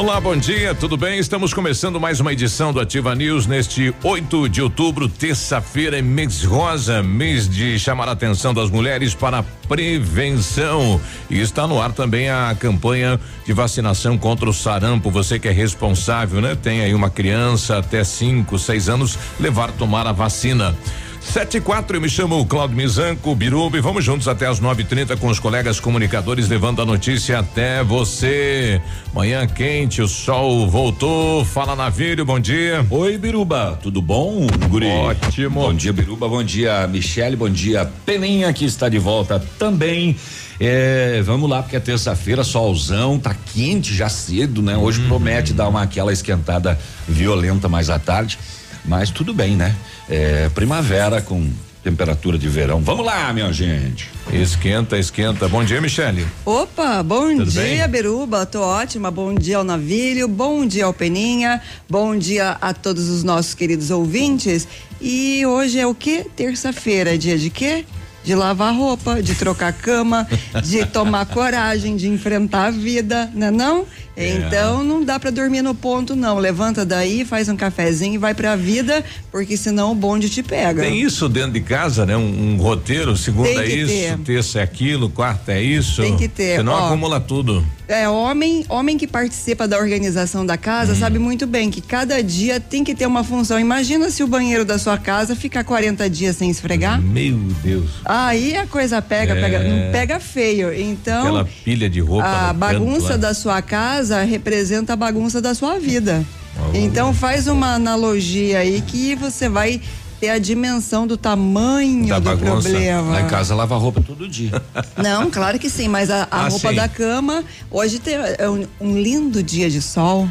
Olá, bom dia, tudo bem? Estamos começando mais uma edição do Ativa News neste 8 de outubro, terça-feira, é mês rosa, mês de chamar a atenção das mulheres para a prevenção. E está no ar também a campanha de vacinação contra o sarampo. Você que é responsável, né? Tem aí uma criança até 5, 6 anos, levar tomar a vacina. Sete e quatro, eu me chamo Claudio Mizanco, Biruba e vamos juntos até as nove e trinta com os colegas comunicadores levando a notícia até você. Manhã quente, o sol voltou, fala Navírio, bom dia. Oi Biruba, tudo bom, guri? Ótimo. Bom dia Biruba, bom dia Michele, bom dia Peninha que está de volta também. É, vamos lá, porque é terça-feira, solzão, tá quente já cedo, né? Hoje hum. promete dar uma aquela esquentada violenta mais à tarde. Mas tudo bem, né? É, primavera com temperatura de verão. Vamos lá, minha gente. Esquenta, esquenta. Bom dia, Michele. Opa, bom Tudo dia, bem? Beruba. Tô ótima. Bom dia ao Navilho, bom dia ao Peninha, bom dia a todos os nossos queridos ouvintes. E hoje é o quê? Terça-feira, dia de quê? de lavar roupa, de trocar cama, de tomar coragem, de enfrentar a vida, né não? É. Então não dá para dormir no ponto não. Levanta daí, faz um cafezinho e vai para a vida, porque senão o bonde te pega. Tem isso dentro de casa, né? Um, um roteiro, segunda é isso, ter. terça é aquilo, quarta é isso. Tem que ter. Senão Ó, acumula tudo. É, homem, homem que participa da organização da casa hum. sabe muito bem que cada dia tem que ter uma função. Imagina se o banheiro da sua casa ficar 40 dias sem esfregar. Meu Deus. Aí a coisa pega, é. pega, não pega feio. Então, aquela pilha de roupa. A bagunça da sua casa casa representa a bagunça da sua vida. Então faz uma analogia aí que você vai ter a dimensão do tamanho da do bagunça. problema. Lá em casa lava roupa todo dia. Não, claro que sim, mas a, a ah, roupa sim. da cama, hoje tem é um, um, lindo dia de sol.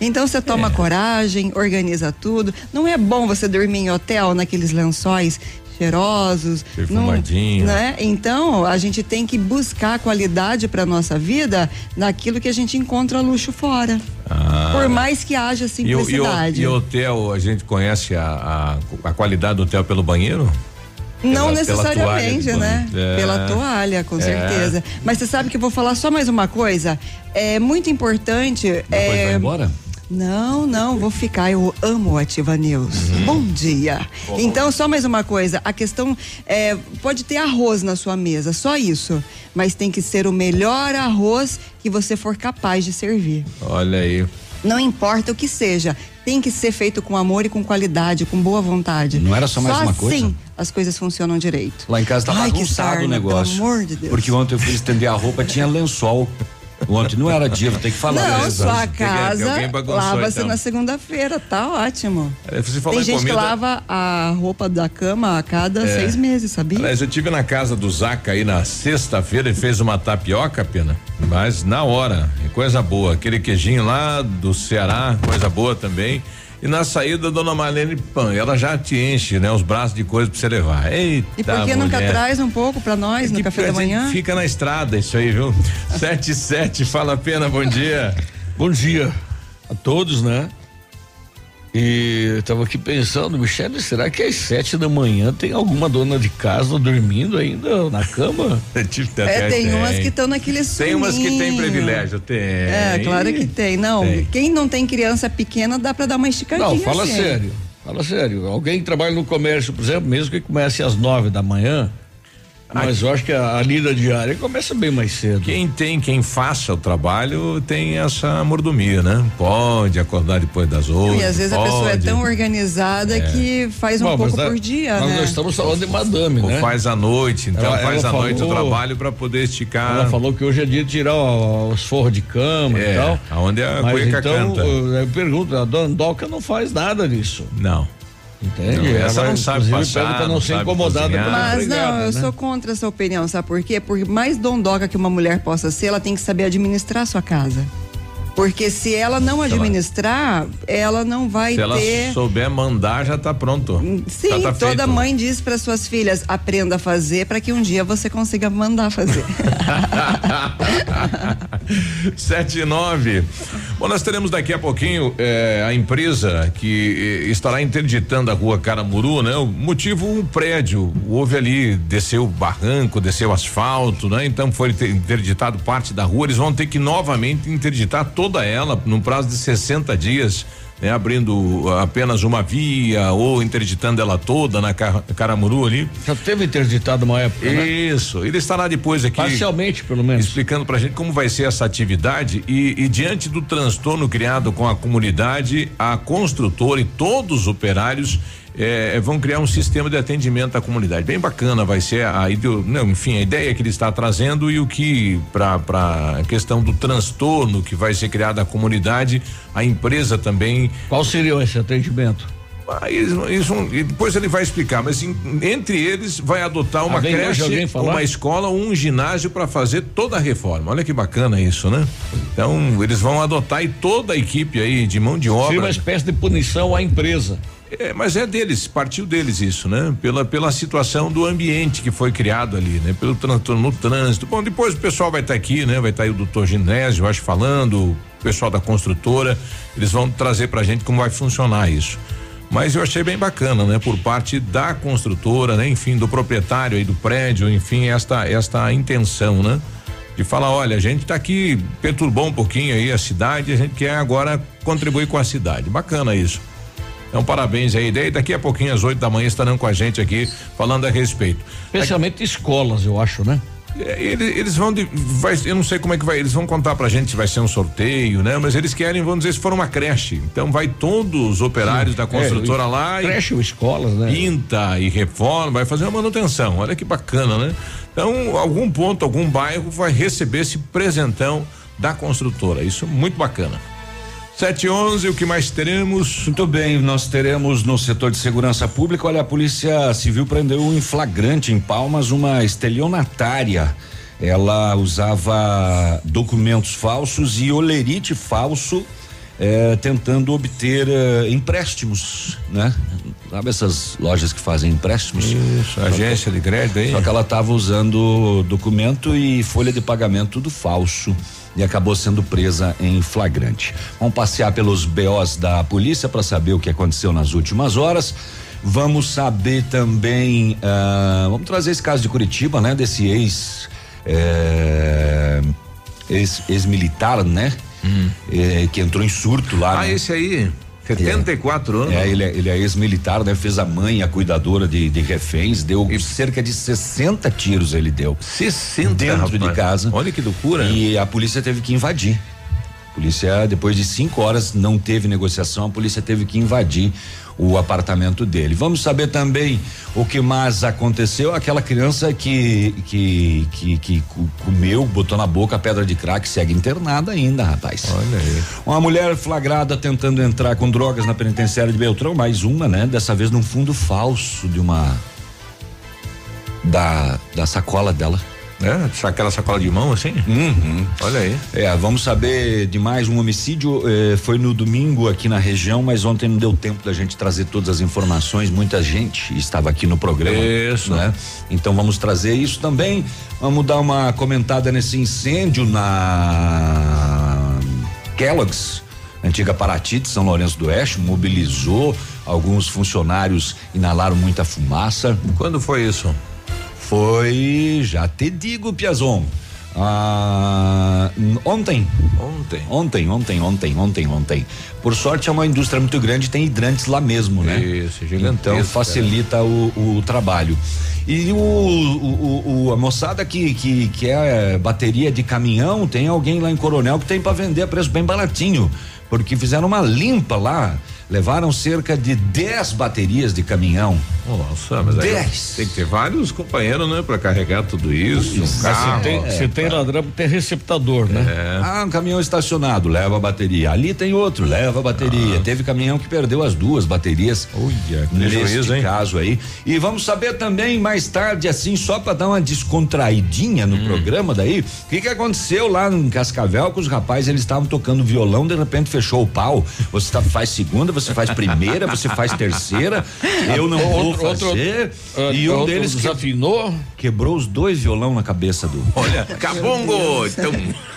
Então você toma é. coragem, organiza tudo. Não é bom você dormir em hotel naqueles lençóis cheirosos, perfumadinho, né? Então a gente tem que buscar qualidade para nossa vida naquilo que a gente encontra luxo fora. Ah. Por mais que haja simplicidade. E, o, hotel, a gente conhece a, a, a qualidade do hotel pelo banheiro? Não pela, necessariamente, pela né? É. Pela toalha, com é. certeza. Mas você sabe que eu vou falar só mais uma coisa. É muito importante. Depois é, vai embora? Não, não, vou ficar. Eu amo Ativa News. Uhum. Bom dia. Então, só mais uma coisa. A questão é, pode ter arroz na sua mesa, só isso. Mas tem que ser o melhor arroz que você for capaz de servir. Olha aí. Não importa o que seja, tem que ser feito com amor e com qualidade, com boa vontade. Não era só mais só uma coisa? Sim, as coisas funcionam direito. Lá em casa tá Ai, bagunçado o negócio. Pelo amor de Deus. Porque ontem eu fui estender a roupa, tinha lençol. Ontem não era dia, vou ter que falar. Não, né? sua casa lava-se então. na segunda-feira, tá ótimo. É, Tem gente comida... que lava a roupa da cama a cada é. seis meses, sabia? Aliás, eu tive na casa do Zaca aí na sexta-feira e fez uma tapioca, pena, mas na hora, coisa boa, aquele queijinho lá do Ceará, coisa boa também. E na saída, dona Marlene Pan, ela já te enche, né? Os braços de coisa pra você levar. Eita, e por que nunca traz um pouco pra nós é no café da manhã? Fica na estrada isso aí, viu? sete sete, fala a pena, bom dia. bom dia a todos, né? E eu tava aqui pensando, Michele, será que às sete da manhã tem alguma dona de casa dormindo ainda na cama? é, tem, tem umas que estão naquele soninho. Tem umas que tem privilégio, tem. É, claro que tem. Não, tem. quem não tem criança pequena dá para dar uma esticadinha. Não, fala assim. sério. Fala sério. Alguém que trabalha no comércio, por exemplo, mesmo que comece às nove da manhã, mas eu acho que a, a, lida diária começa bem mais cedo. Quem tem, quem faça o trabalho tem essa mordomia, né? Pode acordar depois das oito. E às vezes pode. a pessoa é tão organizada é. que faz um Bom, pouco por dia, nós né? Nós estamos falando de madame, né? Ou faz à noite, então ela, faz à noite o trabalho para poder esticar. Ela falou que hoje é dia de tirar os forros de cama é, e tal. Aonde a Mas cueca então, canta. Eu pergunto, a dona Doca não faz nada disso. Não. Entende? Não, essa não sabe passar, para não, ser incomodada Mas não, eu né? sou contra essa opinião, sabe por quê? Por mais dondoca que uma mulher possa ser, ela tem que saber administrar a sua casa. Porque se ela não administrar, ela não vai se ter. Se ela souber mandar, já está pronto. Sim, tá toda mãe diz para suas filhas: aprenda a fazer para que um dia você consiga mandar fazer. Sete e nove. Bom, nós teremos daqui a pouquinho eh, a empresa que eh, estará interditando a rua Caramuru, né? O motivo um prédio, houve ali, desceu o barranco, desceu o asfalto, né? Então foi interditado parte da rua, eles vão ter que novamente interditar toda ela num prazo de 60 dias né, abrindo apenas uma via ou interditando ela toda na Caramuru ali. Já teve interditado uma época, né? Isso. Né? Ele estará depois aqui. Parcialmente, pelo menos. Explicando pra gente como vai ser essa atividade e, e diante do transtorno criado com a comunidade, a construtora e todos os operários é, vão criar um sistema de atendimento à comunidade. Bem bacana vai ser a, não, enfim, a ideia que ele está trazendo e o que para a questão do transtorno que vai ser criado à comunidade, a empresa também. Qual seria esse atendimento? Eles, eles vão, depois ele vai explicar, mas em, entre eles vai adotar uma ah, creche, uma escola, um ginásio para fazer toda a reforma. Olha que bacana isso, né? Então eles vão adotar e toda a equipe aí de mão de obra. Seria uma espécie de punição à empresa. É, mas é deles, partiu deles isso, né? Pela, pela situação do ambiente que foi criado ali, né? Pelo transtorno no trânsito. Bom, depois o pessoal vai estar tá aqui, né? Vai estar tá aí o doutor Ginésio, acho, falando, o pessoal da construtora, eles vão trazer pra gente como vai funcionar isso. Mas eu achei bem bacana, né? Por parte da construtora, né? Enfim, do proprietário aí do prédio, enfim, esta, esta intenção, né? De falar, olha, a gente está aqui, perturbou um pouquinho aí a cidade, a gente quer agora contribuir com a cidade. Bacana isso. Então, parabéns aí. Daí, daqui a pouquinho, às 8 da manhã, estarão com a gente aqui falando a respeito. Especialmente daqui... escolas, eu acho, né? É, eles, eles, vão de, vai, eu não sei como é que vai, eles vão contar pra gente se vai ser um sorteio, né? Mas eles querem, vamos dizer, se for uma creche. Então vai todos os operários Sim, da construtora é, lá creche ou escolas, né? Pinta e reforma, vai fazer uma manutenção. Olha que bacana, né? Então, algum ponto, algum bairro vai receber esse presentão da construtora. Isso é muito bacana. Sete onze, o que mais teremos? Muito bem, nós teremos no setor de segurança pública, olha, a Polícia Civil prendeu em flagrante em Palmas uma estelionatária. Ela usava documentos falsos e olerite falso eh, tentando obter eh, empréstimos, né? Sabe essas lojas que fazem empréstimos? Isso, agência de crédito aí. Só que ela estava usando documento e folha de pagamento tudo falso e acabou sendo presa em flagrante. Vamos passear pelos BOs da polícia para saber o que aconteceu nas últimas horas. Vamos saber também, uh, vamos trazer esse caso de Curitiba, né? Desse ex, é, ex, ex-militar, né? Hum. É, que entrou em surto lá. Ah, né? esse aí. 74 é, anos. É, ele é, ele é ex-militar, né? Fez a mãe, a cuidadora de, de reféns, deu e cerca de 60 tiros ele deu. 60 Dentro rapaz. de casa. Olha que loucura. E a polícia teve que invadir. Polícia, depois de cinco horas, não teve negociação, a polícia teve que invadir o apartamento dele. Vamos saber também o que mais aconteceu. Aquela criança que que que, que comeu, botou na boca a pedra de crack, segue internada ainda, rapaz. Olha aí. Uma mulher flagrada tentando entrar com drogas na penitenciária de Beltrão, mais uma, né? Dessa vez num fundo falso de uma da da sacola dela. É, aquela sacola de mão assim? Uhum. Olha aí. É, vamos saber de mais um homicídio. Eh, foi no domingo aqui na região, mas ontem não deu tempo da gente trazer todas as informações. Muita gente estava aqui no programa. Isso. Né? Então vamos trazer isso também. Vamos dar uma comentada nesse incêndio na Kellogg's antiga Paraty de São Lourenço do Oeste, mobilizou, alguns funcionários inalaram muita fumaça. Quando foi isso? Foi, já te digo, Piazon. Ah, ontem. Ontem. Ontem, ontem, ontem, ontem, ontem. Por sorte é uma indústria muito grande, tem hidrantes lá mesmo, né? Isso, gigantesco. Então facilita o, o, trabalho. E o, o, o, a moçada que, que, que é bateria de caminhão, tem alguém lá em Coronel que tem para vender a preço bem baratinho. Porque fizeram uma limpa lá levaram cerca de 10 baterias de caminhão. Nossa, mas 10. tem que ter vários companheiros, né, para carregar tudo isso. Um carro, se tem, é, se tem ladrão, tem receptador, né? É. Ah, um caminhão estacionado, leva a bateria. Ali tem outro, leva a bateria. Ah. Teve caminhão que perdeu as duas baterias. Olha, neste hein? caso aí. E vamos saber também mais tarde, assim, só para dar uma descontraidinha no hum. programa daí, o que que aconteceu lá em Cascavel com os rapazes, eles estavam tocando violão, de repente fechou o pau. Você tá, faz segunda, você faz primeira, você faz terceira, eu não vou fazer. Outro, e um deles desafinou, quebrou os dois violão na cabeça do. Olha, cabongo! Então.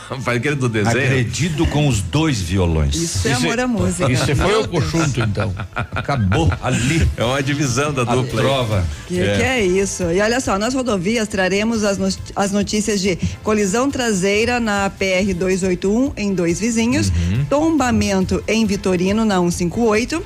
Faz aquele do desenho. Agredido com os dois violões. Isso é amor à música. Isso foi o conjunto, então. Acabou ali. É uma divisão da A dupla. prova. Que, que é isso? E olha só, nas rodovias traremos as notícias de colisão traseira na PR 281 em dois vizinhos, Uhum. tombamento em Vitorino na 158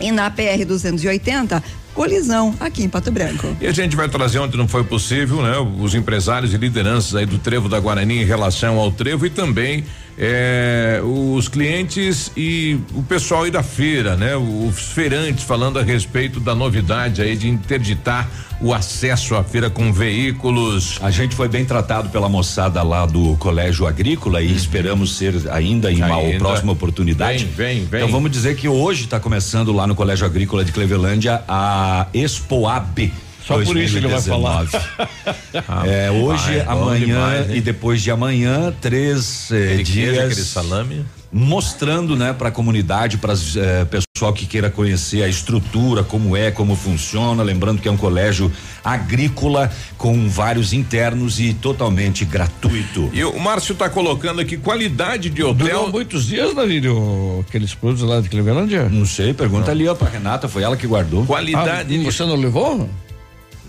e na PR 280 colisão aqui em Pato Branco. E a gente vai trazer onde não foi possível, né? Os empresários e lideranças aí do Trevo da Guarani em relação ao Trevo e também eh, os clientes e o pessoal aí da feira, né? Os feirantes falando a respeito da novidade aí de interditar o acesso à feira com veículos. A gente foi bem tratado pela moçada lá do Colégio Agrícola e esperamos ser ainda em uma Uhum. Ainda. próxima oportunidade. Vem, vem, vem. Então vamos dizer que hoje está começando lá no Colégio Agrícola de Clevelândia a Expoab. Só por isso ele vai falar. 2019. é, hoje, bom amanhã demais, e depois de amanhã, três eh, dias aquele salame. mostrando, né, para a comunidade, para eh, pessoal que queira conhecer a estrutura, como é, como funciona, lembrando que é um colégio agrícola com vários internos e totalmente gratuito. E o Márcio está colocando aqui qualidade de Durou hotel. muitos dias, Navírio, aqueles produtos lá de Clevelândia? Não sei, pergunta ali ó pra Renata, foi ela que guardou. Qualidade Ah, de. você não levou?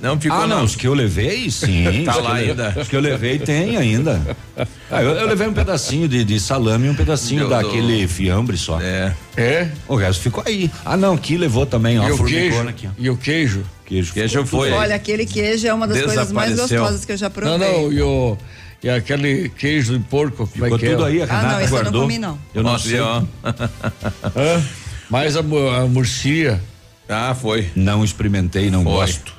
Não ficou ah, não, não. os que eu levei, sim. Tá os lá que eu- ainda. Os que eu levei tem ainda. Ah, eu, eu levei um pedacinho de, de salame e um pedacinho Do- daquele fiambre só. É. É. O resto ficou aí. Ah, não, aqui levou também, ó, e a o queijo? formigona aqui, ó. E o queijo? Queijo. Queijo foi. Olha, aquele queijo é uma das coisas mais gostosas que eu já provei. Não, não, e, o, e aquele queijo de porco, como Ficou é que é? tudo aí, a Ah, Renata não, esse eu não guardou. comi, não. Eu não Nossa, sei. ó. Hã? Mais a, a murcia. Ah, foi. Não experimentei, não Foi. gosto.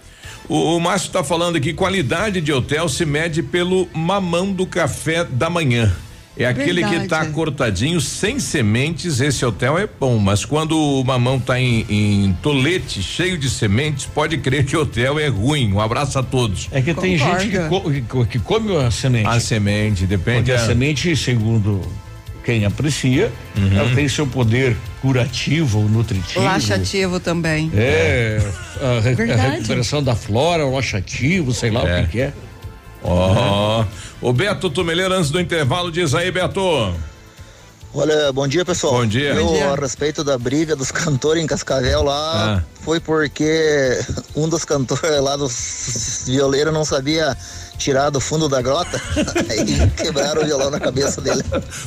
O, o Márcio está falando aqui, qualidade de hotel se mede pelo mamão do café da manhã. É aquele que Verdade. tá cortadinho, sem sementes, esse hotel é bom, mas quando o mamão tá em, em tolete, cheio de sementes, pode crer que o hotel é ruim. Um abraço a todos. É que tem Concorda. gente que, co- que co- que come a semente. A semente, depende. Porque a a- semente, segundo quem aprecia, Uhum. ela tem seu poder curativo, nutritivo. Laxativo também. É, a, re- a recuperação da flora, o laxativo, sei lá É. o que, que é. Ó, o Beto Tumeleiro, antes do intervalo, diz aí, Beto. Olha, bom dia pessoal. Bom dia. Eu, Bom dia. a respeito da briga dos cantores em Cascavel lá, Ah. foi porque um dos cantores lá dos violeiros não sabia tirar do fundo da grota, aí quebraram o violão na cabeça dele.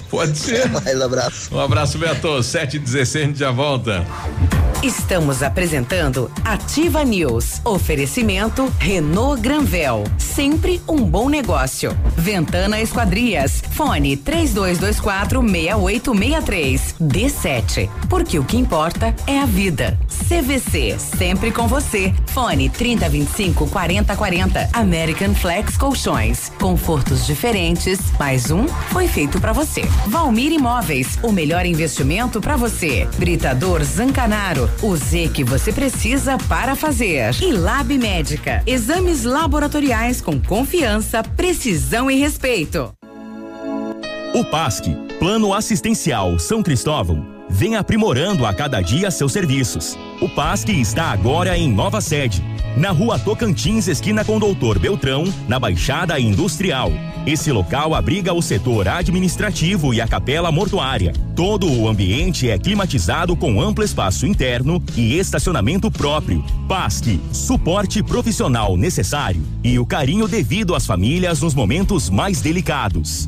Pode ser. Mais abraço. Um abraço, Beto. 7 e 16 a gente já volta. Estamos apresentando Ativa News. Oferecimento Renault Granvel. Sempre um bom negócio. Ventana Esquadrias. Fone 3224 6863. D7. Porque o que importa é a vida. CVC. Sempre com você. Fone 3025 4040. American Flex Colchões. Confortos diferentes. Mais um foi feito pra você. Valmir Imóveis. O melhor investimento pra você. Britador Zancanaro. O Z que você precisa para fazer. E Lab Médica. Exames laboratoriais com confiança, precisão e respeito. O PASC, Plano Assistencial São Cristóvão, vem aprimorando a cada dia seus serviços. O PASC está agora em nova sede, na rua Tocantins, esquina com Doutor Beltrão, na Baixada Industrial. Esse local abriga o setor administrativo e a capela mortuária. Todo o ambiente é climatizado com amplo espaço interno e estacionamento próprio. PASC, suporte profissional necessário e o carinho devido às famílias nos momentos mais delicados.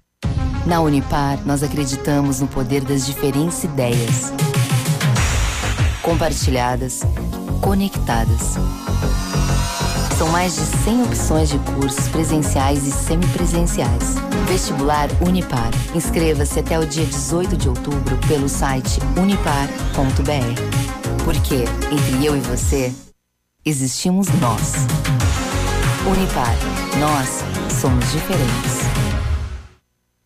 Na Unipar, nós acreditamos no poder das diferentes ideias. Compartilhadas, conectadas. São mais de 100 opções de cursos presenciais e semipresenciais. Vestibular Unipar. Inscreva-se até o dia 18 de outubro pelo site unipar.br. Porque entre eu e você, existimos nós. Unipar. Nós somos diferentes.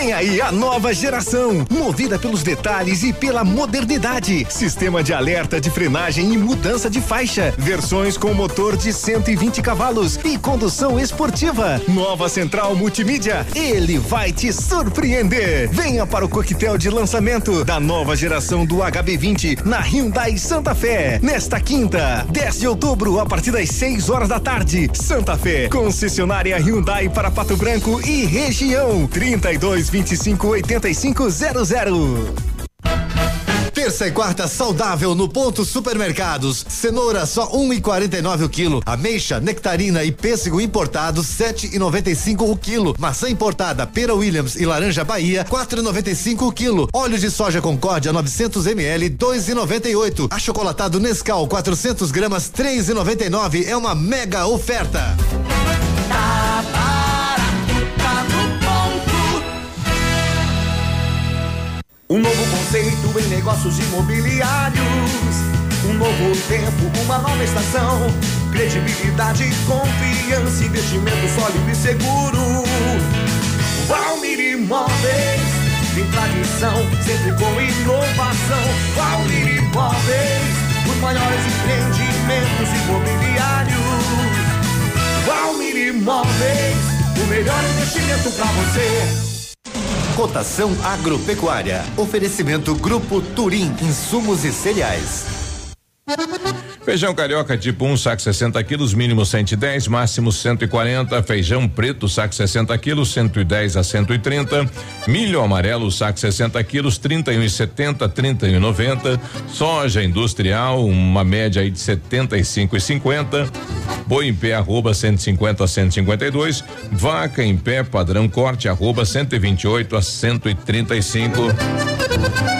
Vem aí a nova geração, movida pelos detalhes e pela modernidade. Sistema de alerta de frenagem e mudança de faixa. Versões com motor de 120 cavalos e condução esportiva. Nova central multimídia. Ele vai te surpreender. Venha para o coquetel de lançamento da nova geração do HB20 na Hyundai Santa Fé. Nesta quinta, 10 de outubro, a partir das 6 horas da tarde. Santa Fé, concessionária Hyundai para Pato Branco e região. 32 3225 8500. Terça e quarta saudável no ponto supermercados. Cenoura só um e quarenta e nove o quilo. Ameixa, nectarina e pêssego importados sete e noventa e cinco o quilo. Maçã importada, pera Williams e laranja Bahia quatro e noventa e cinco o quilo. Óleo de soja Concórdia 900 ml dois e noventa e. Achocolatado Nescau 400 gramas três e noventa e nove é uma mega oferta. Um novo conceito em negócios imobiliários. Um novo tempo, uma nova estação. Credibilidade, confiança, investimento sólido e seguro. Valmir Imóveis, tem tradição, sempre com inovação. Valmir Imóveis, os maiores empreendimentos imobiliários. Valmir Imóveis, o melhor investimento para você. Cotação agropecuária. Oferecimento Grupo Turim, insumos e cereais. Feijão carioca tipo 1, um, saco 60 quilos, mínimo 110, máximo 140. Feijão preto, saco 60 quilos, 110 a 130. Milho amarelo, saco 60 quilos, 31,70, 31,90. Soja industrial, uma média aí de 75 e 50. Boi em pé, arroba 150 a 152. Vaca em pé, padrão corte, arroba 128 a 135.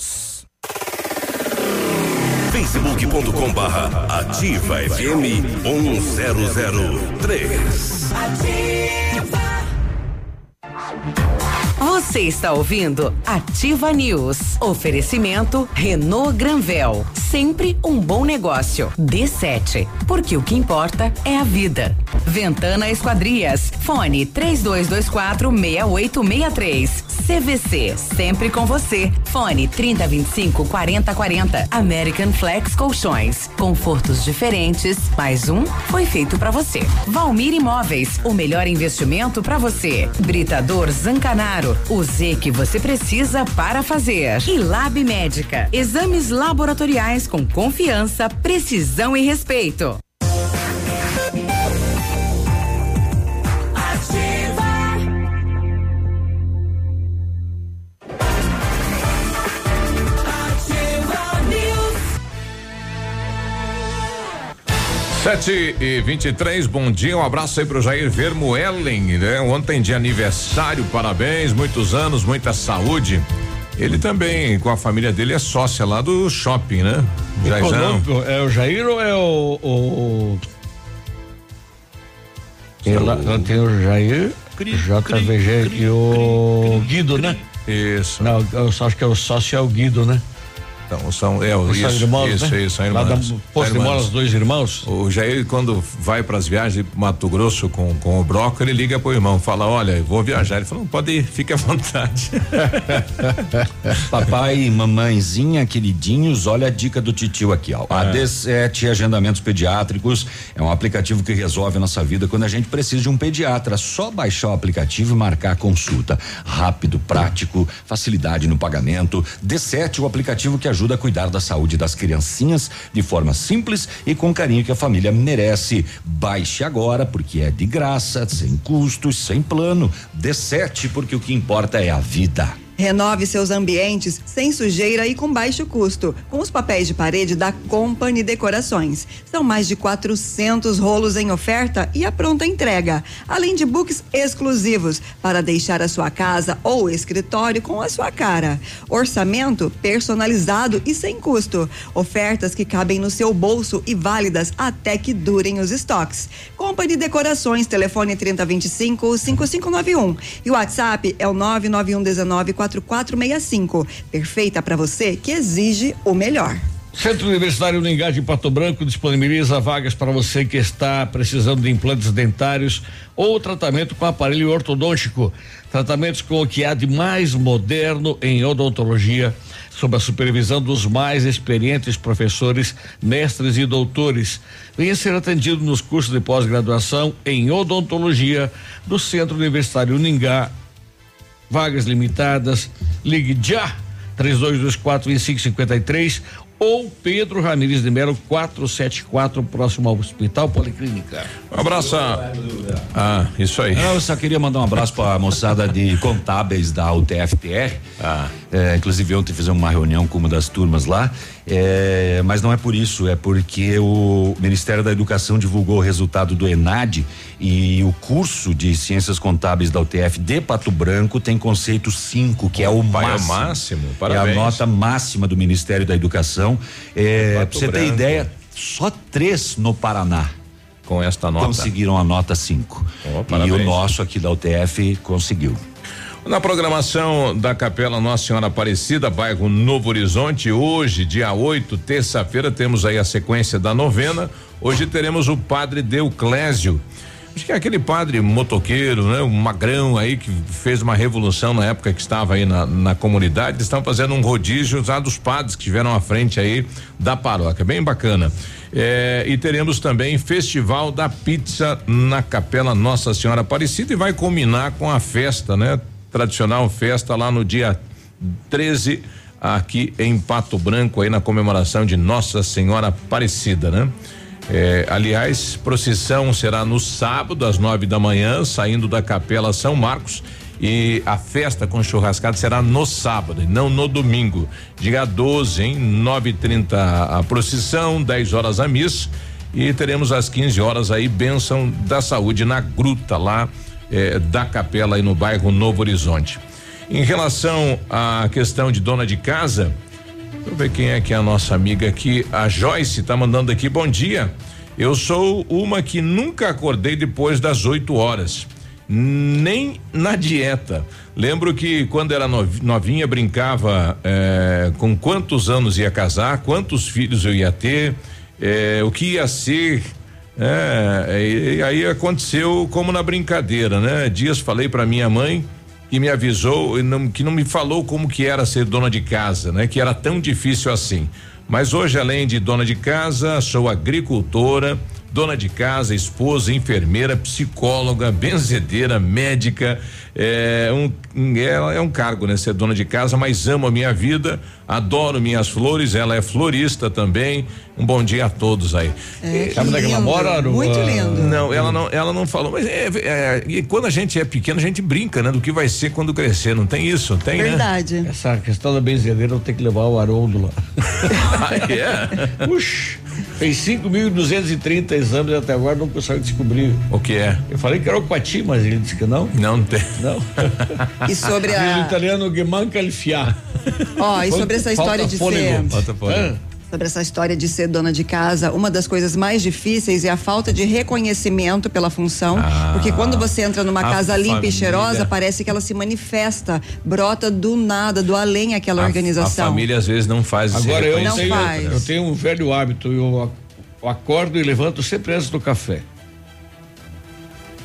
facebook.com barra ativa FM 1003. Ativa. Você está ouvindo Ativa News. Oferecimento Renault Granvel. Sempre um bom negócio. D7. Porque o que importa é a vida. Ventana Esquadrias. Fone 3224 6863. CVC. Sempre com você. Fone 3025 4040. American Flex Colchões. Confortos diferentes. Mais um foi feito para você. Valmir Imóveis. O melhor investimento para você. Britador Zancanaro. O Z que você precisa para fazer. E Lab Médica. Exames laboratoriais com confiança, precisão e respeito. Sete e vinte e três, bom dia, um abraço aí pro Jair Vermoellen, né? Ontem de aniversário, parabéns, muitos anos, muita saúde. Ele também, com a família dele, é sócia lá do shopping, né? Jairzão. É o Jair ou é o. o... Tem, lá, tem o Jair, JVG e o Guido, né? Isso. Não, eu só acho que é o sócio é o Guido, né? Então, são, é, São isso, irmãos, isso, né? isso, são Lá da irmãos. Poço São de irmãos. Molas, dois irmãos. O Jair, quando vai para as viagens pro Mato Grosso com, com o Broco, ele liga pro irmão, fala, olha, eu vou viajar. Ele falou, pode ir, fique à vontade. Papai mamãezinha queridinhos, olha a dica do titio aqui, ó. A D7 Agendamentos Pediátricos é um aplicativo que resolve a nossa vida quando a gente precisa de um pediatra. Só baixar o aplicativo e marcar a consulta. Rápido, prático, facilidade no pagamento. D7, o aplicativo que ajuda a cuidar da saúde das criancinhas de forma simples e com carinho que a família merece. Baixe agora, porque é de graça, sem custos, sem plano. D7, porque o que importa é a vida. Renove seus ambientes sem sujeira e com baixo custo, com os papéis de parede da Company Decorações. São mais de 400 rolos em oferta e a pronta entrega, além de books exclusivos para deixar a sua casa ou escritório com a sua cara. Orçamento personalizado e sem custo. Ofertas que cabem no seu bolso e válidas até que durem os estoques. Company Decorações, telefone 3025 5591 e o WhatsApp é o 991 19 4465. Perfeita para você que exige o melhor. Centro Universitário Uningá de Pato Branco disponibiliza vagas para você que está precisando de implantes dentários ou tratamento com aparelho ortodôntico. Tratamentos com o que há de mais moderno em odontologia, sob a supervisão dos mais experientes professores, mestres e doutores. Venha ser atendido nos cursos de pós-graduação em odontologia do Centro Universitário Uningá vagas limitadas. Ligue já 3224-2553 ou Pedro Ramires de Melo 474, próximo ao Hospital Policlínica. Um abraço. Ah, isso aí. Eu só queria mandar um abraço para a moçada de contábeis da UTFPR. É, inclusive ontem fizemos uma reunião com uma das turmas lá. É, mas não é por isso, é porque o Ministério da Educação divulgou o resultado do ENAD e o curso de Ciências Contábeis da UTF de Pato Branco tem conceito 5, que é o é máximo. máximo, É a parabéns. nota máxima do Ministério da Educação. É, pra você ter Branco. ideia, só três no Paraná Com esta nota. conseguiram a nota 5. Oh, e parabéns. o nosso aqui da UTF conseguiu. Na programação da Capela Nossa Senhora Aparecida, bairro Novo Horizonte, hoje, dia 8, terça-feira, temos aí a sequência da novena. Hoje teremos o padre Deuclésio. Acho que é aquele padre motoqueiro, né? Um magrão aí que fez uma revolução na época que estava aí na, na comunidade. Estão fazendo um rodízio já dos padres que estiveram à frente aí da paróquia. Bem bacana. É, e teremos também Festival da Pizza na Capela Nossa Senhora Aparecida e vai combinar com a festa, né? Tradicional festa lá no dia 13 aqui em Pato Branco aí na comemoração de Nossa Senhora Aparecida, né? É, aliás, procissão será no sábado às nove da manhã, saindo da Capela São Marcos e a festa com churrascada será no sábado não no domingo. Dia 12, hein? Nove e trinta a procissão, 10 horas a missa e teremos às 15 horas aí bênção da saúde na gruta lá eh, da capela aí no bairro Novo Horizonte. Em relação à questão de dona de casa, deixa eu ver quem é que é a nossa amiga aqui. A Joyce tá mandando aqui, bom dia. Eu sou uma que nunca acordei depois das 8 horas. Nem na dieta. Lembro que quando era novi- novinha brincava eh, com quantos anos ia casar, quantos filhos eu ia ter, eh, o que ia ser. É, e, e aí aconteceu como na brincadeira, né? Dias falei para minha mãe que me avisou e não- que não me falou como que era ser dona de casa, né? Que era tão difícil assim. Mas hoje, além de dona de casa, sou agricultora, dona de casa, esposa, enfermeira, psicóloga, benzedeira, médica. É um, é, é um cargo, né? Ser dona de casa, mas amo a minha vida, adoro minhas flores, ela é florista também. Um bom dia a todos aí. É, Sabe onde é que ela mora? Muito Ah, lindo. Não, ela não, ela não falou, mas é, é, e quando a gente é pequeno, a gente brinca, né? Do que vai ser quando crescer, não tem isso? Tem, né? Verdade. Essa questão da benzedeira eu tenho que levar o Haroldo lá. Ah, é? Puxa, fez 5.230 exames até agora não conseguiu descobrir. O que é? Eu falei que era o Quati, mas ele disse que não. Não tem. Não. E sobre Diz o a. italiano Gemanca Elfiar. Ó, e sobre essa história de ser. Bota fora. Sobre essa história de ser dona de casa, uma das coisas mais difíceis é a falta de reconhecimento pela função, Ah, porque quando você entra numa casa limpa família. e cheirosa, parece que ela se manifesta, brota do nada, do além aquela A- organização. A família às vezes não faz Agora eu reconhecimento, tenho, né? eu tenho um velho hábito, eu acordo e levanto sempre antes do café.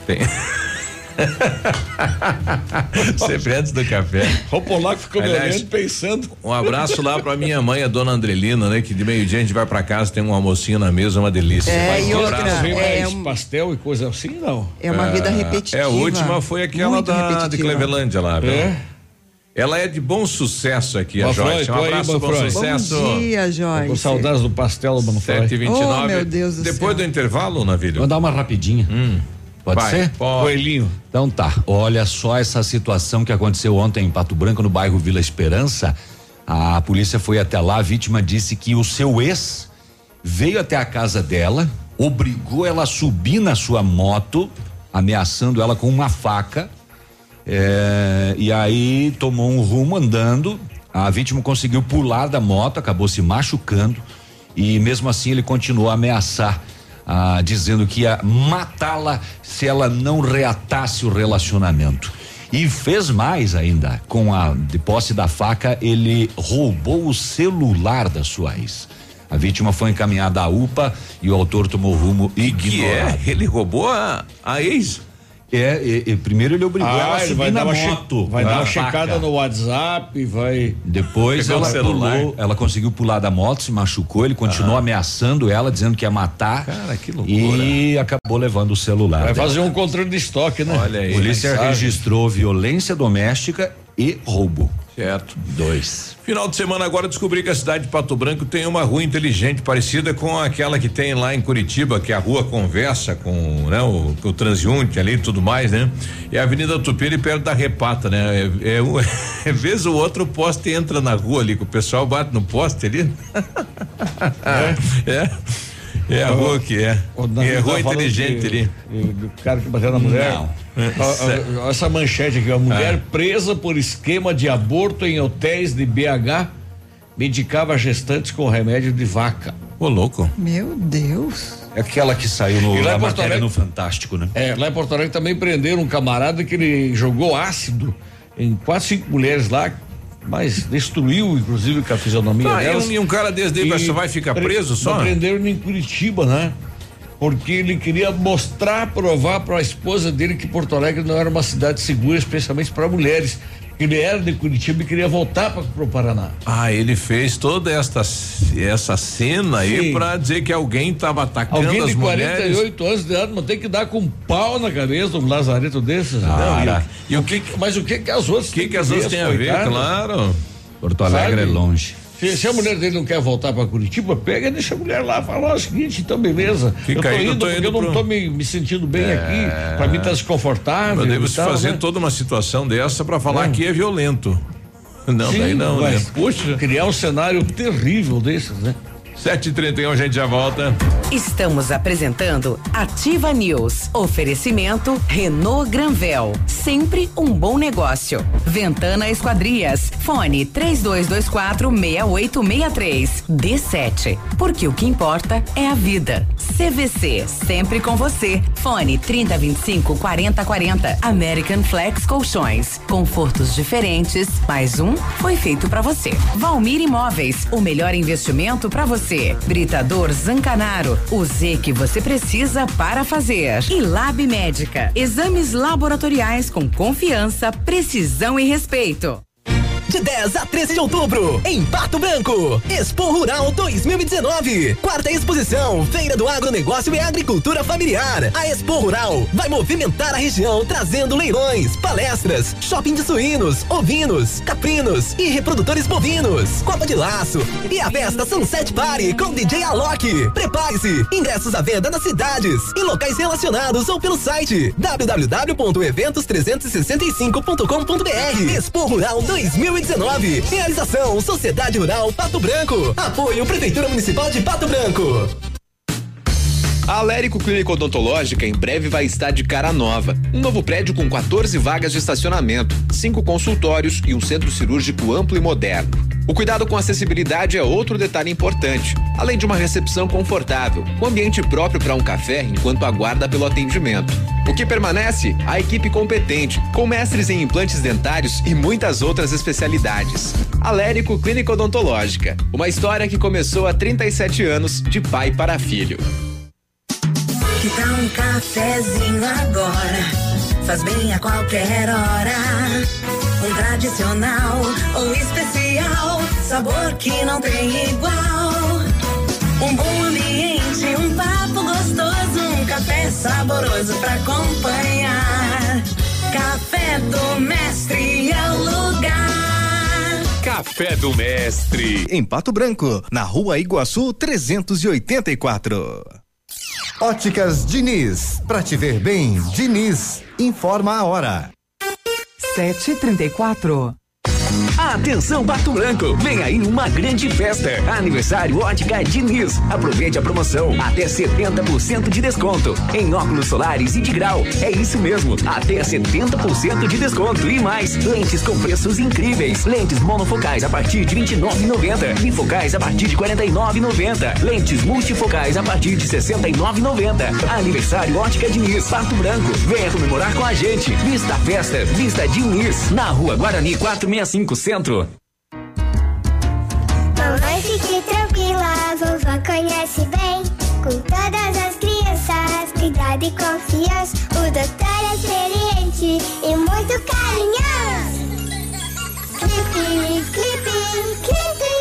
Tem. Sempre antes do café. O polaco ficou me olhando pensando. Um abraço lá pra minha mãe, a dona Andrelina, né? Que de meio-dia a gente vai pra casa, tem um almocinho na mesa, uma delícia. É, Mas e um outra, abraço. É mais um- pastel e coisa assim, não. É uma vida Ah, repetitiva. É, a última foi aquela da, de. Clevelândia lá. viu? É? Ela é de bom sucesso aqui, a Manfroy, Joyce. Um tô aí, abraço, bom Manfroy. sucesso. Bom dia, Tô com Joyce. saudades do pastel, mano. 7h29. Oh, meu Deus do Depois céu. do intervalo, Navilho? Vou dar uma rapidinha. Pode Vai, ser? pode. Coelhinho. Então tá. Olha só essa situação que aconteceu ontem em Pato Branco, no bairro Vila Esperança. A polícia foi até lá, a vítima disse que o seu ex veio até a casa dela, obrigou ela a subir na sua moto, ameaçando ela com uma faca. É, e aí tomou um rumo andando. A vítima conseguiu pular da moto, acabou se machucando. E mesmo assim ele continuou a ameaçar, ah, dizendo que ia matá-la se ela não reatasse o relacionamento. E fez mais ainda. Com a de posse da faca, ele roubou o celular da sua ex. A vítima foi encaminhada à UPA e o autor tomou rumo Que ignorado. é? Ele roubou a, a ex? É, primeiro ele obrigou ela a Ah, subir vai na dar uma, che- moto. vai dar uma checada no WhatsApp, vai. Depois ela pulou, ela conseguiu pular da moto, se machucou, ele continuou ameaçando ela, dizendo que ia matar. Cara, que loucura. E acabou levando o celular. Vai dela. fazer um controle de estoque, né? Olha aí. A polícia registrou violência doméstica e roubo. Certo. Dois. Final de semana agora descobri que a cidade de Pato Branco tem uma rua inteligente parecida com aquela que tem lá em Curitiba, que é a rua conversa com, né, o, o transeunte ali e tudo mais, né? É a Avenida Tupira perto da Repata, né? É, é, um- é vez o outro o poste entra na rua ali, que o pessoal bate no poste ali. É. É, a rua que é. O É a rua tá inteligente ali. Do cara que bateu na mulher. Não. Ó, ó, Essa manchete aqui, a mulher presa por esquema de aborto em hotéis de BH medicava gestantes com remédio de vaca. Ô, louco. Meu Deus. É aquela que saiu no, E lá na em Porto matéria Alegre- no Fantástico, né? É, lá em Porto Alegre também prenderam um camarada que ele jogou ácido em quatro, cinco mulheres lá, mas destruiu, inclusive, com a fisionomia Tá, e delas. um, e um cara desse daí vai- E só vai ficar pre- preso só? Prenderam em Curitiba, né? Porque ele queria mostrar, provar para a esposa dele que Porto Alegre não era uma cidade segura, especialmente para mulheres. Ele era de Curitiba e queria voltar para o Paraná. Ah, ele fez toda esta essa cena aí Sim. pra dizer que alguém tava atacando Alguém as de mulheres. 48 anos de idade não tem que dar com um pau na cabeça de um lazareto desses. Ah, não, e e o que, mas o que que as outras O que que as outras têm a ver, claro. Porto Alegre Sabe? é longe. Se, se a mulher dele não quer voltar pra Curitiba, pega e deixa a mulher lá. Fala ó, o seguinte, então beleza. Fica eu tô aí, eu indo tô porque indo eu não tô me, me sentindo bem aqui. Pra mim tá desconfortável. Mas daí e você tal, fazer né? toda uma situação dessa pra falar Não. que é violento. Não, Sim, daí não, mas né? Puxa, criar um cenário terrível desses, né? 7h31 a gente já volta. Estamos apresentando Ativa News. Oferecimento Renault Granvel. Sempre um bom negócio. Ventana Esquadrias. Fone 3224 6863. D7. Porque o que importa é a vida. CVC. Sempre com você. Fone 3025 4040. American Flex Colchões. Confortos diferentes. Mais um foi feito pra você. Valmir Imóveis. O melhor investimento pra você. Britador Zancanaro. O Z que você precisa para fazer. E Lab Médica. Exames laboratoriais com confiança, precisão e respeito. De 10 a 13 de outubro, em Pato Branco, Expo Rural 2019. Quarta exposição, Feira do Agronegócio e Agricultura Familiar. A Expo Rural vai movimentar a região, trazendo leilões, palestras, shopping de suínos, ovinos, caprinos e reprodutores bovinos. Copa de laço e a festa Sunset Party com DJ Alok. Prepare-se, ingressos à venda nas cidades e locais relacionados ou pelo site www.eventos365.com.br. Expo Rural 2019. Realização Sociedade Rural Pato Branco. Apoio Prefeitura Municipal de Pato Branco. A Alérico Clínica Odontológica em breve vai estar de cara nova. Um novo prédio com 14 vagas de estacionamento, cinco consultórios e um centro cirúrgico amplo e moderno. O cuidado com acessibilidade é outro detalhe importante, além de uma recepção confortável, um ambiente próprio para um café enquanto aguarda pelo atendimento. O que permanece? A equipe competente, com mestres em implantes dentários e muitas outras especialidades. Alérico Clínica Odontológica, uma história que começou há 37 anos, de pai para filho. Que tal um cafezinho agora? Faz bem a qualquer hora. Um tradicional ou especial, sabor que não tem igual. Um bom ambiente, um papo gostoso, um café saboroso pra acompanhar. Café do Mestre é o lugar. Café do Mestre. Em Pato Branco, na rua Iguaçu 384. Óticas Diniz. Pra te ver bem, Diniz. Informa a hora. Sete trinta e quatro. Atenção Pato Branco, vem aí uma grande festa. Aniversário Ótica Diniz. Aproveite a promoção, até 70% de desconto em óculos solares e de grau. É isso mesmo, até 70% de desconto e mais. Lentes com preços incríveis. Lentes monofocais a partir de 29,90. Bifocais a partir de 49,90. Lentes multifocais a partir de 69,90. Aniversário Ótica Diniz, Pato Branco. Venha comemorar com a gente. Vista festa, vista Diniz, na Rua Guarani 465 Centro. Mamãe, fique tranquila, a vovó conhece bem. Com todas as crianças, cuidado e confiança. O doutor é experiente e muito carinhoso. Clipe, clipe, clipe.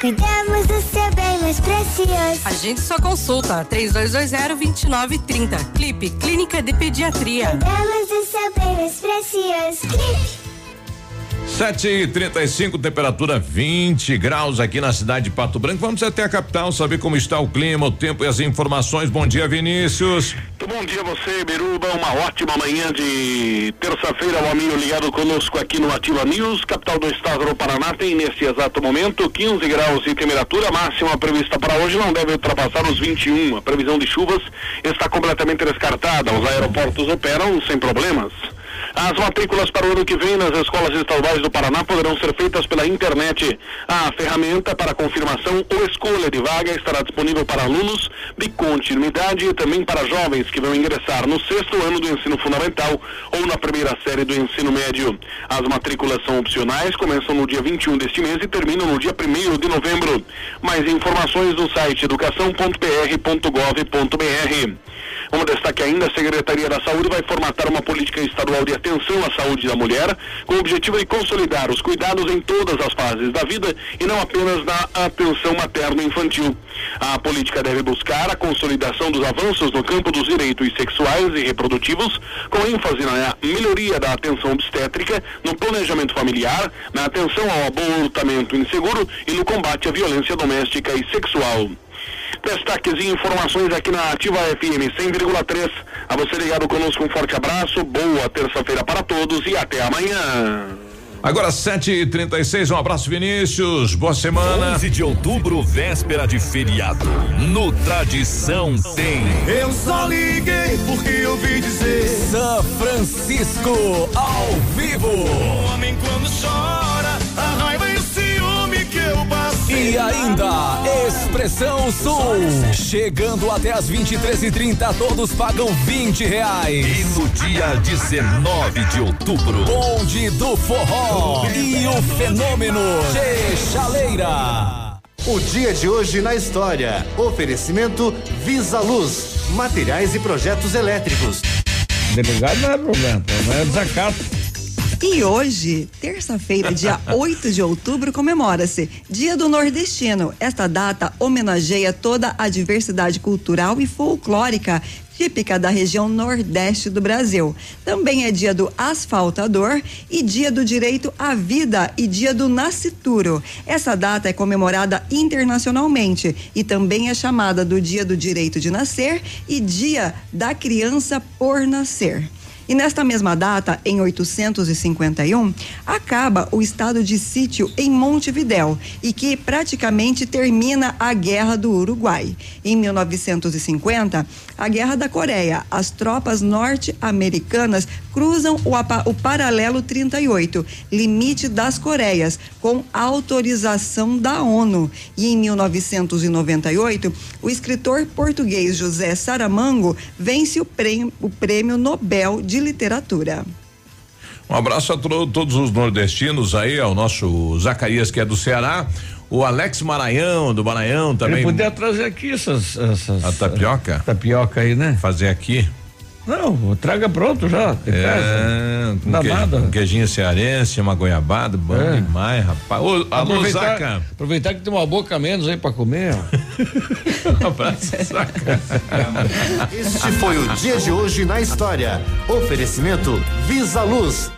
Cuidamos do seu bem mais precioso. Agende sua consulta, 3220-2930. Clipe, Clínica de Pediatria. Cuidamos do seu bem mais precioso. Clipe. 7 e 35 temperatura 20 graus aqui na cidade de Pato Branco. Vamos até a capital saber como está o clima, o tempo e as informações. Bom dia, Vinícius. Bom dia a você, Beruba. Uma ótima manhã de terça-feira. O amigo ligado conosco aqui no Ativa News, capital do estado do Paraná. Tem nesse exato momento 15 graus de temperatura. Máxima prevista para hoje não deve ultrapassar os 21. A previsão de chuvas está completamente descartada. Os aeroportos operam sem problemas. As matrículas para o ano que vem nas escolas estaduais do Paraná poderão ser feitas pela internet. A ferramenta para confirmação ou escolha de vaga estará disponível para alunos de continuidade e também para jovens que vão ingressar no sexto ano do ensino fundamental ou na primeira série do ensino médio. As matrículas são opcionais, começam no dia 21 deste mês e terminam no dia 1 de novembro. Mais informações no site educação.pr.gov.br. Um destaque ainda, a Secretaria da Saúde vai formatar uma política estadual de atenção à saúde da mulher, com o objetivo de consolidar os cuidados em todas as fases da vida e não apenas na atenção materno-infantil. A política deve buscar a consolidação dos avanços no campo dos direitos sexuais e reprodutivos, com ênfase na melhoria da atenção obstétrica, no planejamento familiar, na atenção ao abortamento inseguro e no combate à violência doméstica e sexual. Destaques e informações aqui na Ativa FM 100,3. A você ligado conosco, um forte abraço, boa terça-feira para todos e até amanhã. Agora 7 e 36 um abraço Vinícius, boa semana. 11 de outubro, véspera de feriado. No Tradição tem. Eu só liguei porque eu ouvi dizer. São Francisco ao vivo. O homem quando chora, E ainda, Expressão Sul. Chegando até as 23h30, todos pagam 20 reais. E no dia 19 de outubro, Bonde do Forró e o fenômeno de Chaleira. O dia de hoje na história. Oferecimento Visa Luz, materiais e projetos elétricos. Delegado não é problema, não é desacato. E hoje, terça-feira, dia 8 de outubro, comemora-se Dia do Nordestino. Esta data homenageia toda a diversidade cultural e folclórica típica da região nordeste do Brasil. Também é dia do asfaltador e dia do direito à vida e dia do nascituro. Essa data é comemorada internacionalmente e também é chamada do dia do direito de nascer e dia da criança por nascer. E nesta mesma data, em 851, acaba o estado de sítio em Montevidéu e que praticamente termina a Guerra do Uruguai. Em 1950, a Guerra da Coreia, as tropas norte-americanas cruzam o, o paralelo 38, limite das Coreias, com autorização da ONU. E em 1998, o escritor português José Saramango vence o prêmio, o prêmio Nobel de Literatura. Um abraço a todos os nordestinos aí, ao nosso Zacarias que é do Ceará, o Alex Maranhão, do Maranhão também. Ele podia trazer aqui essas, essas a tapioca? tapioca aí, né? Fazer aqui. Não, traga pronto já. É, com, Dá nada. com queijinho cearense, uma goiabada, bom é. demais, rapaz. Ô, aproveitar, aproveitar que tem uma boca menos aí pra comer. abraço, Saca. Este foi o dia de hoje na história. Oferecimento Visa Luz.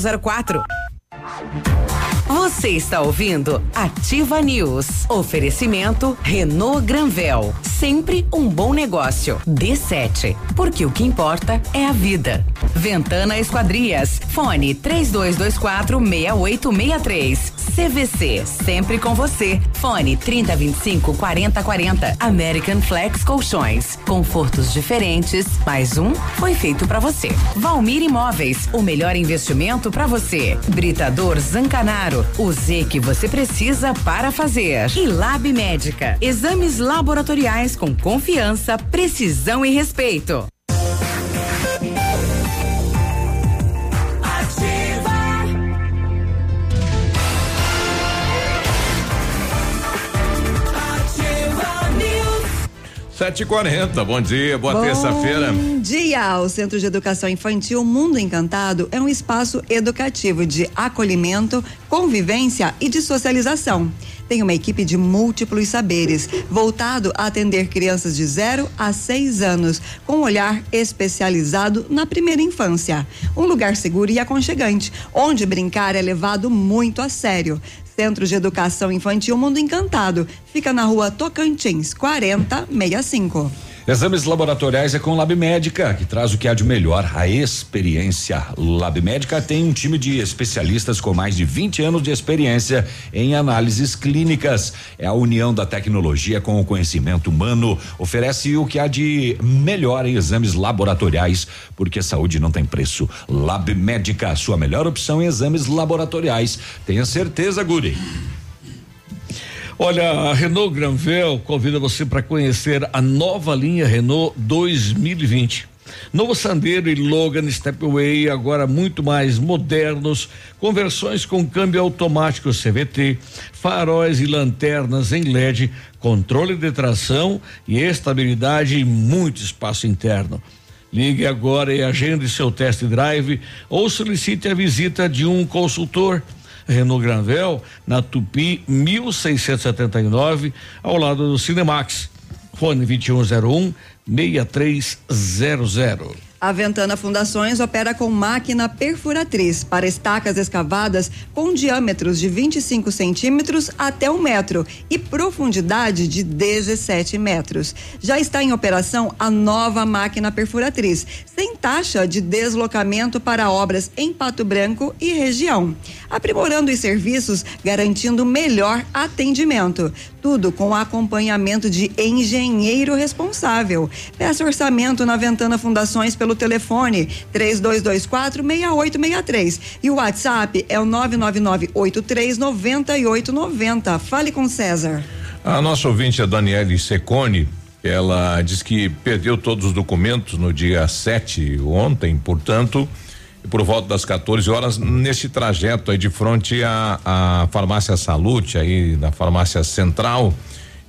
quatro. Você está ouvindo Ativa News. Oferecimento Renault Granvel. Sempre um bom negócio. D7. Porque o que importa é a vida. Ventana Esquadrias. Fone 3224 6863. CVC. Sempre com você. Fone 3025 4040. American Flex Colchões. Confortos diferentes. Mais um foi feito para você. Valmir Imóveis. O melhor investimento para você. Britador Zancanaro o Z que você precisa para fazer. E Lab Médica. Exames laboratoriais com confiança, precisão e respeito. Sete e quarenta, bom dia, boa terça-feira. Bom dia, o Centro de Educação Infantil Mundo Encantado é um espaço educativo de acolhimento, convivência e de socialização. Tem uma equipe de múltiplos saberes, voltado a atender crianças de 0 a 6 anos, com um olhar especializado na primeira infância. Um lugar seguro e aconchegante, onde brincar é levado muito a sério. Centro de Educação Infantil Mundo Encantado. Fica na rua Tocantins, 4065. Exames laboratoriais é com Lab Médica, que traz o que há de melhor, a experiência. Lab Médica tem um time de especialistas com mais de 20 anos de experiência em análises clínicas. É a união da tecnologia com o conhecimento humano. Oferece o que há de melhor em exames laboratoriais, porque saúde não tem preço. Lab Médica, sua melhor opção em exames laboratoriais. Tenha certeza, Guri. Olha, a Renault Granvel convida você para conhecer a nova linha Renault 2020. Novo Sandero e Logan Stepway, agora muito mais modernos, com versões com câmbio automático CVT, faróis e lanternas em LED, controle de tração e estabilidade e muito espaço interno. Ligue agora e agende seu test drive ou solicite a visita de um consultor. Renault Granvel, na Tupi 1679, ao lado do Cinemax. Fone 2101 6300. A Ventana Fundações opera com máquina perfuratriz para estacas escavadas com diâmetros de 25 centímetros até um metro e profundidade de 17 metros. Já está em operação a nova máquina perfuratriz, sem taxa de deslocamento para obras em Pato Branco e região, aprimorando os serviços, garantindo melhor atendimento. Tudo com acompanhamento de engenheiro responsável. Peça orçamento na Ventana Fundações pelo telefone 3224 6863 e o WhatsApp é o 999839890. Fale com César. A nossa ouvinte é Daniele Secone. Ela diz que perdeu todos os documentos no dia 7 ontem, portanto, por volta das 14 horas, nesse trajeto aí de frente à, à farmácia Salute, aí da farmácia Central,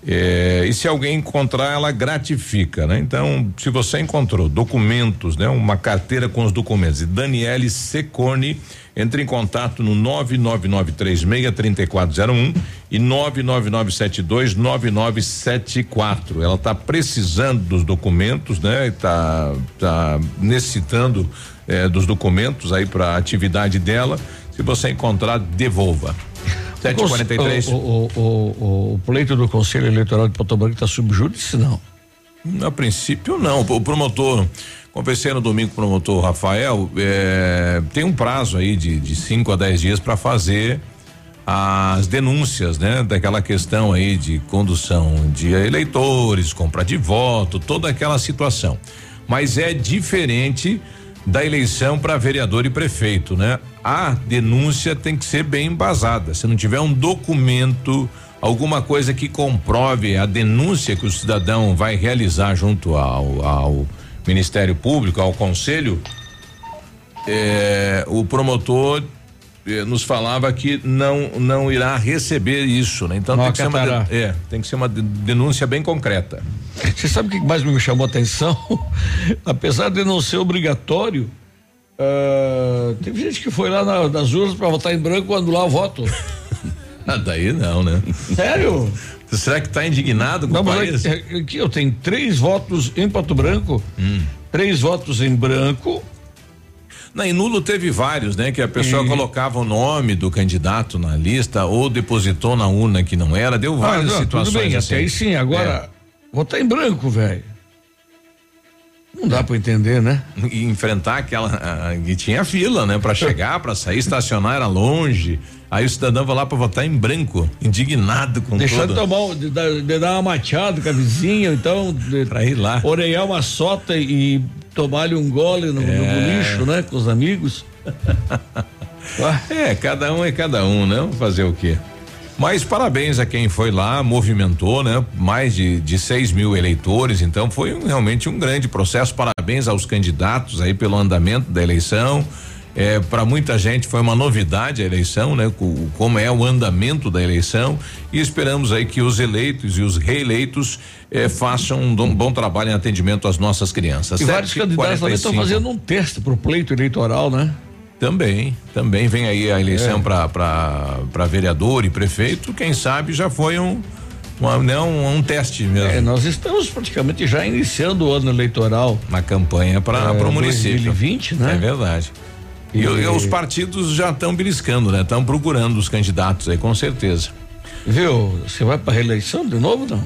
É, e se alguém encontrar, ela gratifica, né? Então, se você encontrou documentos, né? Uma carteira com os documentos e Daniele Secone, entre em contato no 999363401 e 999729974. Ela está precisando dos documentos, né? Está tá necessitando eh, dos documentos aí para a atividade dela. Se você encontrar, devolva. 743. O, o, o, o, o pleito do Conselho Eleitoral de Porto Branco está subjúdice, não? A princípio, não. O promotor, conversei no domingo com o promotor Rafael, é, tem um prazo aí de 5 a 10 dias para fazer as denúncias, né? Daquela questão aí de condução de eleitores, compra de voto, toda aquela situação. Mas é diferente da eleição para vereador e prefeito, né? A denúncia tem que ser bem embasada. Se não tiver um documento, alguma coisa que comprove a denúncia que o cidadão vai realizar junto ao, ao Ministério Público, ao Conselho, é, o promotor eh, nos falava que não não irá receber isso, né? Então Não tem que, ser uma, é, tem que ser uma de- denúncia bem concreta. Você sabe o que mais me chamou a atenção? Apesar de não ser obrigatório, ah, teve gente que foi lá na- nas urnas para votar em branco anular o voto. Ah, daí não, né? Sério? Será que está indignado com Não, o país? é- é- aqui eu tenho três votos em Pato Branco, três votos em branco. Na em nulo teve vários, né? Que a pessoa E- colocava o nome do candidato na lista ou depositou na urna que não era, deu várias Ah, não, situações Tudo bem, assim. até aí sim. Agora, votar em branco, velho. Não dá para entender, né? E enfrentar aquela ah, que tinha fila, né? Para chegar, para sair, estacionar era longe. Aí o cidadão vai lá para votar em branco, indignado com Deixar de tudo. tomar, de, dar- de dar uma mateada com a vizinha, então. De, pra ir lá. Oreiar uma sota e tomar-lhe um gole no, no É. lixo, né? Com os amigos. É, cada um é cada um, né? Vamos Fazer o quê? Mas parabéns a quem foi lá, movimentou, né? Mais de, de 6 mil eleitores, então foi um- realmente um grande processo. Parabéns aos candidatos aí pelo andamento da eleição. É, para muita gente foi uma novidade a eleição, né? Co- Como é o andamento da eleição e esperamos aí que os eleitos e os reeleitos eh, façam um dom- bom trabalho em atendimento às nossas crianças. E vários 7h45. candidatos também estão fazendo um teste pro pleito eleitoral, né? Também, também vem aí a eleição É. para para vereador e prefeito, quem sabe já foi um uma, né, um, um teste mesmo. É, nós estamos praticamente já iniciando o ano eleitoral. Uma campanha para É, o município. 2020, né? É verdade. E, E- os partidos já estão beliscando, né? Estão procurando os candidatos aí, com certeza. Viu? Você vai para reeleição de novo, não?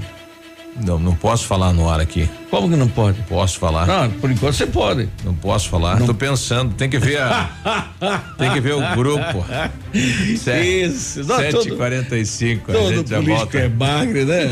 Não, não posso falar no ar aqui. Como que não pode? Posso falar. Não, por enquanto você pode. Não posso falar. Tô pensando, tem que ver a. tem que ver o grupo. Isso, não, todo- 7h45. a Todo gente já político volta. é bagre, né?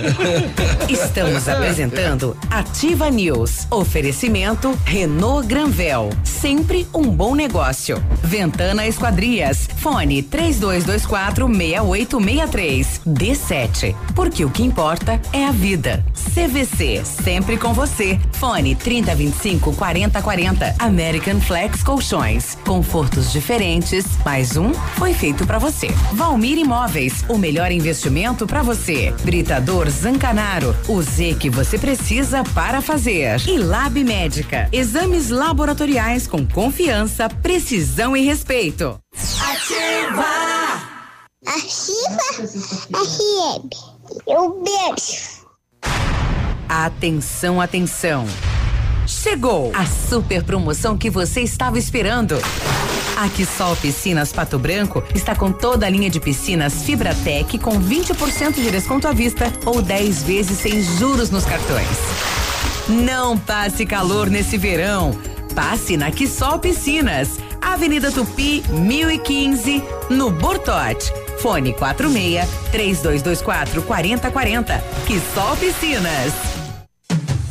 Estamos apresentando Ativa News. Oferecimento Renault Granvel. Sempre um bom negócio. Ventana Esquadrias. Fone 3224 6863. D7. Porque o que importa é a vida. CVC. Sempre com você. Fone 3025 4040. American Flex Colchões. Confortos diferentes. Mais um foi feito pra você. Valmir Imóveis. O melhor investimento pra você. Britador Zancanaro. O Z que você precisa para fazer. E Lab Médica. Exames laboratoriais com confiança, precisão e respeito. Ativa! Ativa FM. Eu beijo. Atenção, atenção. Chegou a super promoção que você estava esperando. A Quissol Piscinas Pato Branco está com toda a linha de piscinas Fibratec com 20% de desconto à vista ou 10 vezes sem juros nos cartões. Não passe calor nesse verão. Passe na Quissol Piscinas, Avenida Tupi, 1015, no Bortote. Fone 46 3224 4040. Quissol Piscinas.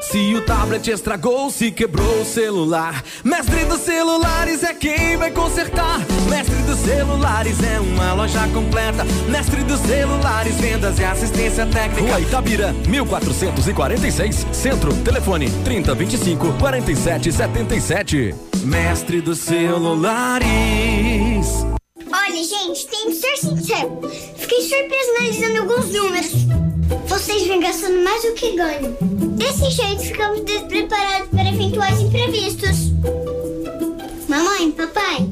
Se o tablet estragou, se quebrou o celular, Mestre dos Celulares é quem vai consertar. Mestre dos Celulares é uma loja completa. Mestre dos Celulares, vendas e assistência técnica. Rua Itabira, 1446, Centro. Telefone 3025 4777. Mestre dos Celulares. Olha, gente, tem que ser sincero. Fiquei surpreso analisando alguns números. Vocês vêm gastando mais do que ganham. Desse jeito, ficamos despreparados para eventuais imprevistos. Mamãe, papai,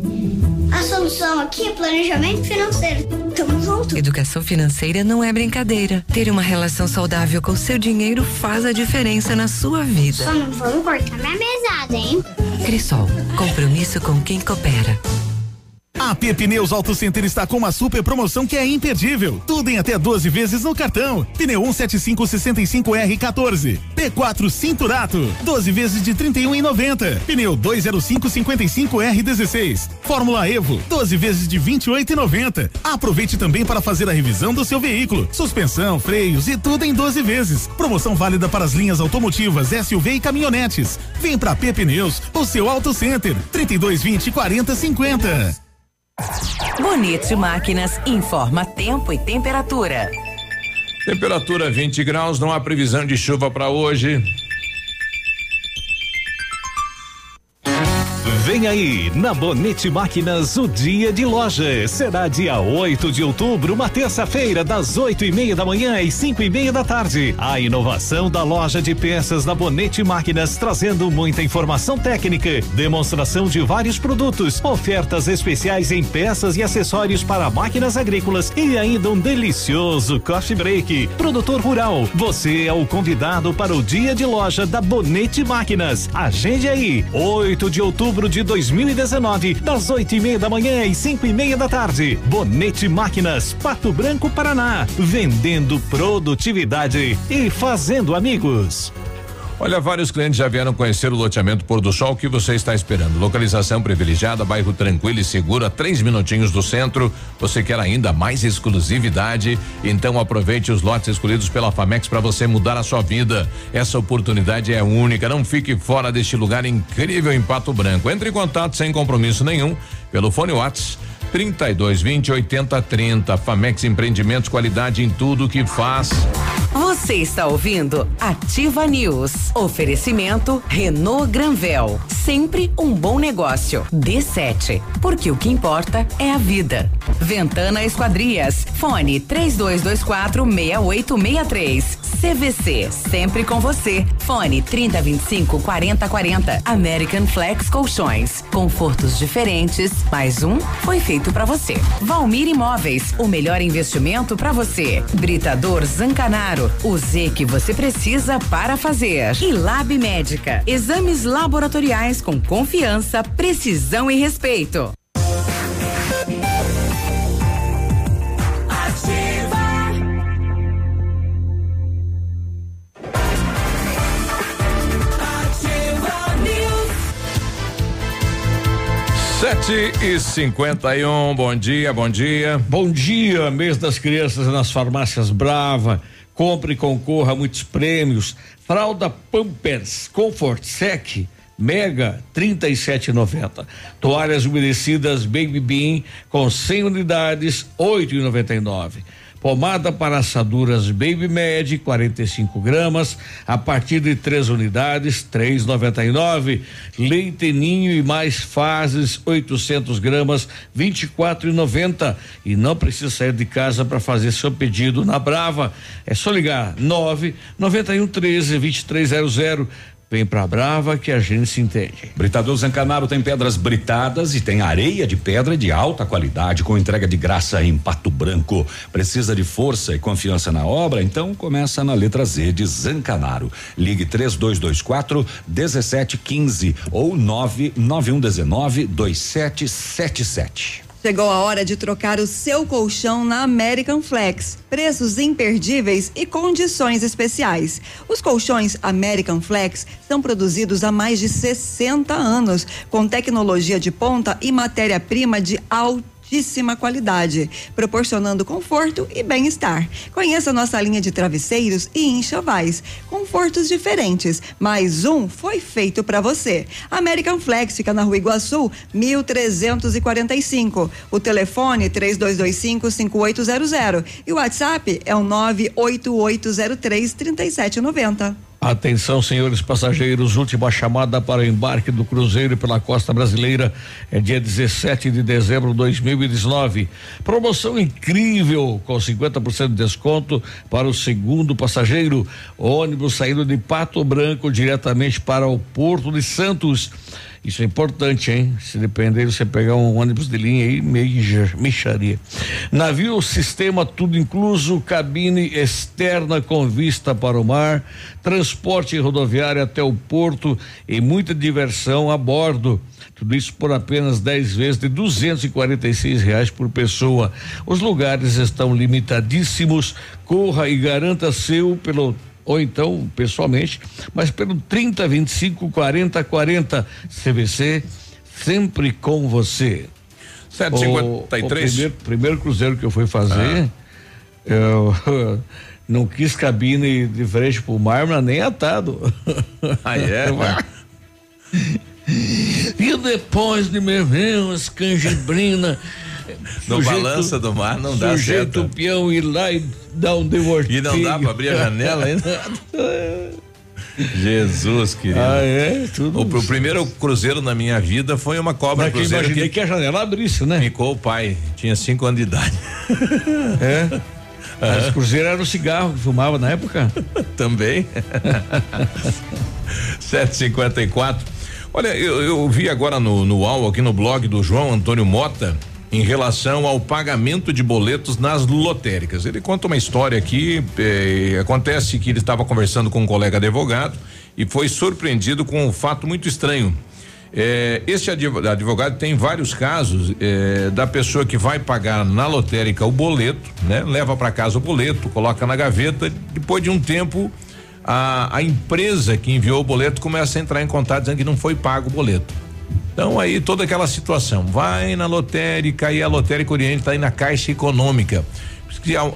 a solução aqui é planejamento financeiro. Tamo junto. Educação financeira não é brincadeira. Ter uma relação saudável com seu dinheiro faz a diferença na sua vida. Só não vamos cortar minha mesada, hein? Crisol, compromisso com quem coopera. A P Pneus Auto Center está com uma super promoção que é imperdível. Tudo em até 12 vezes no cartão. Pneu 17565R14. P4 Cinturato. 12 vezes de 31,90. Pneu 20555R16. Fórmula Evo. 12 vezes de 28,90. Aproveite também para fazer a revisão do seu veículo. Suspensão, freios e tudo em 12 vezes. Promoção válida para as linhas automotivas, SUV e caminhonetes. Vem pra P Pneus, o seu Auto Center. 3220 4050. Bonito Máquinas informa tempo e temperatura. Temperatura 20 graus, não há previsão de chuva para hoje. Vem aí, na Bonete Máquinas, o dia de loja. Será dia 8 de outubro, uma terça-feira, das oito e meia da manhã às cinco e meia da tarde. A inovação da loja de peças da Bonete Máquinas, trazendo muita informação técnica, demonstração de vários produtos, ofertas especiais em peças e acessórios para máquinas agrícolas e ainda um delicioso coffee break. Produtor rural, você é o convidado para o dia de loja da Bonete Máquinas. Agende aí, 8 de outubro de 2019, das oito e meia da manhã às cinco e meia da tarde. Bonete Máquinas, Pato Branco, Paraná. Vendendo produtividade e fazendo amigos. Olha, vários clientes já vieram conhecer o loteamento Pôr do Sol. O que você está esperando? Localização privilegiada, bairro tranquilo e seguro, a três minutinhos do centro. Você quer ainda mais exclusividade? Então aproveite os lotes escolhidos pela Famex para você mudar a sua vida. Essa oportunidade é única. Não fique fora deste lugar incrível em Pato Branco. Entre em contato sem compromisso nenhum pelo fone WhatsApp 32 20 80 30. Famex Empreendimentos, qualidade em tudo que faz. Você está ouvindo Ativa News. Oferecimento Renault Granvel. Sempre um bom negócio. D7. Porque o que importa é a vida. Ventana Esquadrias. Fone 3224 6863. CVC. Sempre com você. Fone 3025 4040. American Flex Colchões. Confortos diferentes. Mais um foi feito para você. Valmir Imóveis. O melhor investimento para você. Britador Zancanaro. O Z que você precisa para fazer. E Lab Médica. Exames laboratoriais com confiança, precisão e respeito. Sete e cinquenta e um, bom dia, bom dia. Bom dia, mês das crianças nas farmácias Brava. Compre e concorra a muitos prêmios. Fralda Pampers Comfort Sec Mega 37,90. Toalhas umedecidas Baby Bean com 100 unidades 8,99. Pomada para assaduras Baby Med 45 gramas a partir de três unidades 3,99. Leite Ninho e mais fases 800 gramas 24,90 e não precisa sair de casa para fazer seu pedido na Brava. É só ligar 9 91 13 2300 Vem pra Brava que a gente se entende. Britador Zancanaro tem pedras britadas e tem areia de pedra de alta qualidade com entrega de graça em Pato Branco. Precisa de força e confiança na obra? Então começa na letra Z de Zancanaro. Ligue 3224 1715 ou 99119 2777. Chegou a hora de trocar o seu colchão na American Flex. Preços imperdíveis e condições especiais. Os colchões American Flex são produzidos há mais de 60 anos, com tecnologia de ponta e matéria-prima de altíssimo altíssima qualidade, proporcionando conforto e bem-estar. Conheça nossa linha de travesseiros e enxovais, confortos diferentes, mas um foi feito para você. American Flex fica na Rua Iguaçu, 1345. O telefone 3225 5800 e o WhatsApp é o 98803 3790. Atenção, senhores passageiros, última chamada para o embarque do cruzeiro pela costa brasileira é dia 17 de dezembro de 2019. Promoção incrível com 50% de desconto para o segundo passageiro. Ônibus saindo de Pato Branco diretamente para o Porto de Santos. Isso é importante, hein? Se depender, você pegar um ônibus de linha aí, micharia. Navio, sistema tudo incluso, cabine externa com vista para o mar, transporte rodoviário até o porto e muita diversão a bordo. Tudo isso por apenas 10 vezes de 246 reais por pessoa. Os lugares estão limitadíssimos. Corra e garanta seu pelo ou então pessoalmente, mas pelo 30 25 40 40 CVC sempre com você. 753. O, o primeiro, primeiro cruzeiro que eu fui fazer, ah. eu não quis cabine de frente pro mar, mas nem atado. Ah, é? e depois de me ver umas canjibrina no sujeito, balança do mar não dá certo. o peão ir lá e dar um devortigo. E não dá pra abrir a janela ainda? Jesus, querido. Ah, é? Tudo o, o, primeiro cruzeiro na minha vida foi uma cobra Mas cruzeiro. imaginei que, que a janela abrisse, né? Ficou o pai, tinha cinco anos de idade. É? Mas cruzeiro era o cigarro que fumava na época? Também. 754. Olha, eu, eu vi agora no, no UAU, aqui no blog do João Antônio Mota, em relação ao pagamento de boletos nas lotéricas. Ele conta uma história aqui. Eh, acontece que ele estava conversando com um colega advogado e foi surpreendido com um fato muito estranho. Eh, este advogado tem vários casos eh, da pessoa que vai pagar na lotérica o boleto, né? Leva para casa o boleto, coloca na gaveta, depois de um tempo a, a empresa que enviou o boleto começa a entrar em contato dizendo que não foi pago o boleto. Então aí toda aquela situação, vai na lotérica e a lotérica Oriente está aí na Caixa Econômica.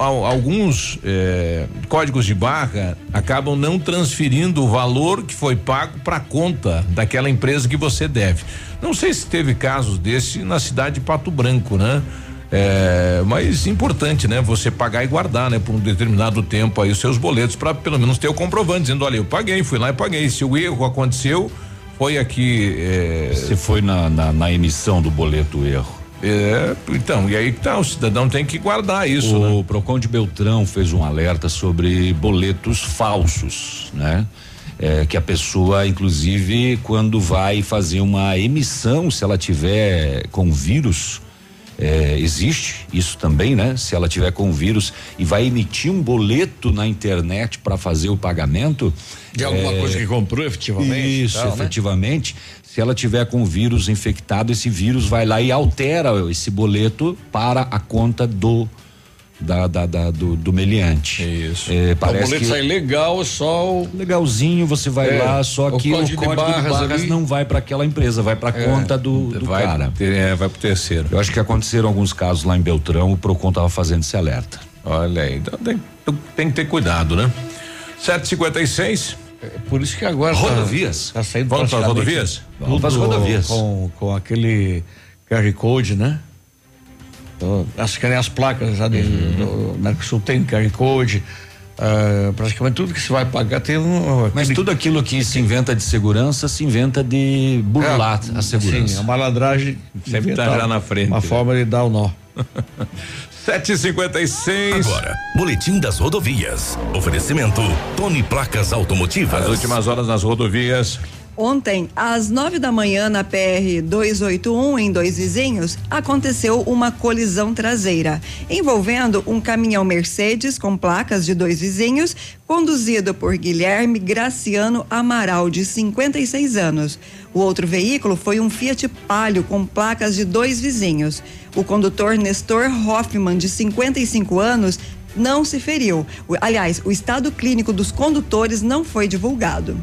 Alguns eh, códigos de barra acabam não transferindo o valor que foi pago para a conta daquela empresa que você deve. Não sei se teve casos desse na cidade de Pato Branco, né? É, mas importante, né? Você pagar e guardar, né? Por um determinado tempo aí os seus boletos para pelo menos ter o comprovante dizendo, olha, eu paguei, fui lá e paguei. Se o erro aconteceu, foi aqui. É... Se foi na, na, na, emissão do boleto erro. É, então, e aí tá, o cidadão tem que guardar isso. O né? Procon de Beltrão fez um alerta sobre boletos falsos, né? É, que a pessoa, inclusive, quando vai fazer uma emissão, se ela tiver com vírus, é, existe isso também, né? Se ela tiver com vírus e vai emitir um boleto na internet para fazer o pagamento. De alguma é, coisa que comprou efetivamente. Isso, tal, né? efetivamente. Né? Se ela tiver com vírus infectado, esse vírus vai lá e altera esse boleto para a conta do da, da, da do, do meliante. Isso. É, parece o boleto que sai legal, só o... legalzinho, você vai é, lá, só que o código, o código de barras, de barras não vai para aquela empresa, vai para é, conta do, do vai, cara. Ter, é, vai pro terceiro. Eu acho que aconteceram alguns casos lá em Beltrão, o Procon tava fazendo esse alerta. Olha aí, então tem, tem que ter cuidado, né? 756 é por isso que agora tá- rodovias. Tá, tá saindo Vamos para as rodovias? Vamos para as rodovias. Com, com aquele QR Code, né? Que nem as placas já de, uhum. do Mercosul tem QR Code. Uh, praticamente tudo que se vai pagar tem um. Mas tudo aquilo que se inventa de segurança se inventa de burlar é, a segurança. Sim, a malandragem sempre está já na frente. Uma forma de dar o nó. 756. Agora, Boletim das Rodovias. Oferecimento Tony Placas Automotivas. As últimas horas nas rodovias. Ontem, às nove da manhã, na PR 281, em Dois Vizinhos, aconteceu uma colisão traseira, envolvendo um caminhão Mercedes com placas de dois vizinhos, conduzido por Guilherme Graciano Amaral, de 56 anos. O outro veículo foi um Fiat Palio com placas de dois vizinhos. O condutor Nestor Hoffman, de 55 anos, não se feriu. Aliás, o estado clínico dos condutores não foi divulgado.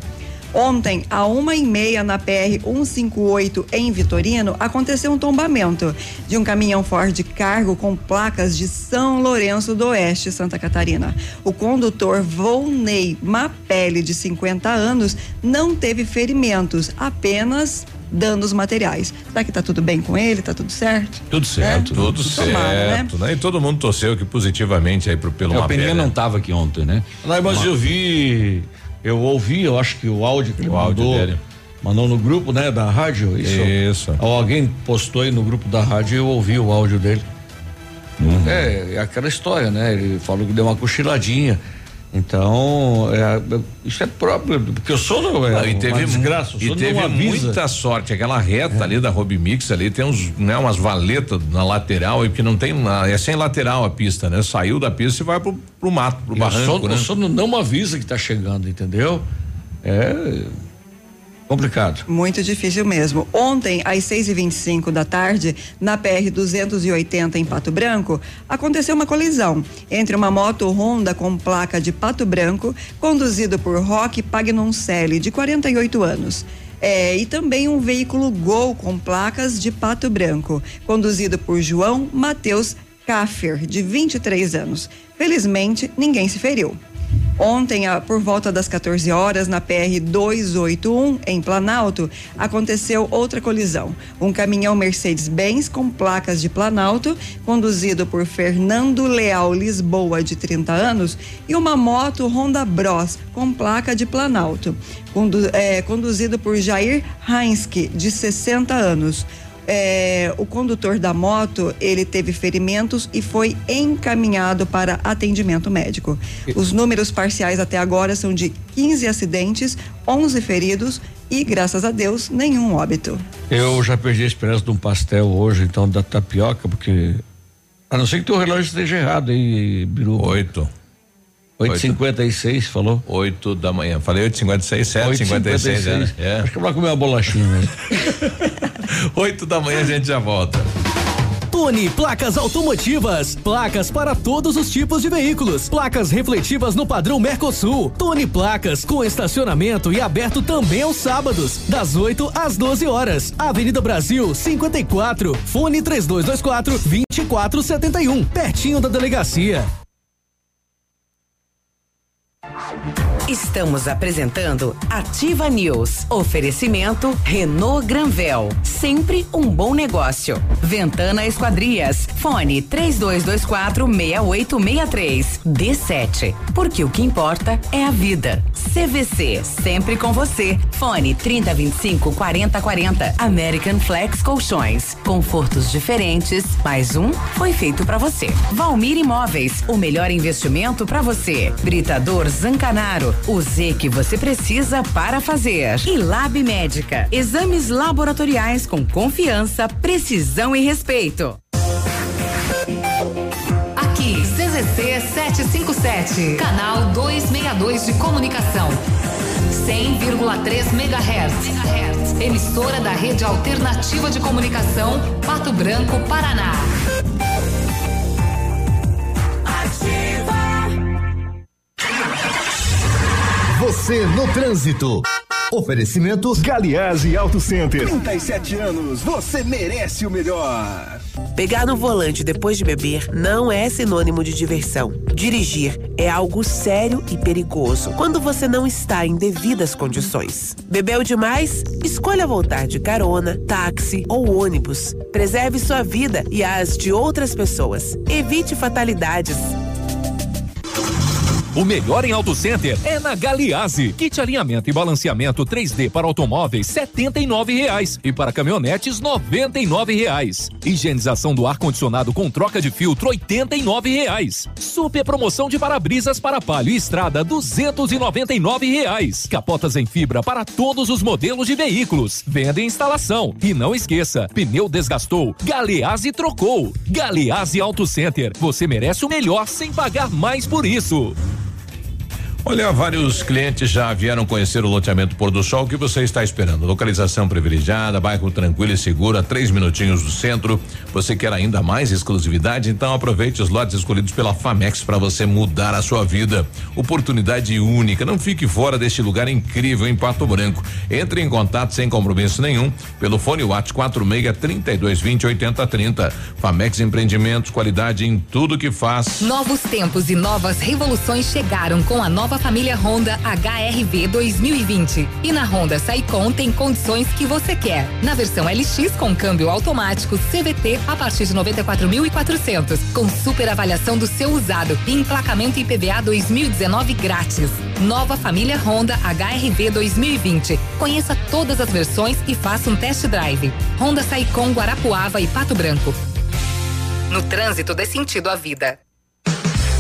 Ontem, a uma e meia na PR 158 em Vitorino, aconteceu um tombamento de um caminhão Ford Cargo com placas de São Lourenço do Oeste, Santa Catarina. O condutor Volney Mapelli, de 50 anos, não teve ferimentos, apenas danos materiais. Será que tá tudo bem com ele? Tá tudo certo? Tudo certo, É? tudo Tomara, certo, né? E todo mundo torceu que positivamente aí pro, pelo É, o Peninha né? não tava aqui ontem, né? Mas Uma- eu vi, eu ouvi, eu acho que o áudio que ele O áudio mandou, dele. mandou no grupo, né, da rádio, isso. Isso. Ou alguém postou aí no grupo da rádio e eu ouvi o áudio dele. Uhum. É, é aquela história, né? Ele falou que deu uma cochiladinha. Então, é, isso é próprio, porque o sono é Não, e uma teve, desgraça, o e teve muita sorte. Aquela reta ali da Robi Mix ali tem uns, né, umas valetas na lateral e que não tem na- é sem lateral a pista, né? Saiu da pista e vai pro, pro mato, pro E barranco, o sono, né? o sono não avisa que tá chegando, entendeu? É complicado. Muito difícil mesmo. Ontem, às 6 e 25 da tarde, na PR 280 em Pato Branco, aconteceu uma colisão entre uma moto Honda com placa de Pato Branco, conduzido por Roque Pagnoncelli, de 48 anos. É, e também um veículo Gol com placas de Pato Branco, conduzido por João Matheus Kaffer, de 23 anos. Felizmente, ninguém se feriu. Ontem, por volta das 14 horas, na PR 281, em Planalto, aconteceu outra colisão. Um caminhão Mercedes-Benz com placas de Planalto, conduzido por Fernando Leal Lisboa, de 30 anos, e uma moto Honda Bros com placa de Planalto, condu- eh, conduzido por Jair Heinske, de 60 anos. É, o condutor da moto ele teve ferimentos e foi encaminhado para atendimento médico. Os números parciais até agora são de 15 acidentes, 11 feridos e, graças a Deus, nenhum óbito. Eu já perdi a esperança de um pastel hoje, então, da tapioca, porque. A não ser que teu relógio esteja errado aí, Biruba. Oito. 8h56, falou? 8 da manhã. Falei 8h56, 7h56, né? É. Acho que vai comer uma bolachinha mesmo. 8 da manhã a gente já volta. Tune Placas Automotivas. Placas para todos os tipos de veículos. Placas refletivas no padrão Mercosul. Tune Placas com estacionamento e aberto também aos sábados, das 8 às 12 horas. Avenida Brasil 54. Fone 3224 2471. Pertinho da delegacia. Estamos apresentando Ativa News. Oferecimento Renault Granvel. Sempre um bom negócio. Ventana Esquadrias. Fone 3224 6863. D7. Porque o que importa é a vida. CVC. Sempre com você. Fone 3025 4040. American Flex Colchões. Confortos diferentes. Mais um foi feito para você. Valmir Imóveis. O melhor investimento para você. Britador Zancanaro. O Z que você precisa para fazer. E Lab Médica. Exames laboratoriais com confiança, precisão e respeito. Aqui, CZC 757, canal 262 de comunicação. 100,3 MHz. Emissora da Rede Alternativa de Comunicação, Pato Branco, Paraná. Você no trânsito. Oferecimento Galiase Auto Center. 37 anos, você merece o melhor. Pegar no volante depois de beber não é sinônimo de diversão. Dirigir é algo sério e perigoso quando você não está em devidas condições. Bebeu demais? Escolha voltar de carona, táxi ou ônibus. Preserve sua vida e as de outras pessoas. Evite fatalidades. O melhor em Auto Center é na Galiase. Kit alinhamento e balanceamento 3D para automóveis 79 reais e para caminhonetes 99 reais. Higienização do ar condicionado com troca de filtro 89 reais. Super promoção de para-brisas para palio e estrada 299 reais. Capotas em fibra para todos os modelos de veículos. Venda e instalação. E não esqueça, pneu desgastou, Galease trocou. Galease Auto Center. Você merece o melhor sem pagar mais por isso. Olha, vários clientes já vieram conhecer o loteamento Pôr do Sol. Que você está esperando? Localização privilegiada, bairro tranquilo e seguro, a três minutinhos do centro. Você quer ainda mais exclusividade? Então aproveite os lotes escolhidos pela Famex para você mudar a sua vida. Oportunidade única. Não fique fora deste lugar incrível em Pato Branco. Entre em contato sem compromisso nenhum pelo fone WhatsApp 46 3220 8030. Famex Empreendimentos, qualidade em tudo que faz. Novos tempos e novas revoluções chegaram com a nova família Honda HRV 2020. E na Honda Saicon tem condições que você quer. Na versão LX com câmbio automático CVT a partir de 94.400, com super avaliação do seu usado e emplacamento IPVA 2019 grátis. Nova família Honda HRV 2020. Conheça todas as versões e faça um test drive. Honda Saicon Guarapuava e Pato Branco. No trânsito dê sentido à vida.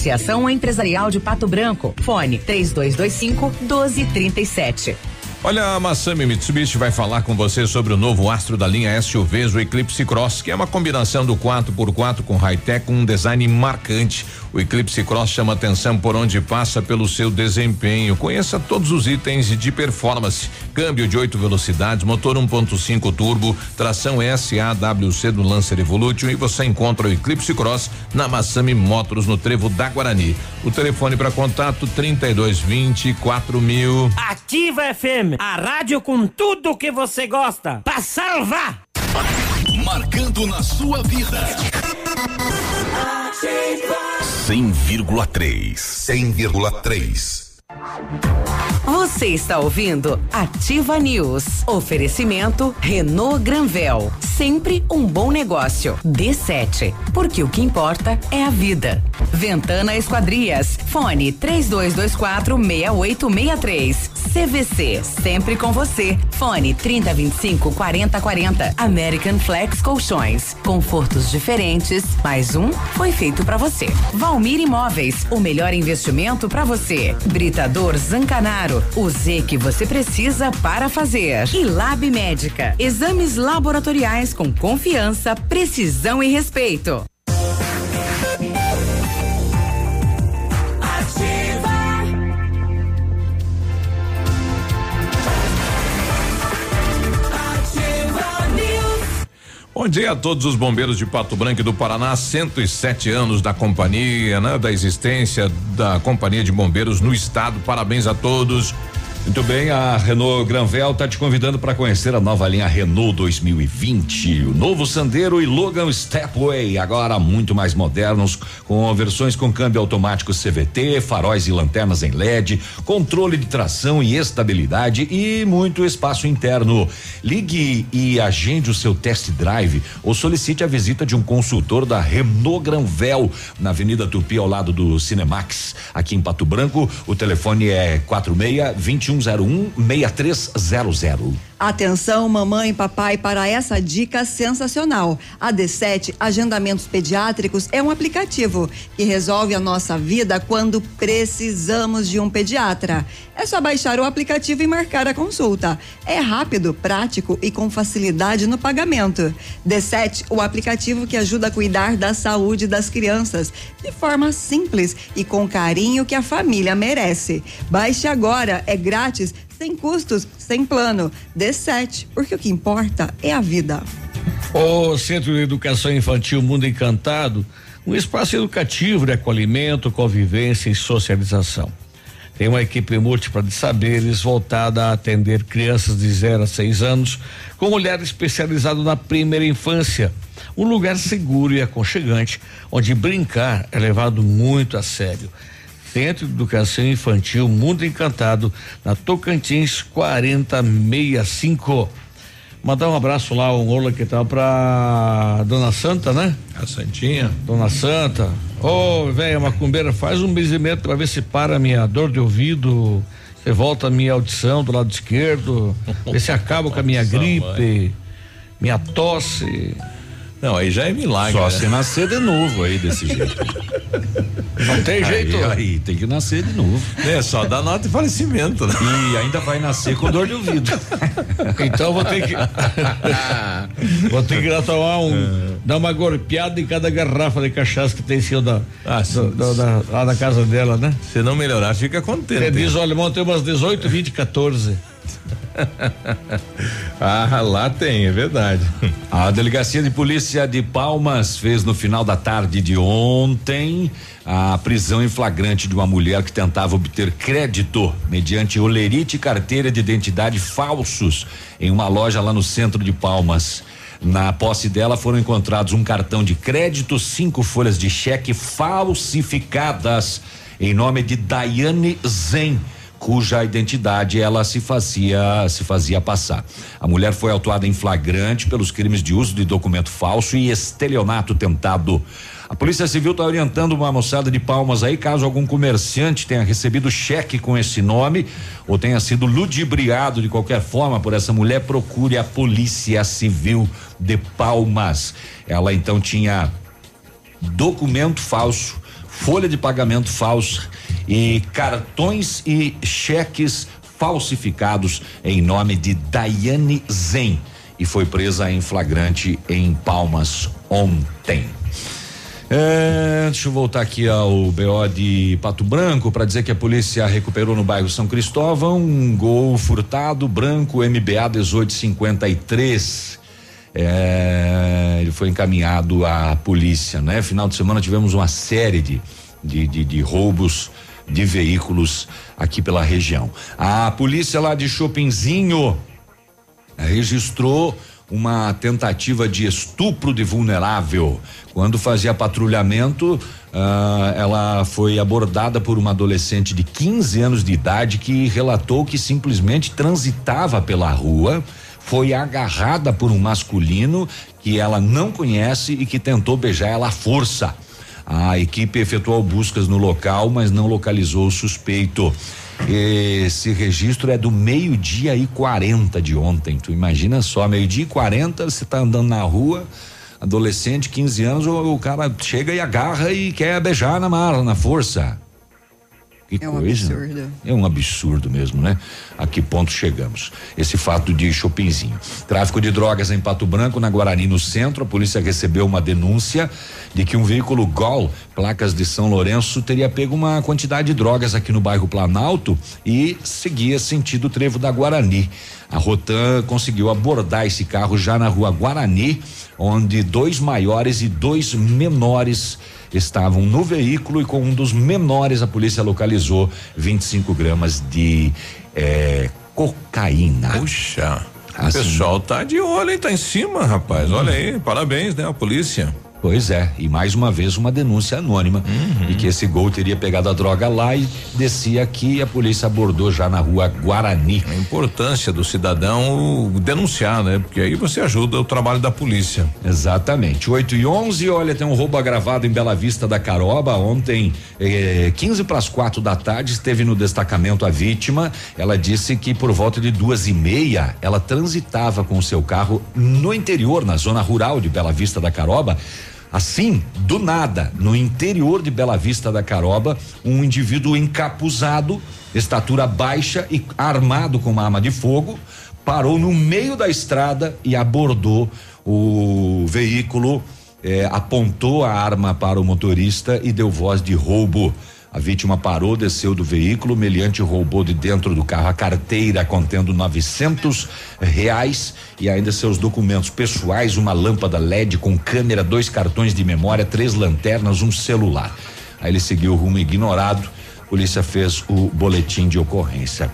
Associação Empresarial de Pato Branco. Fone 3225 1237. Olha, a Massami Mitsubishi vai falar com você sobre o novo astro da linha SUVs, o Eclipse Cross, que é uma combinação do 4x4 com high-tech com um design marcante. O Eclipse Cross chama atenção por onde passa pelo seu desempenho. Conheça todos os itens de performance: câmbio de oito velocidades, motor 1.5 turbo, tração SAWC do Lancer Evolution e você encontra o Eclipse Cross na Massami Motors no Trevo da Guarani. O telefone para contato 3220 mil. Ativa FM, a rádio com tudo que você gosta. Pra salvar! Marcando na sua vida. 100,3. 100,3. Você está ouvindo Ativa News. Oferecimento Renault Granvel. Sempre um bom negócio. D7. Porque o que importa é a vida. Ventana Esquadrias. Fone 3224 6863. CVC. Sempre com você. Fone 3025 4040. American Flex Colchões. Confortos diferentes. Mais um foi feito para você. Valmir Imóveis. O melhor investimento para você. Britador Zancanaro. O Z que você precisa para fazer. E Lab Médica. Exames laboratoriais com confiança, precisão e respeito. Bom dia a todos os bombeiros de Pato Branco e do Paraná, 107 anos da companhia, né? Da existência da companhia de bombeiros no estado. Parabéns a todos. Muito bem, a Renault Granvel está te convidando para conhecer a nova linha Renault 2020. O novo Sandero e Logan Stepway, agora muito mais modernos, com versões com câmbio automático CVT, faróis e lanternas em LED, controle de tração e estabilidade e muito espaço interno. Ligue e agende o seu test drive ou solicite a visita de um consultor da Renault Granvel na Avenida Tupi ao lado do Cinemax, aqui em Pato Branco. O telefone é 46 21 2101 6300. Atenção, mamãe e papai, para essa dica sensacional. A D7 Agendamentos Pediátricos é um aplicativo que resolve a nossa vida quando precisamos de um pediatra. É só baixar o aplicativo e marcar a consulta. É rápido, prático e com facilidade no pagamento. D7, o aplicativo que ajuda a cuidar da saúde das crianças de forma simples e com carinho que a família merece. Baixe agora, é grátis sem custos, sem plano. D7, porque o que importa é a vida. O Centro de Educação Infantil Mundo Encantado, um espaço educativo de acolhimento, convivência e socialização. Tem uma equipe múltipla de saberes voltada a atender crianças de 0 a 6 anos, com olhar especializado na primeira infância. Um lugar seguro e aconchegante, onde brincar é levado muito a sério Centro de Educação Infantil Mundo Encantado, na Tocantins 4065. Mandar um abraço lá, um olá que tal pra Dona Santa, né? A Santinha. Dona Santa. Ô, oh, velha macumbeira, faz um benzimento pra ver se para a minha dor de ouvido, você volta a minha audição do lado esquerdo, ver se acaba com a minha gripe, minha tosse. Não, aí já é milagre. Só né? se nascer de novo aí desse jeito. Não tem jeito. Aí, aí tem que nascer de novo. É só dá nota de falecimento, né? E ainda vai nascer com dor de ouvido. Então vou ter que vou ter que ir lá tomar um dar uma golpeada em cada garrafa de cachaça que tem em cima da, Ah, do- do- da- lá na casa dela, né? Se não melhorar, fica contente. Você diz, olha, irmão, tem umas 18, 20, 14. ah, lá tem, é verdade. A Delegacia de Polícia de Palmas fez no final da tarde de ontem a prisão em flagrante de uma mulher que tentava obter crédito mediante olerite e carteira de identidade falsos em uma loja lá no centro de Palmas. Na posse dela foram encontrados um cartão de crédito, cinco folhas de cheque falsificadas em nome de Daiane Zen cuja identidade ela se fazia se fazia passar. A mulher foi autuada em flagrante pelos crimes de uso de documento falso e estelionato tentado. A Polícia Civil está orientando uma moçada de palmas aí, caso algum comerciante tenha recebido cheque com esse nome ou tenha sido ludibriado de qualquer forma por essa mulher, procure a Polícia Civil de Palmas. Ela então tinha documento falso, folha de pagamento falsa e cartões e cheques falsificados em nome de Daiane Zen e foi presa em flagrante em Palmas ontem. É, deixa eu voltar aqui ao BO de Pato Branco para dizer que a polícia recuperou no bairro São Cristóvão um gol furtado branco MBA 1853. É, ele foi encaminhado à polícia, né? Final de semana tivemos uma série de, de, de, de roubos de veículos aqui pela região. A polícia lá de Chopinzinho registrou uma tentativa de estupro de vulnerável. Quando fazia patrulhamento, ah, ela foi abordada por uma adolescente de 15 anos de idade que relatou que simplesmente transitava pela rua, foi agarrada por um masculino que ela não conhece e que tentou beijar ela à força. A equipe efetuou buscas no local, mas não localizou o suspeito. Esse registro é do meio-dia e 40 de ontem. Tu imagina só, meio-dia e 40, você tá andando na rua, adolescente, 15 anos, o, o cara chega e agarra e quer beijar na mala, na força. Que É um coisa. absurdo. É um absurdo mesmo, né? A que ponto chegamos? Esse fato de Chopinzinho. Tráfico de drogas em Pato Branco, na Guarani, no centro. A polícia recebeu uma denúncia de que um veículo Gol, placas de São Lourenço, teria pego uma quantidade de drogas aqui no bairro Planalto e seguia sentido trevo da Guarani. A Rotan conseguiu abordar esse carro já na rua Guarani, onde dois maiores e dois menores estavam no veículo e com um dos menores a polícia localizou 25 gramas de eh, cocaína. Puxa. O Assim. pessoal tá de olho, hein? Tá em cima, rapaz. Olha aí, parabéns, né? A polícia. Pois é, e mais uma vez uma denúncia anônima de que esse gol teria pegado a droga lá e descia aqui e a polícia abordou já na rua Guarani. A importância do cidadão denunciar, né? Porque aí você ajuda o trabalho da polícia. Exatamente. 8 e 11, olha, tem um roubo agravado em Bela Vista da Caroba. Ontem, eh, 15 para as quatro da tarde, esteve no destacamento a vítima. Ela disse que por volta de duas e meia, ela transitava com o seu carro no interior, na zona rural de Bela Vista da Caroba. Assim, do nada, no interior de Bela Vista da Caroba, um indivíduo encapuzado, estatura baixa e armado com uma arma de fogo, parou no meio da estrada e abordou o veículo, eh, apontou a arma para o motorista e deu voz de roubo. A vítima parou, desceu do veículo, meliante roubou de dentro do carro a carteira contendo 900 reais e ainda seus documentos pessoais, uma lâmpada LED com câmera, dois cartões de memória, três lanternas, um celular. Aí ele seguiu o rumo ignorado. A polícia fez o boletim de ocorrência.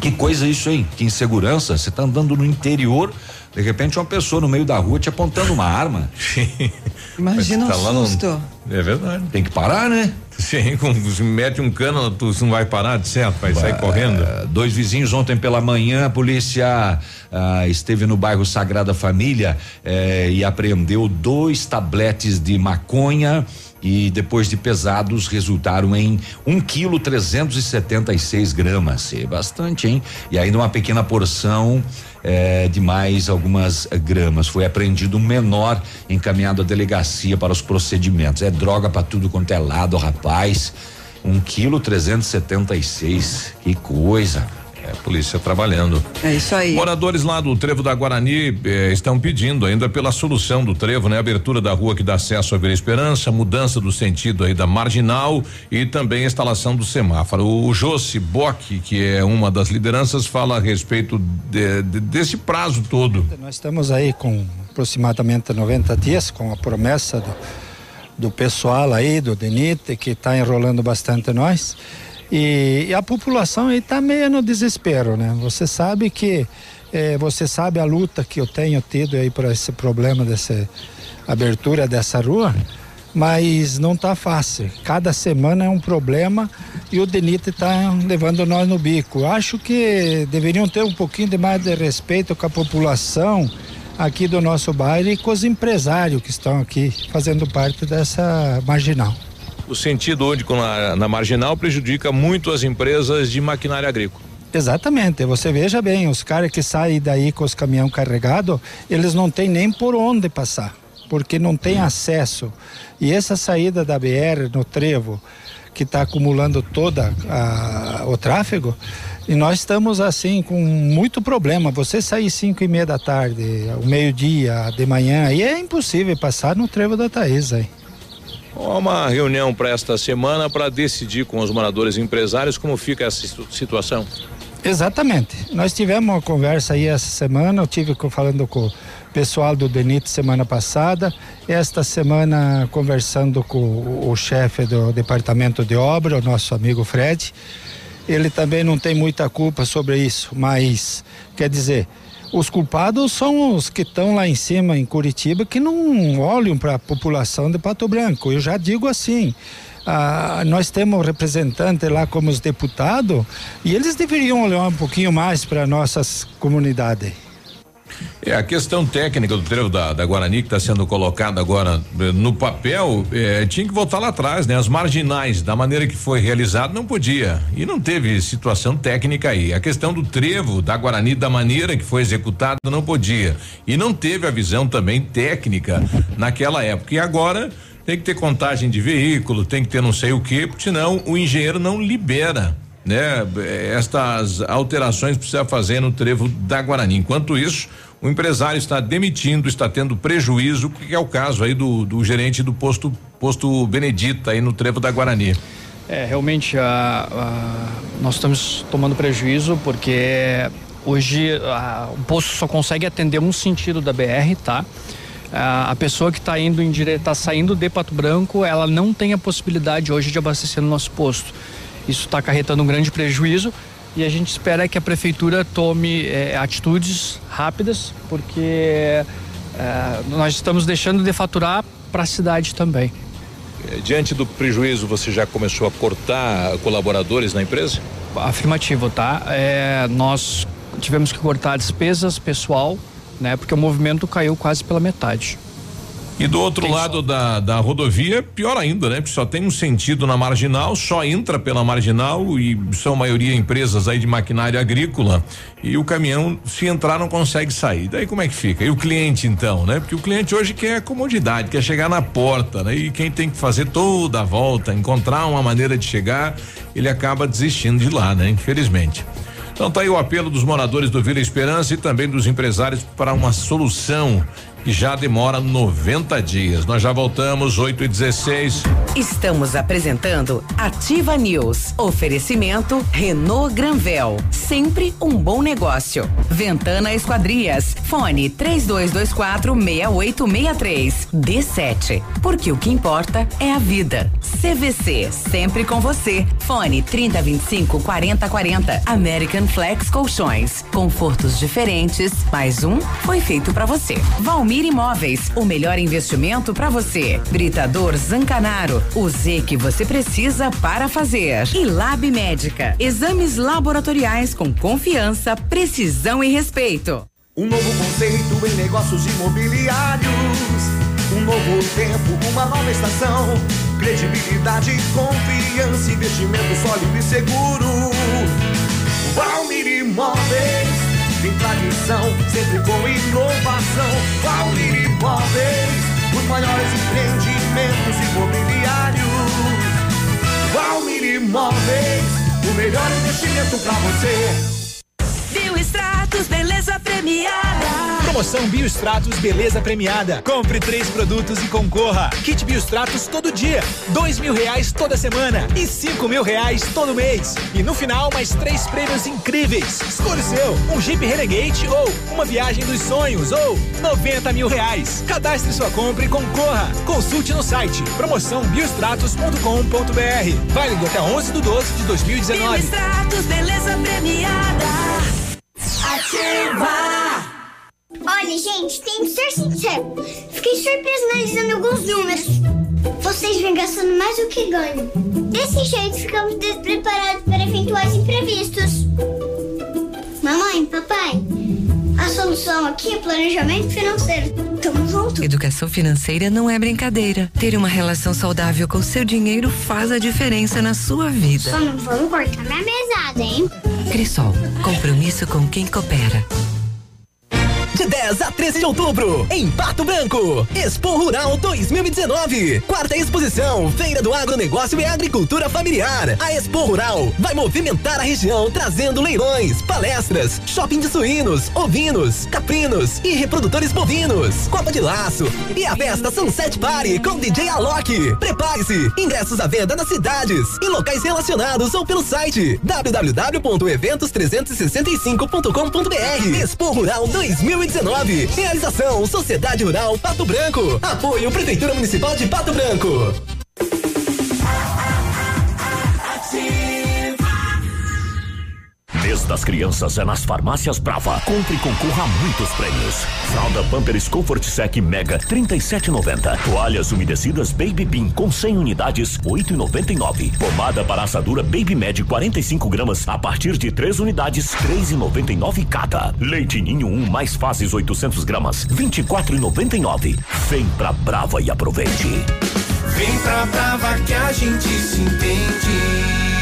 Que coisa isso, hein? Que insegurança. Você tá andando no interior, de repente uma pessoa no meio da rua te apontando uma arma. Imagina Tá um lá no- susto. É verdade. Tem que parar, né? Sim, com, se mete um cano, tu não vai parar, de certo, vai sair correndo. Dois vizinhos ontem pela manhã, a polícia ah, esteve no bairro Sagrada Família eh, e apreendeu dois tabletes de maconha e depois de pesados resultaram em um quilo trezentos e setenta e seis gramas, é bastante, hein? E ainda uma pequena porção eh, de mais algumas gramas. Foi apreendido um menor encaminhado à delegacia para os procedimentos. É droga para tudo quanto é lado, rapaz. Um quilo trezentos e setenta e seis, que coisa. É, a polícia trabalhando. É isso aí. Moradores lá do Trevo da Guarani eh, estão pedindo ainda pela solução do trevo, né? Abertura da rua que dá acesso à Vila Esperança, mudança do sentido aí da marginal e também instalação do semáforo. O Josi Bock, que é uma das lideranças, fala a respeito de- de- desse prazo todo. Nós estamos aí com aproximadamente 90 dias com a promessa do, do pessoal aí, do DENIT, que está enrolando bastante nós. E, e a população está meio no desespero, né? Você sabe que, eh, você sabe a luta que eu tenho tido aí para esse problema dessa abertura dessa rua, mas não está fácil. Cada semana é um problema e o DENIT está levando nós no bico. Acho que deveriam ter um pouquinho de mais de respeito com a população aqui do nosso bairro e com os empresários que estão aqui fazendo parte dessa marginal. O sentido único na, na marginal prejudica muito as empresas de maquinária agrícola. Exatamente, você veja bem, os caras que saem daí com os caminhão carregado, eles não têm nem por onde passar, porque não tem acesso. E essa saída da BR no trevo, que está acumulando toda a- o tráfego, e nós estamos assim com muito problema. Você sair cinco e meia da tarde, ao meio-dia, de manhã, aí é impossível passar no trevo da Thaís aí. Uma reunião para esta semana para decidir com os moradores e empresários como fica essa situ- situação. Exatamente. Nós tivemos uma conversa aí essa semana, eu tive falando com o pessoal do DENIT semana passada, esta semana conversando com o, o chefe do departamento de obra, o nosso amigo Fred. Ele também não tem muita culpa sobre isso, mas quer dizer, os culpados são os que estão lá em cima em Curitiba que não olham para a população de Pato Branco. Eu já digo assim, ah, nós temos representantes lá como os deputados e eles deveriam olhar um pouquinho mais para nossas comunidades. É, a questão técnica do trevo da, da Guarani que está sendo colocada agora eh, no papel, eh, tinha que voltar lá atrás, né? As marginais, da maneira que foi realizado, não podia. E não teve situação técnica aí. A questão do trevo da Guarani, da maneira que foi executado, não podia. E não teve a visão também técnica naquela época. E agora tem que ter contagem de veículo, tem que ter não sei o quê, porque senão o engenheiro não libera né? Estas alterações precisa fazer no trevo da Guarani. Enquanto isso, o empresário está demitindo, está tendo prejuízo, que é o caso aí do, do gerente do posto posto Benedita aí no trevo da Guarani. É, realmente a- a- nós estamos tomando prejuízo porque hoje a- o posto só consegue atender um sentido da BR, tá? A, pessoa que está indo em tá saindo de Pato Branco, ela não tem a possibilidade hoje de abastecer no nosso posto. Isso está acarretando um grande prejuízo e a gente espera que a prefeitura tome eh, atitudes rápidas, porque eh, nós estamos deixando de faturar para a cidade também. Eh, Diante do prejuízo, você já começou a cortar colaboradores na empresa? Afirmativo, tá? É, nós tivemos que cortar despesas pessoal, né? Porque o movimento caiu quase pela metade. E do outro lado da, da rodovia, pior ainda, né? Porque só tem um sentido na marginal, só entra pela marginal e são a maioria empresas aí de maquinária agrícola. E o caminhão, se entrar, não consegue sair. Daí como é que fica? E o cliente então, né? Porque o cliente hoje quer comodidade, quer chegar na porta, né? E quem tem que fazer toda a volta, encontrar uma maneira de chegar, ele acaba desistindo de lá, né? Infelizmente. Então tá aí o apelo dos moradores do Vila Esperança e também dos empresários para uma solução já demora 90 dias. Nós já voltamos, 8 e 16. Estamos apresentando Ativa News. Oferecimento Renault Granvel. Sempre um bom negócio. Ventana Esquadrias. Fone 3224 6863. D7. Porque o que importa é a vida. CVC. Sempre com você. Fone 3025 4040. American Flex Colchões. Confortos diferentes. Mais um foi feito para você. Valmir Valmir Imóveis, o melhor investimento para você. Britador Zancanaro, o Z que você precisa para fazer. E Lab Médica, exames laboratoriais com confiança, precisão e respeito. Um novo conceito em negócios imobiliários. Um novo tempo, uma nova estação. Credibilidade, confiança, investimento sólido e seguro. Valmir Imóveis, tem tradição, sempre com inovação. Valmir Imóveis, os maiores empreendimentos imobiliários. Valmir Imóveis, o melhor investimento para você. Biostratos, beleza premiada. Promoção Biostratos Beleza Premiada. Compre três produtos e concorra. Kit Biostratos todo dia, dois mil reais toda semana e cinco mil reais todo mês. E no final, mais três prêmios incríveis. Escolha o seu, um Jeep Renegade ou uma viagem dos sonhos ou 90 mil reais. Cadastre sua compra e concorra. Consulte no site promoçãobiostratos.com.br. Válido até 11 de 12 de 2019. Biostratos, beleza premiada. Ativa! Olha, gente, tem que ser sincero. Fiquei surpresa analisando alguns números. Vocês vêm gastando mais do que ganham. Desse jeito, ficamos despreparados para eventuais imprevistos. Mamãe, papai, a solução aqui é planejamento financeiro. Tamo junto. Educação financeira não é brincadeira. Ter uma relação saudável com seu dinheiro faz a diferença na sua vida. Só não vamos cortar minha mesada, hein? Crisol, compromisso com quem coopera. De 10 a 13 de outubro, em Pato Branco, Expo Rural 2019. Quarta exposição, Feira do Agronegócio e Agricultura Familiar. A Expo Rural vai movimentar a região, trazendo leilões, palestras, shopping de suínos, ovinos, caprinos e reprodutores bovinos. Copa de laço e a festa Sunset Party com DJ Alok. Prepare-se, ingressos à venda nas cidades e locais relacionados ou pelo site www.eventos365.com.br. Expo Rural 2019. Realização Sociedade Rural Pato Branco. Apoio Prefeitura Municipal de Pato Branco. Mês das crianças é nas farmácias Brava. Compre e concorra a muitos prêmios. Fralda Pampers Comfort Sec Mega 37,90. Toalhas umedecidas Baby Bean com 100 unidades 8,99. Pomada para assadura Baby Med 45 gramas a partir de 3 unidades 3,99 cada. Leite Ninho 1 mais fases 800 gramas 24,99. Vem pra Brava e aproveite. Vem pra Brava que a gente se entende.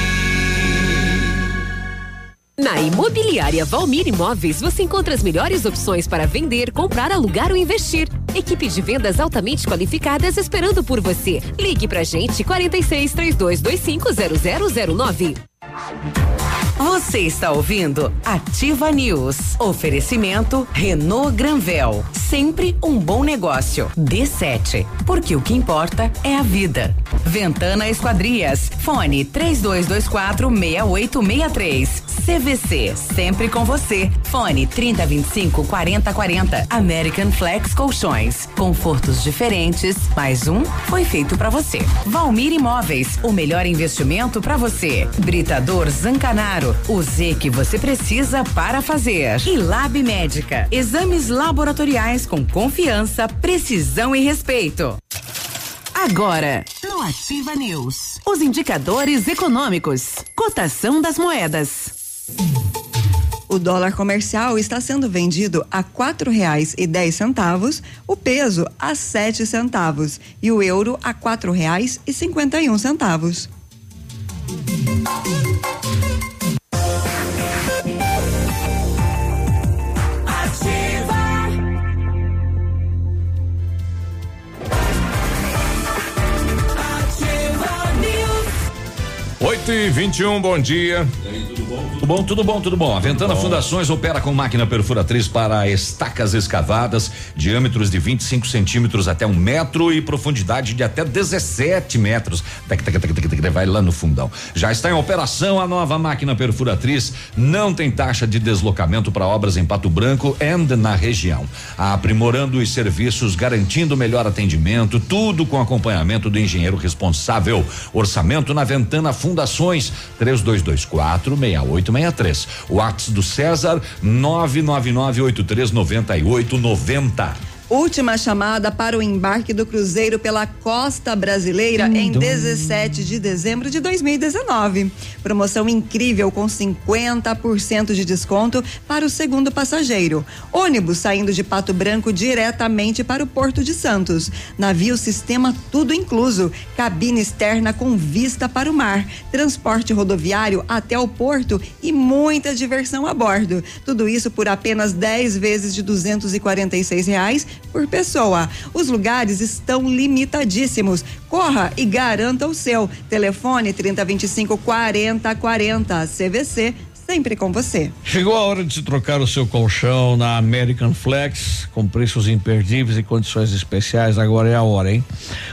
Na Imobiliária Valmir Imóveis, você encontra as melhores opções para vender, comprar, alugar ou investir. Equipe de vendas altamente qualificadas esperando por você. Ligue pra gente 46 3225 0009. Você está ouvindo Ativa News. Oferecimento Renault Granvel. Sempre um bom negócio. D7. Porque o que importa é a vida. Ventana Esquadrias. Fone 3224 6863. CVC. Sempre com você. Fone 3025 4040. American Flex Colchões. Confortos diferentes. Mais um foi feito para você. Valmir Imóveis. O melhor investimento para você. Britador Zancanaro. O Z que você precisa para fazer. E Lab Médica. Exames laboratoriais com confiança, precisão e respeito. Agora, no Ativa News, os indicadores econômicos, cotação das moedas. O dólar comercial está sendo vendido a quatro reais e dez centavos, o peso a sete centavos e o euro a quatro reais e cinquenta e um centavos. 8 e 21 bom dia. Tudo bom, tudo bom, tudo bom. A Ventana Fundações opera com máquina perfuratriz para estacas escavadas, diâmetros de 25 centímetros até um metro e profundidade de até 17 metros. Vai lá no fundão. Já está em operação a nova máquina perfuratriz. Não tem taxa de deslocamento para obras em Pato Branco e na região. Aprimorando os serviços, garantindo melhor atendimento, tudo com acompanhamento do engenheiro responsável. Orçamento na Ventana Fundações 3224 6863. WhatsApp do César 999839890. Última chamada para o embarque do cruzeiro pela costa brasileira em 17 de dezembro de 2019. Promoção incrível com 50% de desconto para o segundo passageiro. Ônibus saindo de Pato Branco diretamente para o Porto de Santos. Navio sistema tudo incluso. Cabine externa com vista para o mar. Transporte rodoviário até o porto e muita diversão a bordo. Tudo isso por apenas 10 vezes de 246 reais por pessoa. Os lugares estão limitadíssimos. Corra e garanta o seu. Telefone 3025 4040. CVC sempre com você. Chegou a hora de se trocar o seu colchão na American Flex, com preços imperdíveis e condições especiais. Agora é a hora, hein?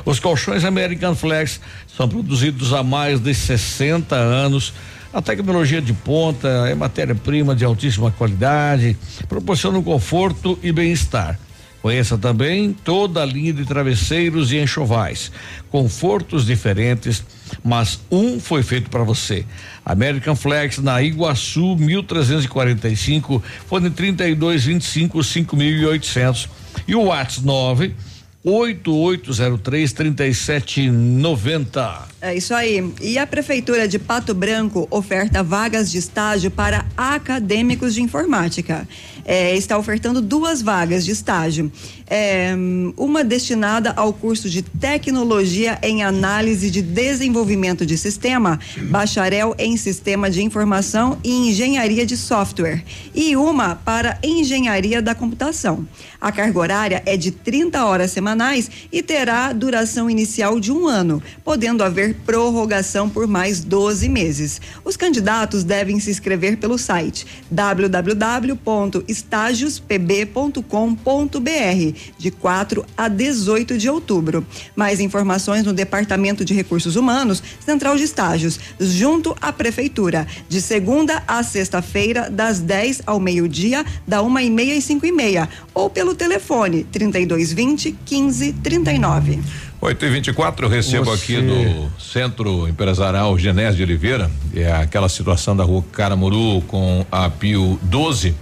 Os colchões American Flex são produzidos há mais de 60 anos. A tecnologia de ponta é matéria-prima de altíssima qualidade, proporciona conforto e bem-estar. Conheça também toda a linha de travesseiros e enxovais, confortos diferentes, mas um foi feito para você. American Flex na Iguaçu 1345, fone 32 25 5800 e o WhatsApp 9 8803 3790. É isso aí. E a Prefeitura de Pato Branco oferta vagas de estágio para acadêmicos de informática. É, está ofertando duas vagas de estágio. É, uma destinada ao curso de Tecnologia em Análise de Desenvolvimento de Sistema, bacharel em Sistema de Informação e Engenharia de Software. E uma para Engenharia da Computação. A carga horária é de 30 horas semanais e terá duração inicial de um ano, podendo haver prorrogação por mais 12 meses. Os candidatos devem se inscrever pelo site www.estagios.pb.com.br de 4 a 18 de outubro. Mais informações no Departamento de Recursos Humanos, Central de Estágios, junto à Prefeitura, de segunda a sexta-feira, das 10 ao meio-dia, da uma e meia e cinco e meia, ou pelo telefone 3220 1539. 8 e 24 eu recebo Você- aqui do Centro Empresarial Genésio de Oliveira, é aquela situação da rua Caramuru com a Pio 12.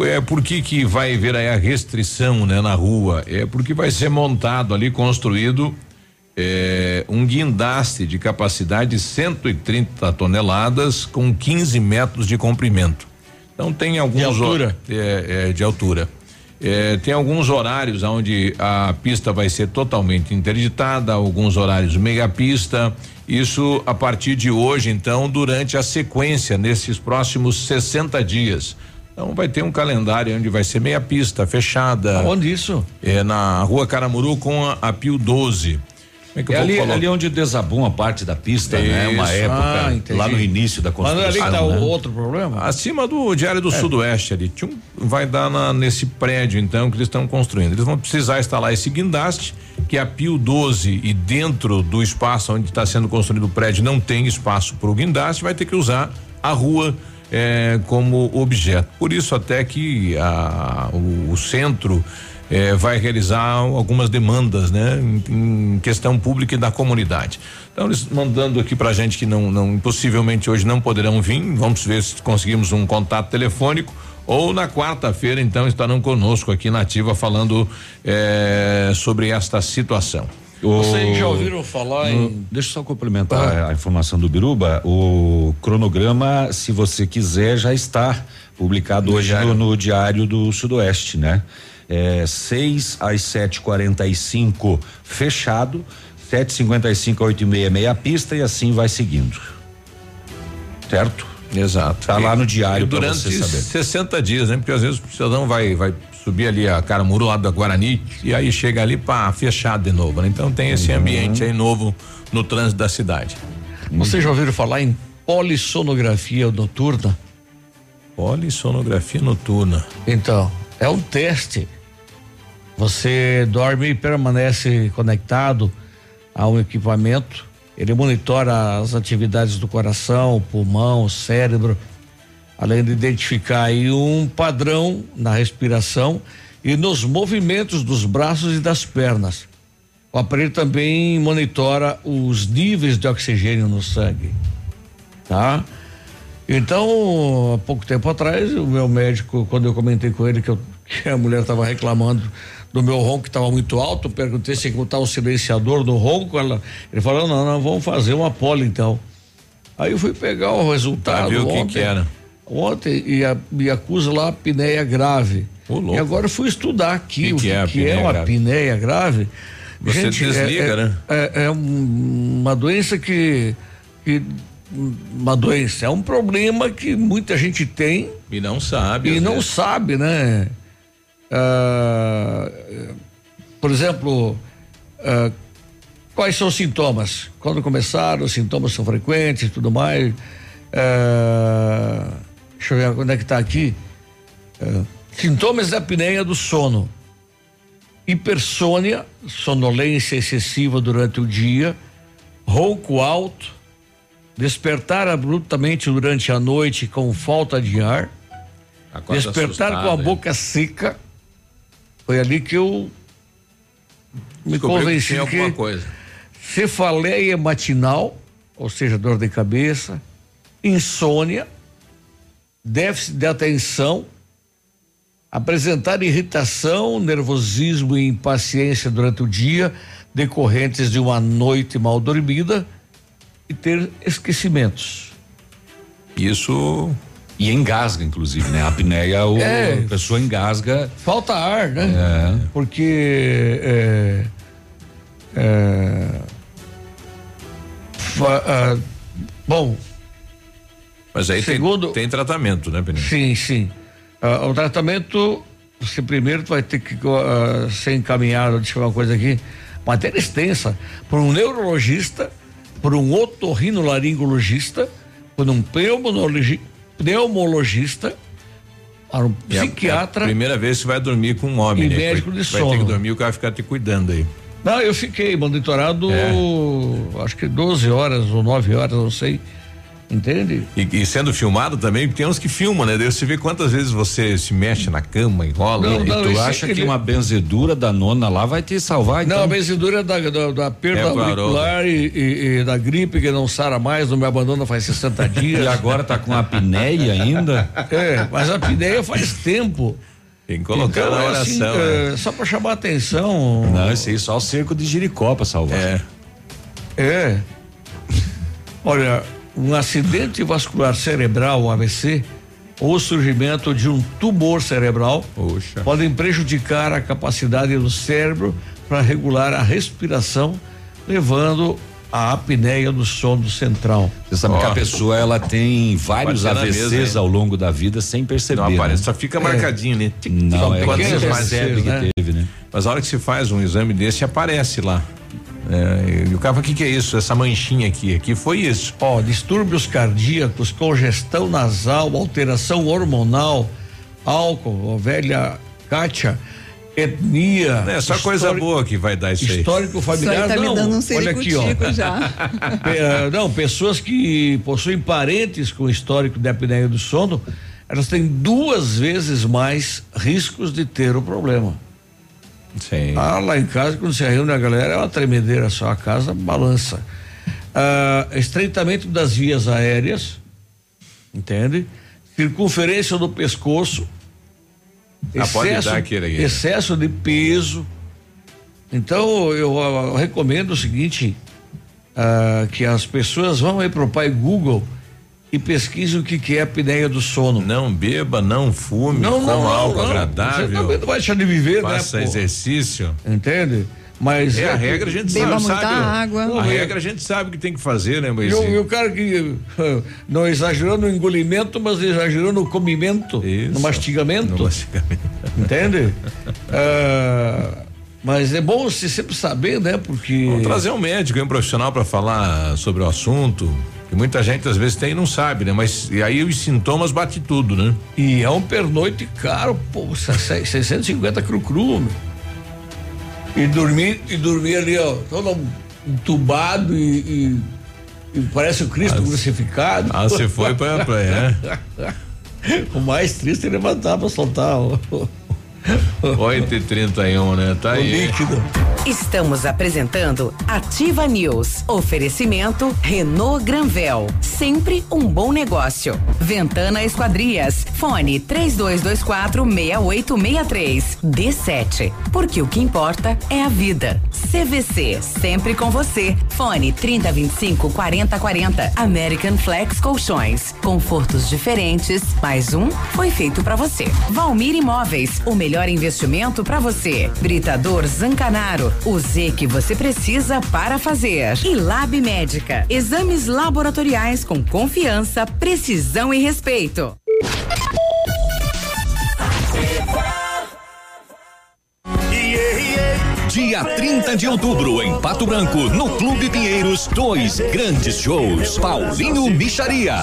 É, por que que vai haver aí a restrição, né, na rua? É porque vai ser montado ali, construído é, um guindaste de capacidade de 130 toneladas com 15 metros de comprimento. Então tem alguns De altura? é, é, de altura. É, tem alguns horários onde a pista vai ser totalmente interditada, alguns horários meia pista. Isso a partir de hoje, então, durante a sequência, nesses próximos 60 dias. Então vai ter um calendário onde vai ser meia pista, fechada. Onde isso? É na rua Caramuru com a, a Pio 12. Como é que eu É vou ali, colocar? ali onde desabou uma parte da pista, né? Uma Isso. época, Ah, lá no início da Mas construção. ali que tá né? outro problema? Acima do Diário do É. Sudoeste ali, tinha um- vai dar na- nesse prédio então que eles estão construindo. Eles vão precisar instalar esse guindaste, que é a Pio 12 e dentro do espaço onde está sendo construído o prédio não tem espaço para o guindaste, vai ter que usar a rua eh, como objeto. Por isso até que a- o, o centro eh, vai realizar algumas demandas, né, em, em questão pública e da comunidade. Então eles mandando aqui pra gente que não, não possivelmente hoje não poderão vir, vamos ver se conseguimos um contato telefônico ou na quarta-feira então estarão conosco aqui na Ativa falando eh, sobre esta situação. O- Vocês já ouviram falar no- em. Deixa eu só complementar a informação do Biruba. O cronograma, se você quiser, já está publicado No hoje diário. no, no Diário do Sudoeste, né? É, 6 às 7h45 fechado, 7h55 a 8 e meia, meia pista e assim vai seguindo. Certo? Exato. Tá lá no diário E para durante você saber. 60 dias, né? Porque às vezes o cidadão vai vai subir ali a Caramuru lá da Guarani e aí chega ali para fechar de novo, né? Então tem esse Uhum. ambiente aí novo no trânsito da cidade. Vocês já ouviram falar em polissonografia noturna? Polissonografia noturna. Então, é um teste. Você dorme e permanece conectado a um equipamento. Ele monitora as atividades do coração, pulmão, cérebro, além de identificar aí um padrão na respiração e nos movimentos dos braços e das pernas. O aparelho também monitora os níveis de oxigênio no sangue, tá? Então, há pouco tempo atrás, o meu médico, quando eu comentei com ele que eu que a mulher estava reclamando do meu ronco que estava muito alto. Perguntei se ia botar um silenciador no ronco. Ela, ele falou: não, não, vamos fazer uma pole então. Aí eu fui pegar o resultado. Pra ver o que era. Ontem e a- me acusa lá apneia grave. louco. E agora eu fui estudar aqui Que o que que, é a que é uma grave? apneia grave. Você desliga, é, é- né? É, é um- uma doença que, que uma doença é um problema que muita gente tem E não sabe. e não vezes. sabe, né? Ah, por exemplo, ah, quais são os sintomas? Quando começaram, os sintomas são frequentes e tudo mais. Ah, deixa eu ver onde é que está aqui. Ah, sintomas da apneia do sono. Hipersônia, sonolência excessiva durante o dia, ronco alto, despertar abruptamente durante a noite com falta de ar, Acorda despertar com a boca seca. Foi ali que eu me Descobriu convenci que, alguma coisa. cefaleia matinal, ou seja, dor de cabeça, insônia, déficit de atenção, apresentar irritação, nervosismo e impaciência durante o dia, decorrentes de uma noite mal dormida e ter esquecimentos. Isso. E engasga, inclusive, né? A apneia, o, É. a pessoa engasga. Falta ar, né? É. Porque é, é, fa- ah, bom, Mas aí tem- Segundo- tem, tratamento, né, Peninha? sim, sim. Ah, o tratamento, você primeiro vai ter que ah, ser encaminhado, deixa eu ver uma coisa aqui, matéria extensa, por um neurologista, por um otorrinolaringologista, por um pneumologi- pneumologista, para um a- psiquiatra. É a primeira vez que vai dormir com um homem, E né? médico vai, de vai ter sono. que dormir, o cara vai ficar te cuidando aí. Não, eu fiquei monitorado, É. acho que 12 horas ou 9 horas, não sei. Entende? E, e sendo filmado também, tem uns que filmam, né? Daí você vê quantas vezes você se mexe na cama, enrola. Não, né? não, e tu isso acha é que uma benzedura da nona lá vai te salvar, então? Não, a benzedura da, da, da perda É, auricular e, e- e da gripe que não sara mais, não me abandona faz 60 dias. E agora tá com apneia ainda? É, mas a apneia faz tempo. Tem que colocar Então, na é assim, oração. né? é, só para chamar a atenção. Não, esse aí só o cerco de Jericó pra salvar. É. É. Olha, um acidente vascular cerebral, AVC, ou o surgimento de um tumor cerebral Poxa. podem prejudicar a capacidade do cérebro para regular a respiração, levando à apneia do sono central. Você sabe que Ó. a pessoa ela tem vários AVCs mesa, hein? ao longo da vida sem perceber. Não né? aparece, só fica marcadinho, né? Tic, tic, Não, é que você faz- percebe que né? teve, né? Mas a hora que se faz um exame desse, aparece lá. É, e o cara fala, o que, que é isso? Essa manchinha aqui, aqui foi isso. Ó, distúrbios cardíacos, congestão nasal, alteração hormonal, álcool, a velha Kátia, etnia. É só coisa histórico- boa que vai dar isso aí. Histórico aí familiar, tá não. me dando um olha aqui, ó. Pe- não, pessoas que possuem parentes com histórico de apneia do sono, elas têm duas vezes mais riscos de ter o problema. Sim. Ah, lá em casa, quando se reúne a galera, é uma tremedeira só, a casa balança. Ah, estreitamento das vias aéreas, entende? Circunferência do pescoço. Ah, aí. excesso de peso. Então, eu, ah, recomendo o seguinte: ah, que as pessoas vão aí pro pai Google e pesquisem o que, que é a apneia do sono. Não beba, não fume, Não, coma não, não, algo não. Você agradável. também não vai deixar de viver, Faça né? pô? exercício. Entende? Mas É a regra, a gente Beba sabe. muita sabe água. A regra a gente sabe o que tem que fazer, né, mas o, e o cara que não exagerou no engolimento, mas exagerou no comimento, Isso. no mastigamento. No mastigamento. Entende? Ah, mas é bom você sempre saber, né? Porque. Vamos trazer um médico, um profissional para falar sobre o assunto. Que muita gente às vezes tem e não sabe, né? Mas e aí os sintomas bate tudo, né? E é um pernoite caro, pô, 650 cru-cru. E dormir, e dormir ali, ó, todo entubado e, e- e parece o Cristo crucificado. Ah, você foi pra, pra é. o mais triste é levantar pra soltar o, 8 e 31 né? Tá o aí. líquido. Estamos apresentando Ativa News. Oferecimento Renault Granvel. Sempre um bom negócio. Ventana Esquadrias. Fone 3224 6863. D7. Porque o que importa é a vida. CVC, sempre com você. Fone 3025 4040. American Flex Colchões. Confortos diferentes. Mais um foi feito para você. Valmir Imóveis, o melhor investimento para você. Britador Zancanaro, o Z que você precisa para fazer. E Lab Médica, exames laboratoriais com confiança, precisão e respeito. Dia 30 de outubro, em Pato Branco, no Clube Pinheiros, dois grandes shows. Paulinho Micharia.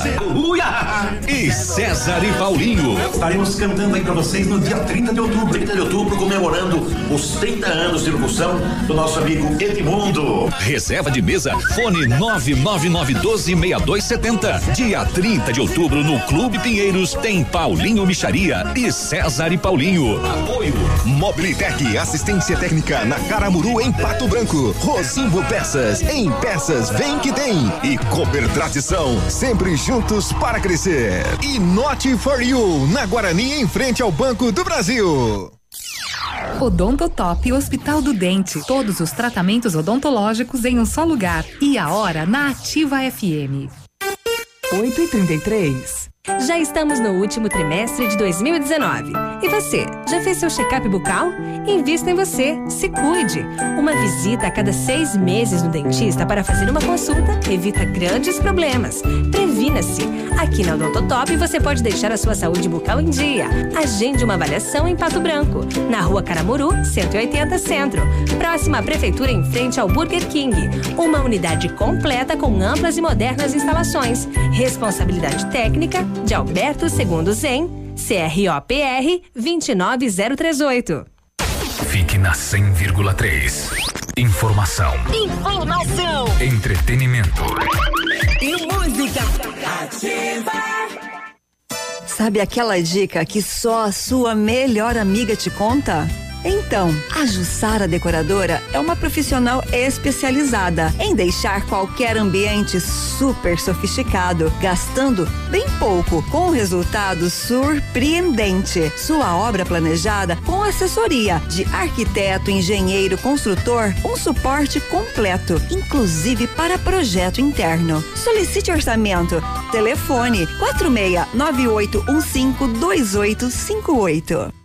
E César e Paulinho. Estaremos cantando aí pra vocês no dia 30 de outubro. 30 de outubro, comemorando os 30 anos de locução do nosso amigo Edmundo. Reserva de mesa, fone 999126270. Dia 30 de outubro, no Clube Pinheiros, tem Paulinho Micharia e César e Paulinho. Apoio. Mobilitec, assistência técnica na Caramuru em Pato Branco. Rosimbo Peças, em peças vem que tem. E Cooper Tradição, sempre juntos para crescer. E Not for You, na Guarani em frente ao Banco do Brasil. Odontotop Hospital do Dente. Todos os tratamentos odontológicos em um só lugar. E a hora na Ativa FM. 8 e 33 Já estamos no último trimestre de 2019. E você, já fez seu check-up bucal? Invista em você, se cuide. Uma visita a cada seis meses no dentista para fazer uma consulta evita grandes problemas. Previna-se. Aqui na Odontotop você pode deixar a sua saúde bucal em dia. Agende uma avaliação em Pato Branco, na rua Caramuru, 180 Centro. Próxima à Prefeitura em frente ao Burger King. Uma unidade completa com amplas e modernas instalações. Responsabilidade técnica de Alberto Segundo Zen, CROPR 29038. Fique na 100,3. Informação, Informação entretenimento. e música. Sabe aquela dica que só a sua melhor amiga te conta? Então, a Jussara Decoradora é uma profissional especializada em deixar qualquer ambiente super sofisticado, gastando bem pouco, com um resultado surpreendente. Sua obra planejada com assessoria de arquiteto, engenheiro, construtor, um suporte completo, inclusive para projeto interno. Solicite orçamento. Telefone 4698152858.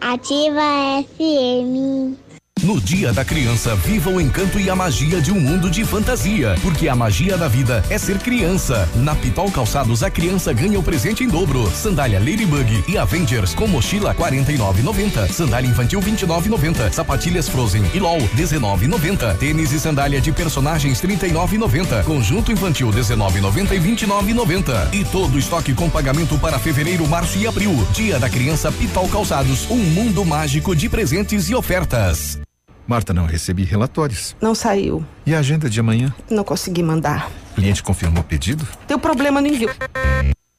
Ativa FM. No Dia da Criança, viva o encanto e a magia de um mundo de fantasia, porque a magia da vida é ser criança. Na Pitol Calçados, a criança ganha o presente em dobro. Sandália Ladybug e Avengers com mochila 49,90. Sandália infantil 29,90. Sapatilhas Frozen e LOL 19,90. Tênis e sandália de personagens 39,90. Conjunto infantil 19,90 e 29,90. E todo estoque com pagamento para fevereiro, março e abril. Dia da Criança Pitol Calçados, um mundo mágico de presentes e ofertas. Marta, não recebi relatórios. Não saiu. E a agenda de amanhã? Não consegui mandar. O cliente confirmou o pedido? Deu problema no envio.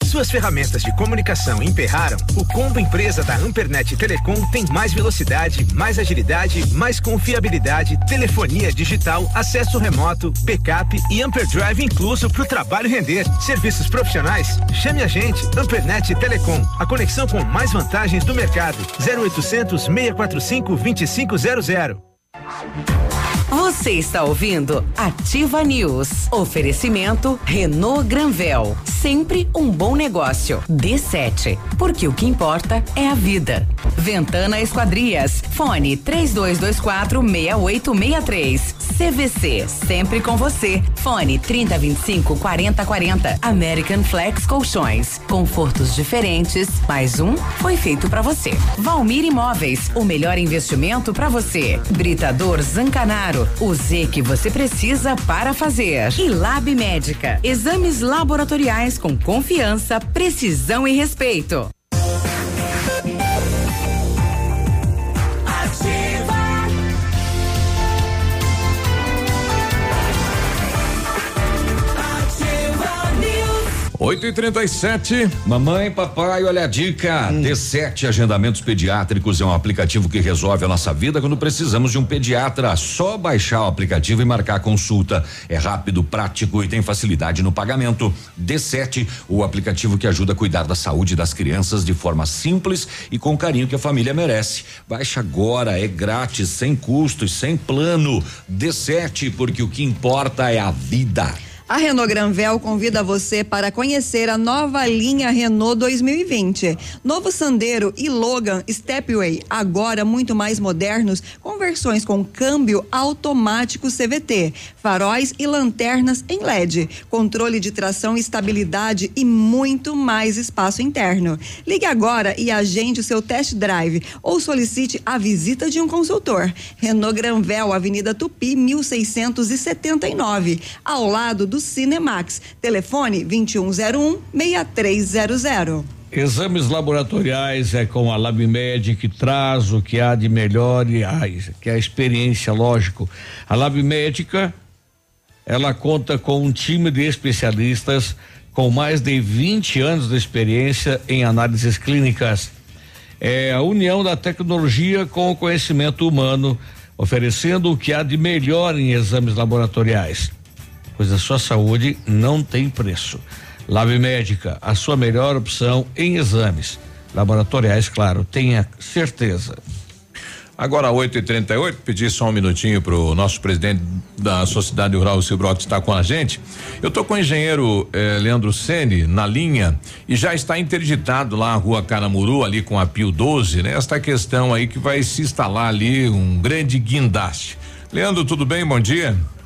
Suas ferramentas de comunicação emperraram? O combo empresa da Ampernet Telecom tem mais velocidade, mais agilidade, mais confiabilidade, telefonia digital, acesso remoto, backup e Amperdrive incluso para o trabalho render. Serviços profissionais? Chame a gente, Ampernet Telecom. A conexão com mais vantagens do mercado. 0800 645 2500. I'll Bye. Você está ouvindo Ativa News. Oferecimento Renault Granvel. Sempre um bom negócio. D7. Porque o que importa é a vida. Ventana Esquadrias. Fone 3224 6863. CVC, sempre com você. Fone 3025 4040. American Flex Colchões. Confortos diferentes. Mais um foi feito para você. Valmir Imóveis, o melhor investimento para você. Britador Zancanaro, o Z que você precisa para fazer. E Lab Médica, exames laboratoriais com confiança, precisão e respeito. 8 e 37 Mamãe, papai, olha a dica. D7 Agendamentos Pediátricos é um aplicativo que resolve a nossa vida quando precisamos de um pediatra. Só baixar o aplicativo e marcar a consulta. É rápido, prático e tem facilidade no pagamento. D7, o aplicativo que ajuda a cuidar da saúde das crianças de forma simples e com o carinho que a família merece. Baixa agora, é grátis, sem custos, sem plano. D7, porque o que importa é a vida. A Renault Granvel convida você para conhecer a nova linha Renault 2020. Novo Sandero e Logan Stepway, agora muito mais modernos, com versões com câmbio automático CVT, faróis e lanternas em LED, controle de tração e estabilidade e muito mais espaço interno. Ligue agora e agende o seu test drive ou solicite a visita de um consultor. Renault Granvel, Avenida Tupi, 1679, ao lado do Cinemax. Telefone 2101 6300. Exames laboratoriais é com a LabMed que traz o que há de melhor e ai, que é a experiência, lógico. A Lab ela conta com um time de especialistas com mais de 20 anos de experiência em análises clínicas. É a união da tecnologia com o conhecimento humano, oferecendo o que há de melhor em exames laboratoriais. Pois a sua saúde não tem preço. Lab Médica, a sua melhor opção em exames laboratoriais, claro, tenha certeza. Agora 8 e 38 pedir só um minutinho para o nosso presidente da Sociedade Rural, o Silbro, que está com a gente. Eu tô com o engenheiro eh, Leandro Sene na linha e já está interditado lá a rua Caramuru, ali com a Pio 12, né? Esta questão aí que vai se instalar ali um grande guindaste. Leandro, tudo bem? Bom dia. Bom dia,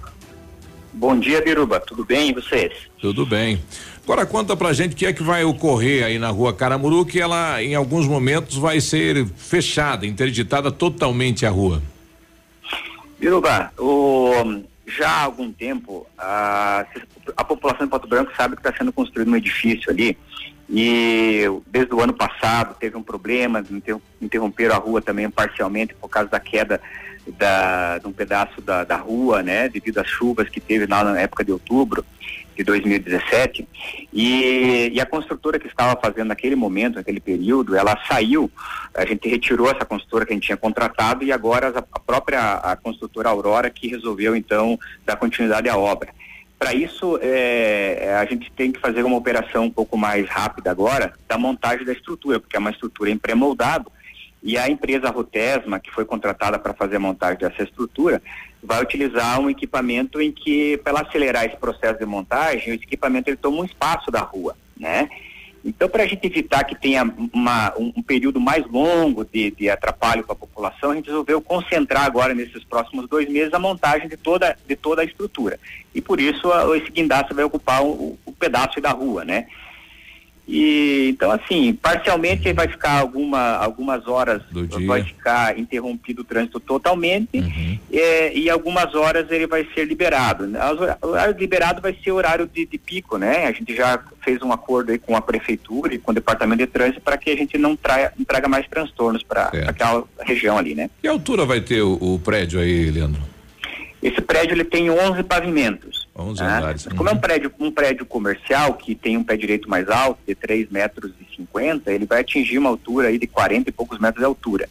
Biruba. Tudo bem e vocês? Tudo bem. Agora conta pra gente o que é que vai ocorrer aí na rua Caramuru, que ela em alguns momentos vai ser fechada, interditada totalmente a rua. Biruba, o, já há algum tempo a, a população de Pato Branco sabe que está sendo construído um edifício ali e desde o ano passado teve um problema, inter- interromperam a rua também parcialmente por causa da queda da, de um pedaço da, da rua, né, devido às chuvas que teve lá na época de outubro de 2017. E, e a construtora que estava fazendo naquele momento, naquele período, ela saiu, a gente retirou essa construtora que a gente tinha contratado e agora a, a própria a construtora Aurora que resolveu então dar continuidade à obra. Para isso, é, a gente tem que fazer uma operação um pouco mais rápida agora da montagem da estrutura, porque é uma estrutura em pré-moldado e a empresa Rotesma, que foi contratada para fazer a montagem dessa estrutura, vai utilizar um equipamento em que, para acelerar esse processo de montagem, esse equipamento ele toma um espaço da rua, né? Então, para a gente evitar que tenha uma- um, um período mais longo de, de atrapalho para a população, a gente resolveu concentrar agora, nesses próximos dois meses, a montagem de toda, de toda a estrutura. E por isso, a, esse guindaste vai ocupar o, o pedaço da rua, né? E, então, assim, parcialmente vai ficar alguma, algumas horas, vai ficar interrompido o trânsito totalmente, é, e algumas horas ele vai ser liberado. O horário liberado vai ser o horário de, de pico, né? A gente já fez um acordo aí com a prefeitura e com o departamento de trânsito para que a gente não traia, não traga mais transtornos para aquela região ali, né? Que altura vai ter o, o prédio aí, Leandro? Esse prédio ele tem 11 pavimentos. 11 né? andares. Mas Como é um prédio, um prédio comercial que tem um pé direito mais alto, de 3 metros e 50, ele vai atingir uma altura aí de 40 e poucos metros de altura.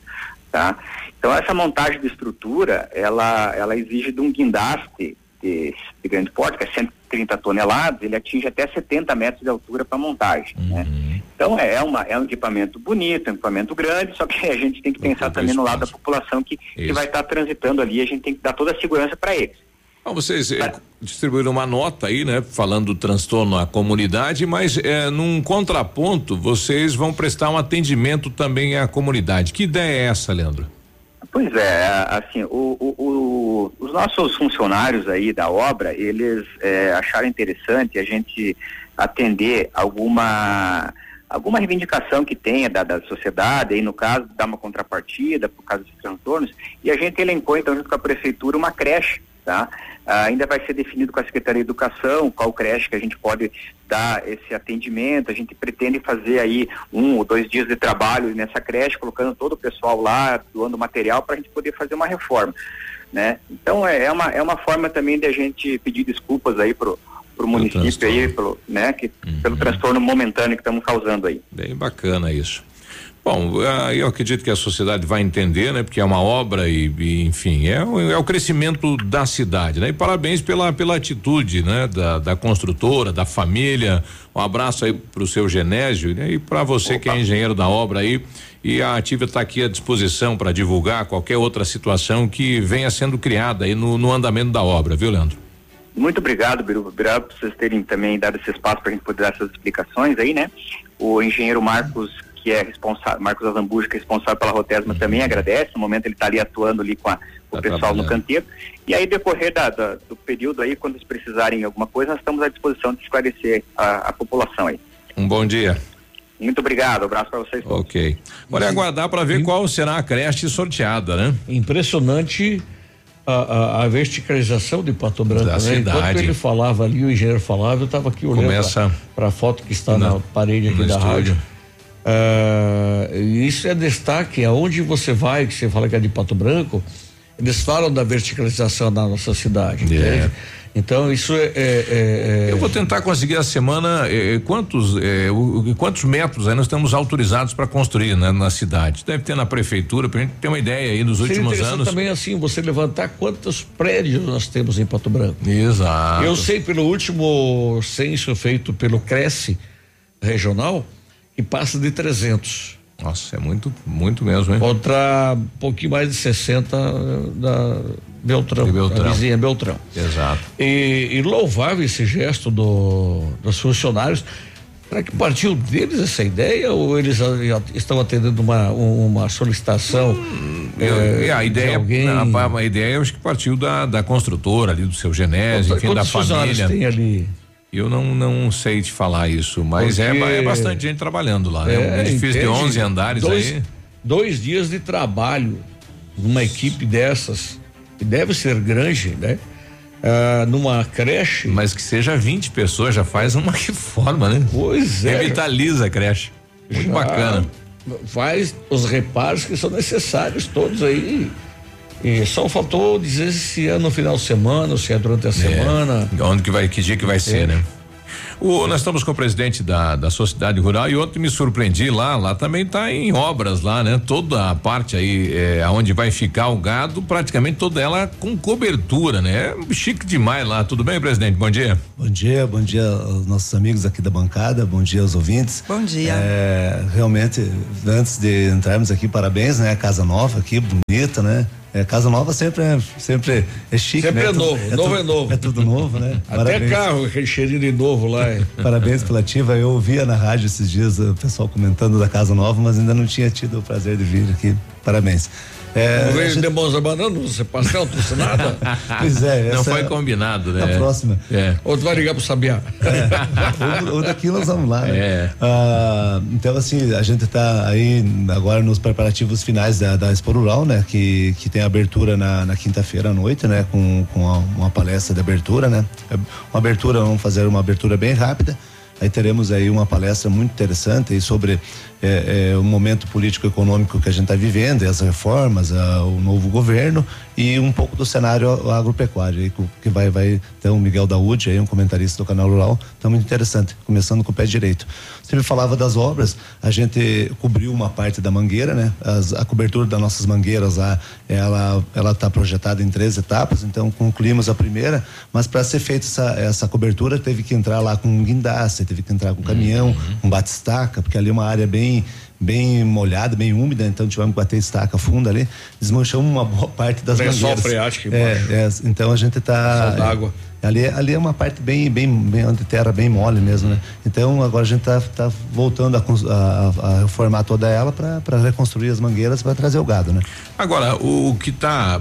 Tá? Então essa montagem de estrutura, ela, ela exige de um guindaste de, de grande porte, que é 130 toneladas, ele atinge até 70 metros de altura para montagem. Né? Então é, é uma, é um equipamento bonito, é um equipamento grande, só que a gente tem que pensar também no lado da população que, que vai estar transitando ali, a gente tem que dar toda a segurança para eles. Ah, vocês eh, distribuíram uma nota aí, né? Falando do transtorno à comunidade, mas eh, num contraponto, vocês vão prestar um atendimento também à comunidade. Que ideia é essa, Leandro? Pois é, assim, o, o, o, os nossos funcionários aí da obra, eles é, acharam interessante a gente atender alguma alguma reivindicação que tenha da, da sociedade, aí no caso, dar uma contrapartida por causa dos transtornos, e a gente elencou então junto com a prefeitura uma creche, tá? Ah, ainda vai ser definido com a Secretaria de Educação qual creche que a gente pode dar esse atendimento, a gente pretende fazer aí um ou dois dias de trabalho nessa creche, colocando todo o pessoal lá, doando material para a gente poder fazer uma reforma, né? Então é, é, uma, é uma forma também de a gente pedir desculpas aí pro para o município aí, pelo, né, que, uhum. pelo transtorno momentâneo que estamos causando aí. Bem bacana isso. Bom, ah, eu acredito que a sociedade vai entender, né? Porque é uma obra e, e enfim, é, é, o crescimento da cidade, né? E parabéns pela, pela atitude, né? Da, da construtora, da família. Um abraço aí para o seu Genésio né? e para você Opa. que é engenheiro da obra aí. E a Ativa está aqui à disposição para divulgar qualquer outra situação que venha sendo criada aí no, no andamento da obra, viu, Leandro? Muito obrigado, Biruba. Obrigado por vocês terem também dado esse espaço para a gente poder dar essas explicações aí, né? O engenheiro Marcos, que é responsável, Marcos Azambuja, que é responsável pela Rotesma, também agradece. No momento ele está ali atuando ali com, a, com tá o pessoal no canteiro. E aí, decorrer da, da, do período aí, quando eles precisarem de alguma coisa, nós estamos à disposição de esclarecer a, a população aí. Um bom dia. Muito obrigado, abraço para vocês. Todos. Ok. Agora é aguardar para ver qual será a creche sorteada, né? Impressionante a, a, a, verticalização de Pato Branco, da né? Cidade. Enquanto ele falava ali, o engenheiro falava, eu estava aqui olhando para a foto que está na, na parede aqui da estúdio. rádio. Uh, isso é destaque, aonde você vai, que você fala que é de Pato Branco, eles falam da verticalização da nossa cidade. É. Então isso é, é, é, Eu vou tentar conseguir a semana é, é, quantos é, o, quantos metros aí nós estamos autorizados para construir né, na cidade. Deve ter na prefeitura para a gente ter uma ideia aí nos Seria últimos anos. também assim você levantar quantos prédios nós temos em Pato Branco. Exato. Eu sei pelo último censo feito pelo Cresce regional passa de 300. Nossa, é muito, muito mesmo, hein? Contra um pouquinho mais de 60 da Beltrão, Beltrão. a vizinha Beltrão. Exato. E, e louvável esse gesto do, dos funcionários. Será que partiu deles essa ideia ou eles já estão atendendo uma, uma solicitação? Hum, é, a ideia, alguém... a, a, ideia eu acho que partiu da, da construtora ali, do seu Genésio, enfim, da família. tem ali? Eu não, não sei te falar isso, mas é, Porque... é, é bastante gente trabalhando lá, né? É, um edifício de 11 andares dois, aí. Dois dias de trabalho numa equipe dessas, que deve ser grande, né? Ah, numa creche. Mas que seja 20 pessoas, já faz uma reforma, né? Pois é. Revitaliza a creche. Muito já bacana. Faz os reparos que são necessários todos aí e só faltou dizer se é no final de semana, se é durante a é. semana. Onde que vai, que dia que vai é. ser, né? O, nós estamos com o presidente da, da sociedade rural e ontem me surpreendi lá, lá também está em obras lá, né? Toda a parte aí, é, aonde vai ficar o gado, praticamente toda ela com cobertura, né? É chique demais lá. Tudo bem, presidente? Bom dia. Bom dia, bom dia aos nossos amigos aqui da bancada, bom dia aos ouvintes. Bom dia. É, realmente, antes de entrarmos aqui, parabéns, né? Casa nova aqui, bonita, né? É, casa nova sempre é, sempre é chique, sempre né? é novo, é novo tu, é novo. É tudo novo, né? Até Parabéns. carro, aquele cheirinho de novo lá. Parabéns pela ativa. Eu ouvia na rádio esses dias o pessoal comentando da casa nova, mas ainda não tinha tido o prazer de vir aqui. Parabéns. É, não veio gente... de mãos abanando, você pastel, trouxe nada? pois é. Não foi é combinado, né? A próxima. É. Ou tu vai ligar pro Sabiá. É. Ou, ou, daqui nós vamos lá, né? É. Ah, então, assim, a gente está aí agora nos preparativos finais da, da Expo Rural, né? Que, que tem abertura na, na quinta-feira à noite, né? Com, com uma, uma palestra de abertura, né? É uma abertura, vamos fazer uma abertura bem rápida. Aí teremos aí uma palestra muito interessante aí sobre é, é, o momento político-econômico que a gente está vivendo, as reformas, a, o novo governo e um pouco do cenário agropecuário, aí, que vai, vai ter o Miguel Daúde, aí, um comentarista do canal Rural, tá muito interessante, começando com o pé direito. Você me falava das obras, a gente cobriu uma parte da mangueira, né? As, a cobertura das nossas mangueiras lá, ela ela está projetada em três etapas, então concluímos a primeira, mas para ser feita essa, essa cobertura teve que entrar lá com um guindaste, teve que entrar com um caminhão, uhum. um batistaca, porque ali é uma área bem bem molhada, bem úmida, então tivemos que bater estaca funda ali, desmanchamos uma boa parte das Lençol mangueiras. freático é, embaixo. é, então a gente tá Sal d'água. Ali, ali é uma parte bem, bem, bem onde terra bem mole mesmo, né? Então agora a gente tá, tá voltando a, a- a- reformar toda ela para reconstruir as mangueiras para trazer o gado, né? Agora, o que está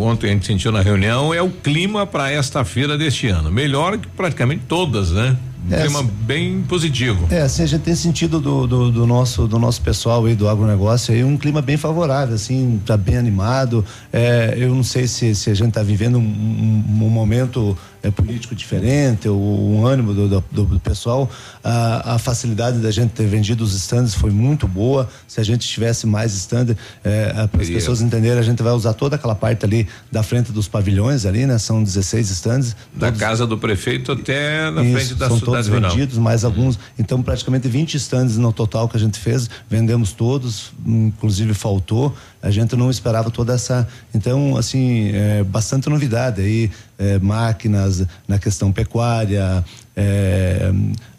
ontem a gente sentiu na reunião é o clima para esta feira deste ano. Melhor que praticamente todas, né? Um É, clima bem positivo. É, assim, a gente tem sentido do, do, do nosso, do nosso pessoal aí do agronegócio aí um clima bem favorável, assim, tá bem animado. É, eu não sei se, se a gente tá vivendo um, um- um momento é, político diferente, o, um ânimo do, do, do pessoal. A, a facilidade da gente ter vendido os stands foi muito boa. Se a gente tivesse mais stand, é, para as pessoas entenderem, a gente vai usar toda aquela parte ali da frente dos pavilhões ali, né? São 16 stands. Da casa do prefeito até na Isso, frente da são cidade todos rural. vendidos, mais alguns. Então, praticamente 20 stands no total que a gente fez, vendemos todos, inclusive faltou. A gente não esperava toda essa. Então, assim, é, bastante novidade aí, é, máquinas na questão pecuária. é,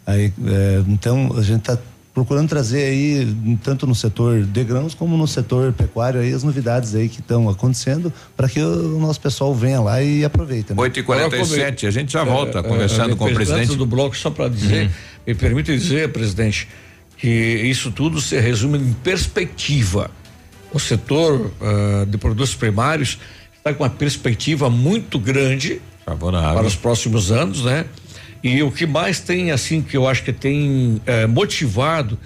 aí, é, então, a gente está procurando trazer aí, tanto no setor de grãos como no setor pecuário, aí as novidades aí que estão acontecendo, para que o nosso pessoal venha lá e aproveite. Né? 8h47, a gente já volta É, conversando é, com o presidente. do bloco, só para dizer, Uhum. me permite dizer, presidente, que isso tudo se resume em perspectiva. O setor ah, de produtos primários está com uma perspectiva muito grande Favorável. para os próximos anos, né? E o que mais tem, assim, que eu acho que tem eh, motivado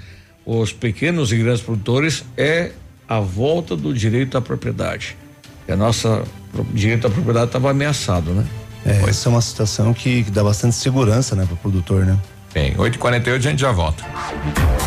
os pequenos e grandes produtores é a volta do direito à propriedade. E a nossa direito à propriedade estava ameaçado, né? É, essa é uma situação que, que dá bastante segurança, né, para o produtor, né? Bem, 8h48 a gente já volta.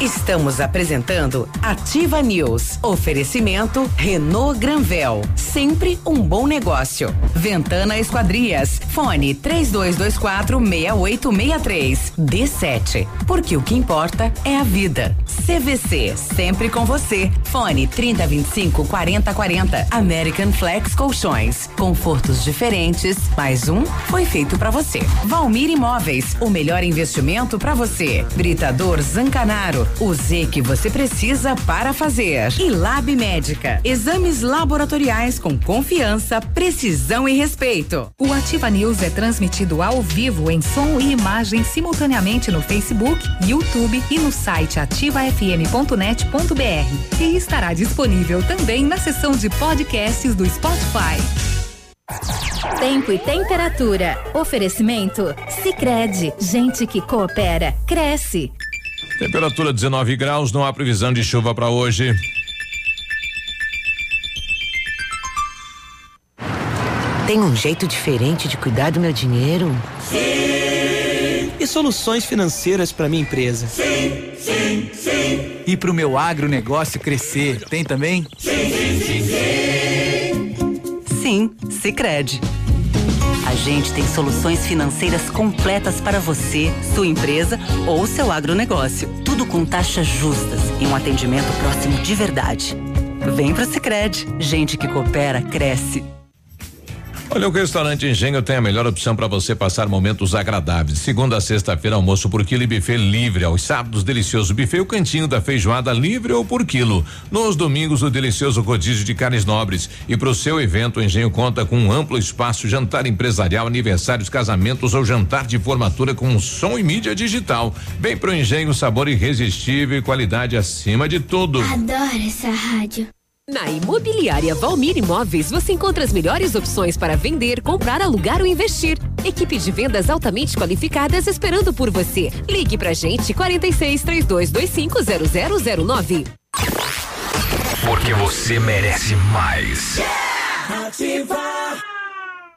Estamos apresentando Ativa News. Oferecimento Renault Granvel. Sempre um bom negócio. Ventana Esquadrias. Fone 3224 6863. D7. Porque o que importa é a vida. CVC. Sempre com você. Fone 3025 4040. American Flex Colchões. Confortos diferentes. Mais um foi feito para você. Valmir Imóveis. O melhor investimento para você. Britador Zancanaro. O Z que você precisa para fazer. E Lab Médica. Exames laboratoriais com confiança, precisão e respeito. O Ativa News é transmitido ao vivo em som e imagem simultaneamente no Facebook, YouTube e no site ativafm.net.br. E estará disponível também na seção de podcasts do Spotify. Tempo e temperatura. Oferecimento? Sicredi Gente que coopera, cresce. Temperatura 19 graus, não há previsão de chuva para hoje. Tem um jeito diferente de cuidar do meu dinheiro? E soluções financeiras para minha empresa? Sim, sim, sim. E pro meu agronegócio crescer, tem também? Sim, sim, sim, Sicredi. A gente tem soluções financeiras completas para você, sua empresa ou seu agronegócio. Tudo com taxas justas e um atendimento próximo de verdade. Vem pro Sicredi. Gente que coopera cresce. Olha, o restaurante Engenho tem a melhor opção para você passar momentos agradáveis. Segunda a sexta-feira, almoço por quilo e buffet livre. Aos sábados, delicioso buffet, o cantinho da feijoada livre ou por quilo. Nos domingos, o delicioso rodízio de carnes nobres. E para o seu evento, o Engenho conta com um amplo espaço, jantar empresarial, aniversários, casamentos ou jantar de formatura com som e mídia digital. Vem pro Engenho, sabor irresistível e qualidade acima de tudo. Adoro essa rádio. Na Imobiliária Valmir Imóveis, você encontra as melhores opções para vender, comprar, alugar ou investir. Equipe de vendas altamente qualificadas esperando por você. Ligue pra gente 46 3225 0009. Porque você merece mais.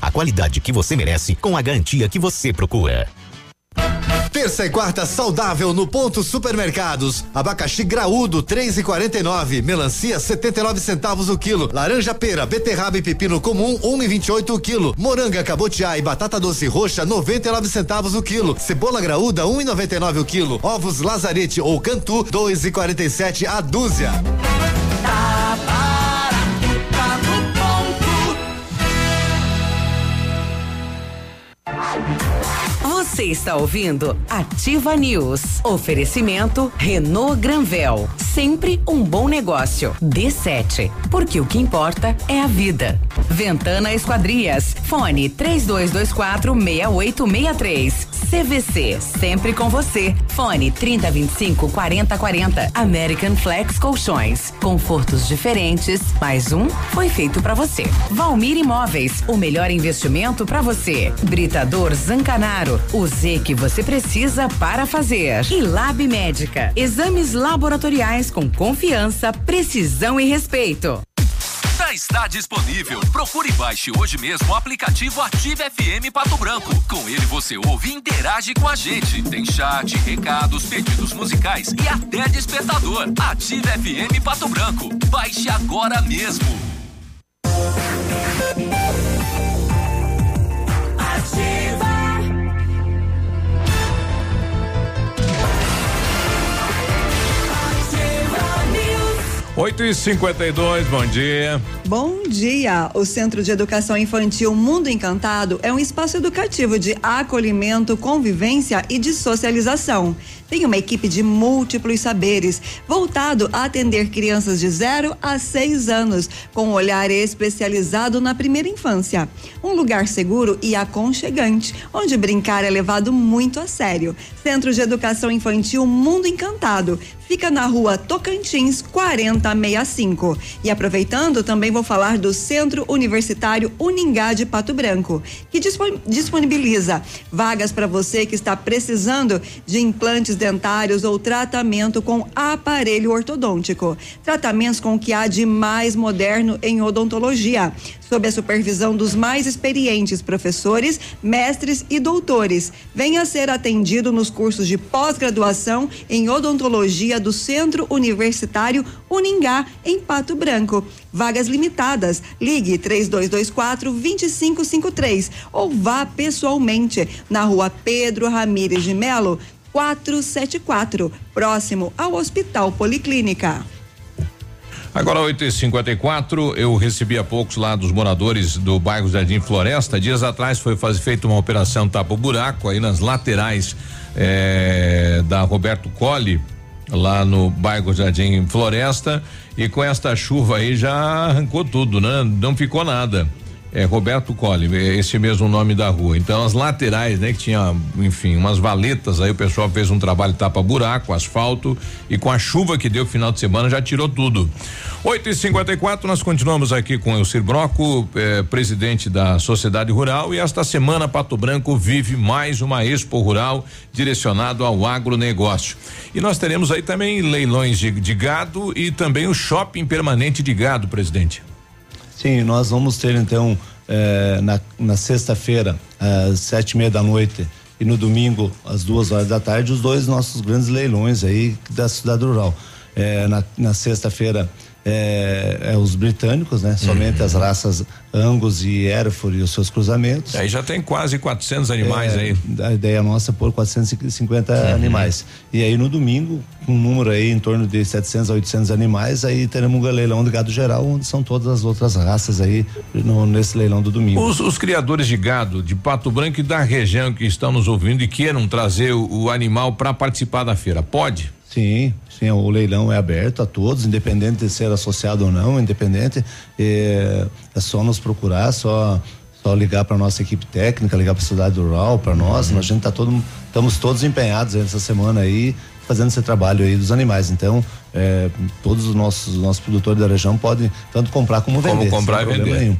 a qualidade que você merece com a garantia que você procura. Terça e quarta saudável no ponto supermercados. Abacaxi graúdo 3,49. Melancia 79 centavos o quilo. Laranja pera, beterraba e pepino comum 1,28 o quilo. Moranga cabotiá e batata doce roxa 99 centavos o quilo. Cebola graúda 1,99 o quilo. Ovos lazarete ou cantu 2,47 a dúzia. Você está ouvindo Ativa News. Oferecimento Renault Granvel. Sempre um bom negócio. D7. Porque o que importa é a vida. Ventana Esquadrias. Fone 3224 6863. CVC. Sempre com você. Fone 3025 4040. American Flex Colchões. Confortos diferentes. Mais um foi feito para você. Valmir Imóveis. O melhor investimento para você. Britador Zancanaro. O Z que você precisa para fazer. E Lab Médica. Exames laboratoriais com confiança, precisão e respeito. Já está disponível. Procure e baixe hoje mesmo o aplicativo Ative FM Pato Branco. Com ele você ouve e interage com a gente. Tem chat, recados, pedidos musicais e até despertador. Ative FM Pato Branco. Baixe agora mesmo. 8 e 52 bom dia. Bom dia! O Centro de Educação Infantil Mundo Encantado é um espaço educativo de acolhimento, convivência e de socialização. Tem uma equipe de múltiplos saberes, voltado a atender crianças de 0 a 6 anos, com um olhar especializado na primeira infância. Um lugar seguro e aconchegante, onde brincar é levado muito a sério. Centro de Educação Infantil Mundo Encantado. Fica na rua Tocantins 4065. E aproveitando, também vou falar do Centro Universitário Uningá de Pato Branco, que dispon- disponibiliza vagas para você que está precisando de implantes dentários ou tratamento com aparelho ortodôntico. Tratamentos com o que há de mais moderno em odontologia, sob a supervisão dos mais experientes professores, mestres e doutores. Venha ser atendido nos cursos de pós-graduação em odontologia do Centro Universitário Uningá, em Pato Branco. Vagas limitadas. Ligue 3224 2553 ou vá pessoalmente na rua Pedro Ramires de Melo, 474, próximo ao Hospital Policlínica. Agora 8 e 54 eu recebi há poucos lá dos moradores do bairro Jardim Floresta. Dias atrás foi fazer feita uma operação tapa buraco aí nas laterais eh, da Roberto Colli, lá no bairro Jardim Floresta. E com esta chuva aí já arrancou tudo, né? Não ficou nada. É Roberto Colli, é esse mesmo nome da rua. Então as laterais, né, que tinha, enfim, umas valetas, aí o pessoal fez um trabalho tapa buraco, asfalto e com a chuva que deu final de semana já tirou tudo. 8 e 54 nós continuamos aqui com o Cir Broco, eh, presidente da Sociedade Rural e esta semana Pato Branco vive mais uma Expo Rural direcionado ao agronegócio. E nós teremos aí também leilões de, de gado e também o shopping permanente de gado, presidente. Sim, nós vamos ter então eh, na, na sexta-feira, às sete e meia da noite, e no domingo, às duas horas da tarde, os dois nossos grandes leilões aí da cidade rural. Eh, na na sexta-feira é, é os britânicos, né? Somente as raças Angus e Hereford e os seus cruzamentos. Aí já tem quase 400 animais É, aí. A ideia nossa é por 450 animais. E aí no domingo, um número aí em torno de 700 a 800 animais, aí teremos um leilão de gado geral, onde são todas as outras raças aí no- nesse leilão do domingo. Os, os criadores de gado de Pato Branco e da região que estão nos ouvindo e queiram trazer o, o animal para participar da feira, pode? Sim, sim, o leilão é aberto a todos, independente de ser associado ou não, independente, é, é só nos procurar, só só ligar para nossa equipe técnica, ligar para a cidade rural, para nós, a gente tá todo estamos todos empenhados aí nessa semana aí fazendo esse trabalho aí dos animais. Então, é, todos os nossos os nossos produtores da região podem tanto comprar como Como vender. comprar sem e vender. nenhum.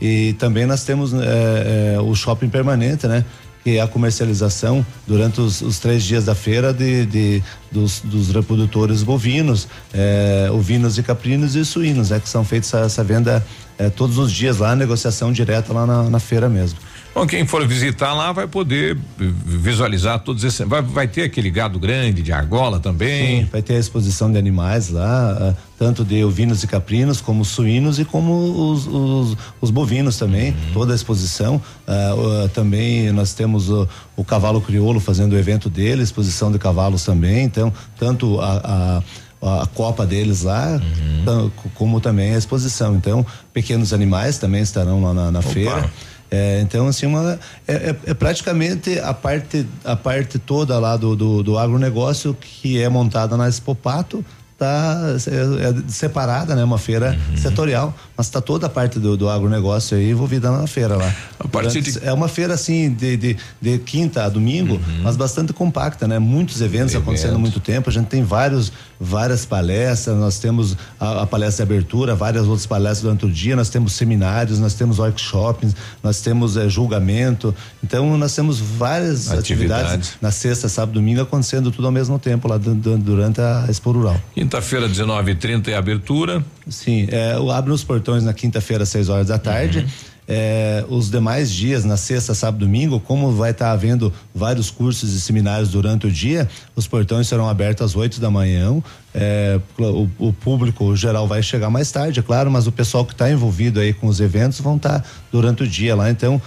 E também nós temos é, é, o shopping permanente, né? Que é a comercialização durante os, os três dias da feira de, de- dos, dos reprodutores bovinos, é, ovinos e caprinos e suínos, né? Que são feitos essa, essa venda é, todos os dias lá, negociação direta lá na, na feira mesmo. Bom, quem for visitar lá vai poder visualizar todos esses. Vai, vai ter aquele gado grande de argola também. Sim, vai ter a exposição de animais lá, ah, tanto de ovinos e caprinos, como suínos e como os, os, os bovinos também. Uhum. Toda a exposição. Uh, uh, também nós temos o, o, cavalo crioulo fazendo o evento dele, exposição de cavalos também. Então, tanto a, a a Copa deles lá, uhum. como também a exposição. Então, pequenos animais também estarão lá na, na feira. É, então, assim, uma, é, é, é, praticamente a parte, a parte toda lá do, do, do agronegócio que é montada na Expopato, tá é, é, separada, né? Uma feira uhum. setorial, mas está toda a parte do, do agronegócio aí envolvida na feira lá. A de... É uma feira assim de, de, de quinta a domingo, uhum. mas bastante compacta, né? Muitos eventos Evento. acontecendo há muito tempo. A gente tem vários, várias palestras. Nós temos a, a, palestra de abertura, várias outras palestras durante o dia. Nós temos seminários, nós temos workshops, nós temos é, julgamento. Então nós temos várias atividades. atividades na sexta, sábado, domingo acontecendo tudo ao mesmo tempo lá durante a Expo Rural. Quinta-feira, 19h30 é abertura. Sim, é, abre os portões na quinta-feira, às 6 horas da tarde. Uhum. É, os demais dias, na sexta, sábado, domingo, como vai estar tá havendo vários cursos e seminários durante o dia, os portões serão abertos às 8 da manhã. É, o, o, público geral vai chegar mais tarde, é claro, mas o pessoal que está envolvido aí com os eventos vão estar tá durante o dia lá. Então,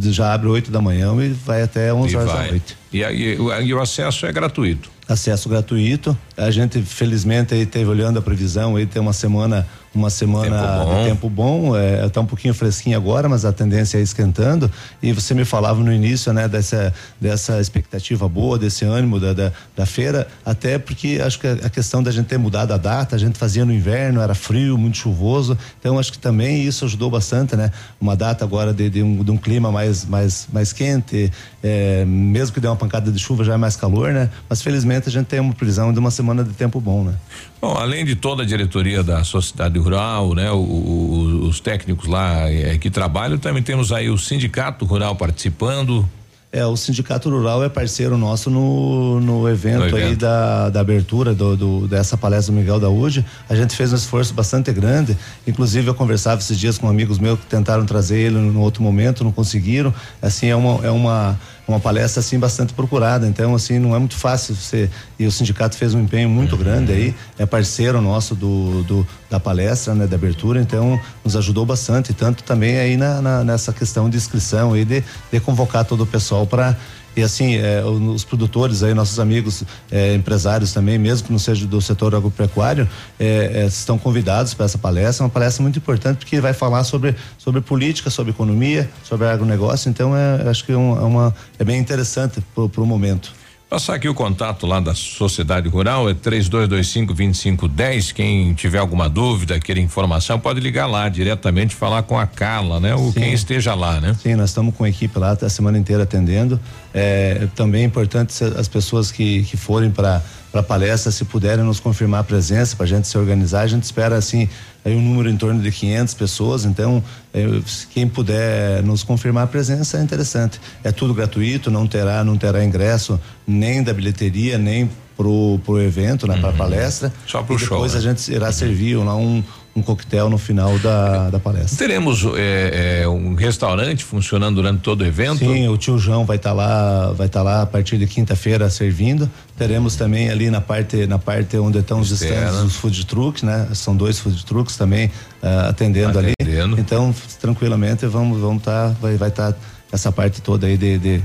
já abre 8 da manhã e vai até 11 e horas vai. da noite. E, aí, o, e o acesso é gratuito? acesso gratuito. A gente, felizmente, aí teve olhando a previsão, aí tem uma semana, uma semana tempo bom. de tempo bom, é, tá um pouquinho fresquinho agora, mas a tendência é esquentando. E você me falava no início, né, dessa, dessa expectativa boa, desse ânimo da, da, da feira, até porque acho que a questão da gente ter mudado a data, a gente fazia no inverno, era frio, muito chuvoso, então acho que também isso ajudou bastante, né? Uma data agora de, de, um, de um clima mais, mais, mais quente, é, mesmo que dê uma pancada de chuva já é mais calor, né? Mas felizmente a gente tem uma prisão de uma semana de tempo bom, né? Bom, além de toda a diretoria da sociedade rural, né? O, o, os técnicos lá é, que trabalham, também temos aí o sindicato rural participando. É, o Sindicato Rural é parceiro nosso no, no, evento, no evento. aí da, da abertura do, do, dessa palestra do Miguel da UD. A gente fez um esforço bastante grande. Inclusive, eu conversava esses dias com amigos meus que tentaram trazer ele no outro momento, não conseguiram. Assim, é uma, é uma uma palestra assim bastante procurada. Então, assim, não é muito fácil você. E o sindicato fez um empenho muito grande aí, é parceiro nosso do, do da palestra, né, da abertura, então nos ajudou bastante, tanto também aí na, na nessa questão de inscrição aí de, de convocar todo o pessoal para e assim, é, os produtores aí, nossos amigos é, empresários também, mesmo que não seja do setor agropecuário, é, estão convidados para essa palestra. É uma palestra muito importante porque vai falar sobre, sobre política, sobre economia, sobre agronegócio. Então, é, acho que é, uma, é bem interessante para o momento. Passar aqui o contato lá da Sociedade Rural é 3225-2510. Quem tiver alguma dúvida, queira informação, pode ligar lá diretamente falar com a Carla, né? Ou Sim. quem esteja lá, né? Sim, nós estamos com a equipe lá a semana inteira atendendo. É, também é importante as pessoas que, que forem para para palestra, se puderem nos confirmar a presença, para a gente se organizar, a gente espera assim aí um número em torno de 500 pessoas. Então, é, quem puder nos confirmar a presença é interessante. É tudo gratuito, não terá não terá ingresso nem da bilheteria nem pro pro evento, né, uhum. para palestra. Só pro show. Depois né? a gente irá servir lá um um coquetel no final da, da palestra. Teremos é, é, um restaurante funcionando durante todo o evento? Sim, o tio João vai estar tá lá, vai estar tá lá a partir de quinta-feira servindo. Teremos também ali na parte, na parte onde estão os stands, os food trucks, né? São dois food trucks também uh, atendendo, atendendo, ali. Então, tranquilamente vamos, vamos estar, tá, vai, vai estar tá essa parte toda aí de, de, de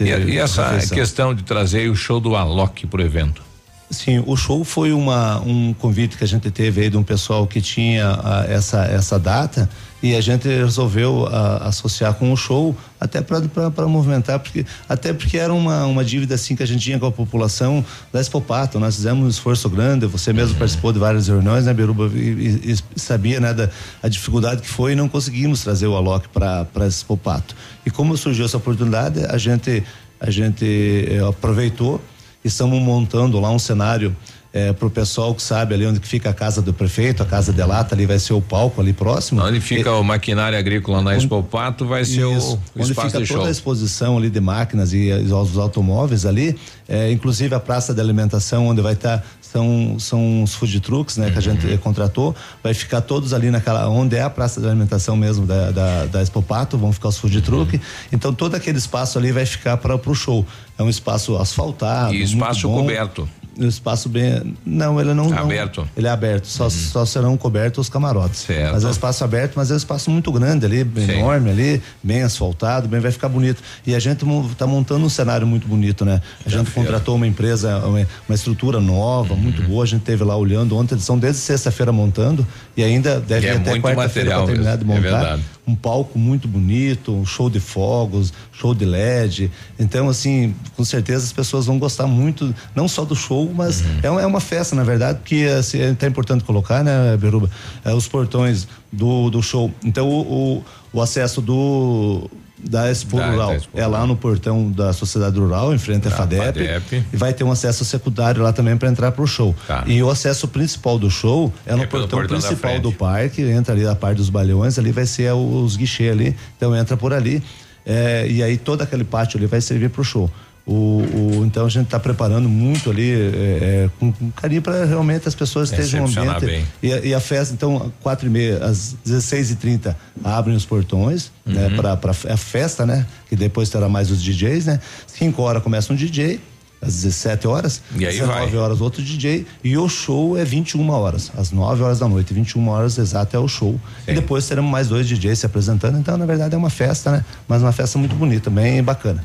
e, e essa questão de trazer o show do Alok para o evento? Sim, o show foi uma, um convite que a gente teve aí de um pessoal que tinha a, essa, essa data e a gente resolveu a, associar com o show até para movimentar, porque, até porque era uma, uma dívida assim que a gente tinha com a população da Expopato. Nós fizemos um esforço grande, você mesmo uhum. participou de várias reuniões, né, Beruba? E, e, sabia né, da a dificuldade que foi e não conseguimos trazer o Alok para a Expopato. E como surgiu essa oportunidade, a gente, a gente eh, aproveitou estamos montando lá um cenário é, pro pessoal que sabe ali onde que fica a casa do prefeito, a casa de lata ali vai ser o palco ali próximo. Onde fica e, o maquinário agrícola na Expo Pato vai ser isso, o, o onde espaço fica toda show. a exposição ali de máquinas e, e os automóveis ali, é, inclusive a praça de alimentação onde vai estar tá, são são os food trucks, né, que a gente uhum. contratou, vai ficar todos ali naquela onde é a praça de alimentação mesmo da da, da Expo Pato, vão ficar os food uhum. truck. Então todo aquele espaço ali vai ficar para o show. É um espaço asfaltado, e espaço coberto um espaço bem. Não, ele não. Aberto. Não, ele é aberto, só, uhum. só serão cobertos os camarotes. Certo. Mas é um espaço aberto, mas é um espaço muito grande ali, Sim. enorme ali, bem asfaltado, bem vai ficar bonito. E a gente está montando um cenário muito bonito, né? A gente contratou uma empresa, uma, uma estrutura nova, uhum. muito boa. A gente teve lá olhando ontem, eles são desde sexta-feira montando e ainda deve e é até quarta-feira terminar de montar. É um palco muito bonito, um show de fogos, show de LED. Então, assim, com certeza as pessoas vão gostar muito, não só do show, mas uhum. é, uma, é, festa, na verdade, porque assim, é até importante colocar, né, Beruba? É, os portões do, do show. Então, o, o, o acesso do da Expo da, Rural. Da Expo é lá no portão da Sociedade Rural, em frente à FADEP, FADEP, E vai ter um acesso secundário lá também para entrar para o show. Tá. E o acesso principal do show é no é portão, portão, principal do parque, entra ali a parte dos balhões, ali vai ser os guichês ali, então entra por ali. É, e aí todo aquele pátio ali vai servir para o show. O, o, então a gente está preparando muito ali é, é, com, com, carinho para realmente as pessoas estejam no ambiente. E, e, a festa, então, quatro e meia, às 16 e 30 abrem os portões, né, uhum. né? Para a festa, né? Que depois terá mais os DJs, né? 5 horas começa um DJ, às 17 horas, e aí 19 vai. horas outro DJ e o show é 21 horas, às 9 horas da noite, 21 horas exato é o show. Sim. E depois teremos mais dois DJs se apresentando, então na verdade é uma festa, né? Mas uma festa muito bonita, bem bacana.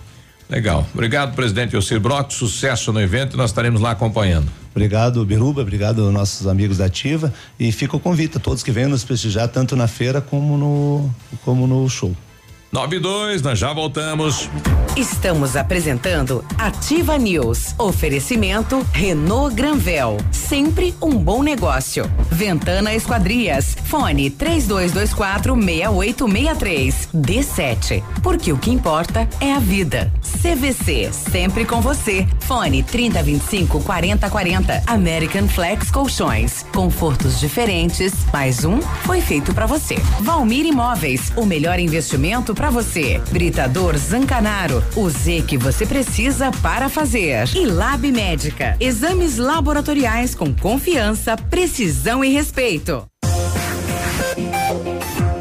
Legal. Obrigado, presidente Ocir Brock. Sucesso no evento. Nós estaremos lá acompanhando. Obrigado, Biruba. Obrigado nossos amigos da Ativa. E fica o convite a todos que venham nos prestigiar, tanto na feira como no, como no show. 9 e 2, nós já voltamos. Estamos apresentando Ativa News. Oferecimento Renault Granvel. Sempre um bom negócio. Ventana Esquadrias. Fone 3224 6863. D7. Porque o que importa é a vida. CVC. Sempre com você. Fone 3025 4040. American Flex Colchões. Confortos diferentes. Mais um foi feito para você. Valmir Imóveis. O melhor investimento para para você. Britador Zancanaro, o Z que você precisa para fazer. E Lab Médica, exames laboratoriais com confiança, precisão e respeito.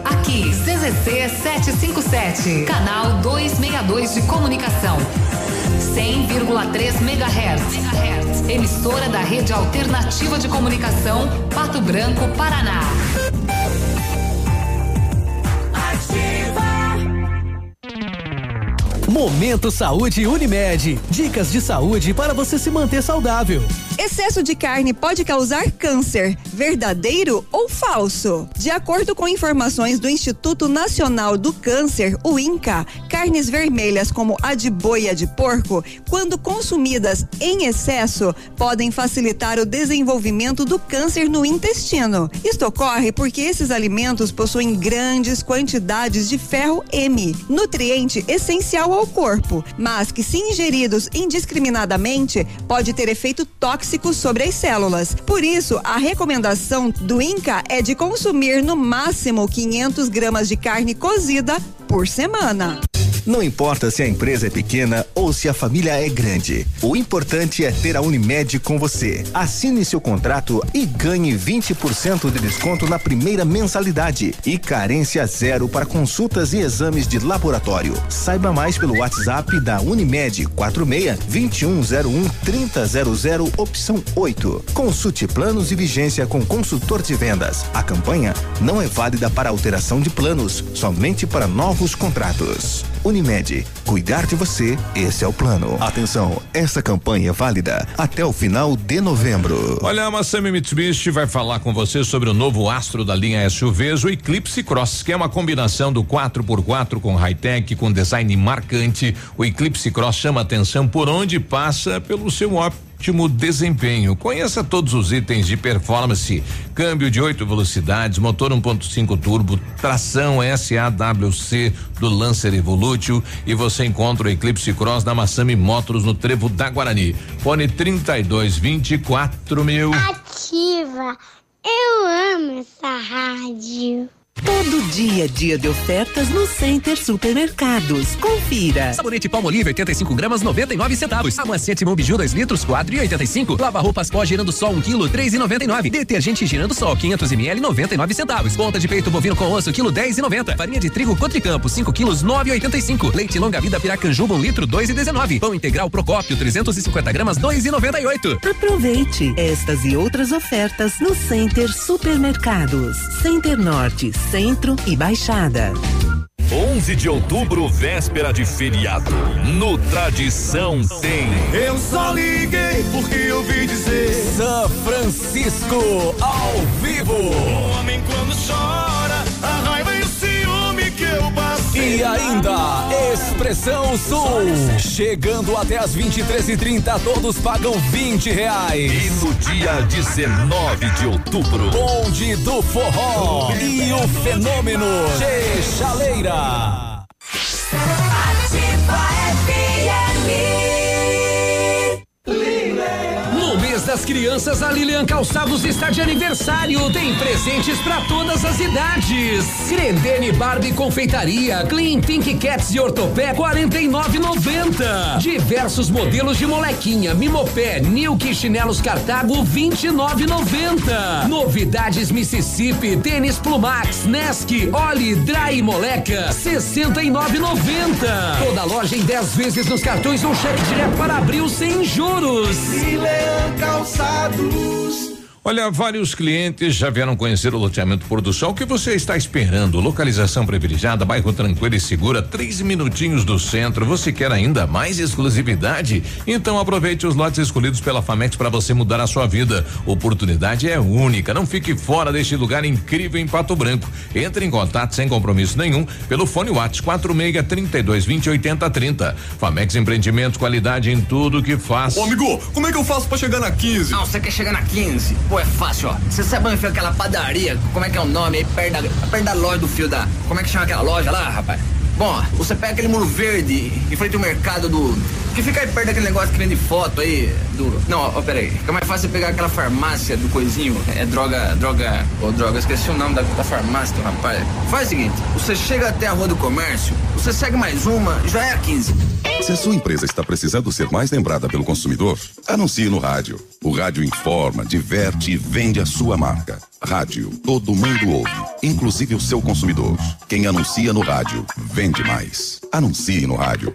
Aqui, CZC 757, canal 262 de comunicação. 100,3 MHz. Emissora da Rede Alternativa de Comunicação, Pato Branco, Paraná. Momento Saúde Unimed. Dicas de saúde para você se manter saudável. Excesso de carne pode causar câncer, verdadeiro ou falso? De acordo com informações do Instituto Nacional do Câncer, o INCA, carnes vermelhas como a de boi e de porco, quando consumidas em excesso, podem facilitar o desenvolvimento do câncer no intestino. Isto ocorre porque esses alimentos possuem grandes quantidades de ferro M, nutriente essencial ao corpo, mas que se ingeridos indiscriminadamente pode ter efeito tóxico sobre as células. Por isso, a recomendação do INCA é de consumir no máximo 500 gramas de carne cozida por semana. Não importa se a empresa é pequena ou se a família é grande. O importante é ter a Unimed com você. Assine seu contrato e ganhe 20% de desconto na primeira mensalidade e carência zero para consultas e exames de laboratório. Saiba mais pelo WhatsApp da Unimed 46 2101 3000 opção 8. Consulte planos e vigência com consultor de vendas. A campanha não é válida para alteração de planos, somente para novos contratos. Unimed, cuidar de você, esse é o plano. Atenção, essa campanha é válida até o final de novembro. Olha, a Massami Mitsubishi vai falar com você sobre o novo astro da linha SUVs, o Eclipse Cross, que é uma combinação do 4x4 com high-tech, com design marcante. O Eclipse Cross chama atenção por onde passa pelo seu óptico ótimo desempenho. Conheça todos os itens de performance: câmbio de oito velocidades, motor 1.5 turbo, tração SAWC do Lancer Evolutio e você encontra o Eclipse Cross da Massami Motors no Trevo da Guarani. Fone 3224 mil. Ativa. Eu amo essa rádio. Todo dia, dia de ofertas no Center Supermercados. Confira. Sabonete Palmolive 85 gramas 99 centavos. Amaciante Mombiju 2 litros 4,85. Lava roupas pó girando sol 1 quilo 3,99. Detergente girando sol 500 ml 99 centavos. Ponta de peito bovino com osso quilo 10,90. Farinha de trigo Cotricampo 5 quilos 9,85. Leite longa vida Piracanjuba 1 litro 2,19. Pão integral Procópio 350 gramas 2,98. Aproveite estas e outras ofertas no Center Supermercados. Center Norte, Centro e Baixada. 11 de outubro, véspera de feriado. No Tradição tem. Eu só liguei porque eu ouvi dizer. São Francisco ao vivo. O homem quando E ainda, Expressão Sul. Chegando até as 23h30, todos pagam 20 reais. E no dia 19 de outubro, Bonde do Forró e o Fenômeno G Crianças, a Lilian Calçados está de aniversário. Tem presentes para todas as idades. Grendene Barbie Confeitaria, Clean Pink Cats e Ortopé 49,90. Diversos modelos de molequinha, Mimopé, Nilk Chinelos Cartago 29,90. Novidades Mississippi, Tênis Plumax, Nesk, Oli, Dry Moleca 69,90. Toda loja em 10 vezes nos cartões ou cheque direto para abril sem juros. Calçados cansados. Olha, vários clientes já vieram conhecer o loteamento Pôr do Sol. O que você está esperando? Localização privilegiada, bairro tranquilo e segura, três minutinhos do centro. Você quer ainda mais exclusividade? Então aproveite os lotes escolhidos pela Famex para você mudar a sua vida. Oportunidade é única. Não fique fora deste lugar incrível em Pato Branco. Entre em contato sem compromisso nenhum pelo fone Whats 46 32 20 80 30. Famex Empreendimentos, qualidade em tudo que faz. Ô amigo, como é que eu faço pra chegar na 15? Não, você quer chegar na 15? Pô, é fácil, ó. Você sabe onde fica aquela padaria? Como é que é o nome aí? Perto da, perto da loja do fio da. Como é que chama aquela loja lá, rapaz? Bom, você pega aquele muro verde em frente ao mercado do. Que fica aí perto daquele negócio que vende foto aí. Do. Não, ó, ó, peraí. Fica mais fácil pegar aquela farmácia do coisinho. É droga. Droga. Ô, droga, esqueci o nome da, da farmácia, rapaz. Faz o seguinte: você chega até a rua do comércio, você segue mais uma, já é a 15. Se a sua empresa está precisando ser mais lembrada pelo consumidor, anuncie no rádio. O rádio informa, diverte e vende a sua marca. Rádio, todo mundo ouve, inclusive o seu consumidor. Quem anuncia no rádio, vende mais. Anuncie no rádio.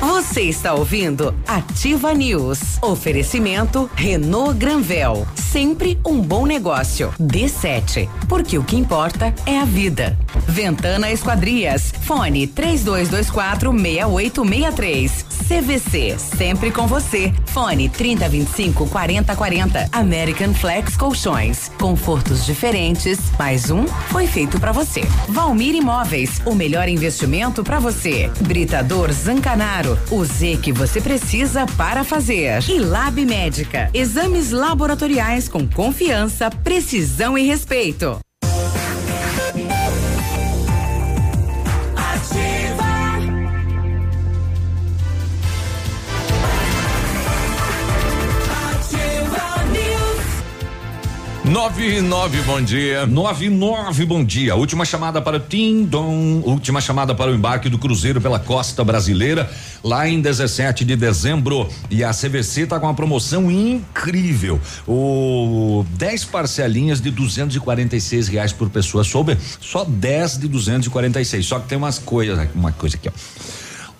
Você está ouvindo Ativa News. Oferecimento Renault Granvel. Sempre um bom negócio. D7. Porque o que importa é a vida. Ventana Esquadrias. Fone 3224 6863. CVC. Sempre com você. Fone 3025 4040. American Flex Colchões. Confortos diferentes. Mais um foi feito para você. Valmir Imóveis. O melhor investimento para você. Britador Zancanaro. O Z que você precisa para fazer. E Lab Médica. Exames laboratoriais com confiança, precisão e respeito. Nove e nove, bom dia. Nove e nove, bom dia. Última chamada para o Tindom, última chamada para o embarque do cruzeiro pela costa brasileira, lá em 17 de dezembro. E a CVC está com uma promoção incrível. O 10 parcelinhas de 246 reais por pessoa. Soube? Só 10 de 246. Só que tem umas coisas, uma coisa aqui, ó.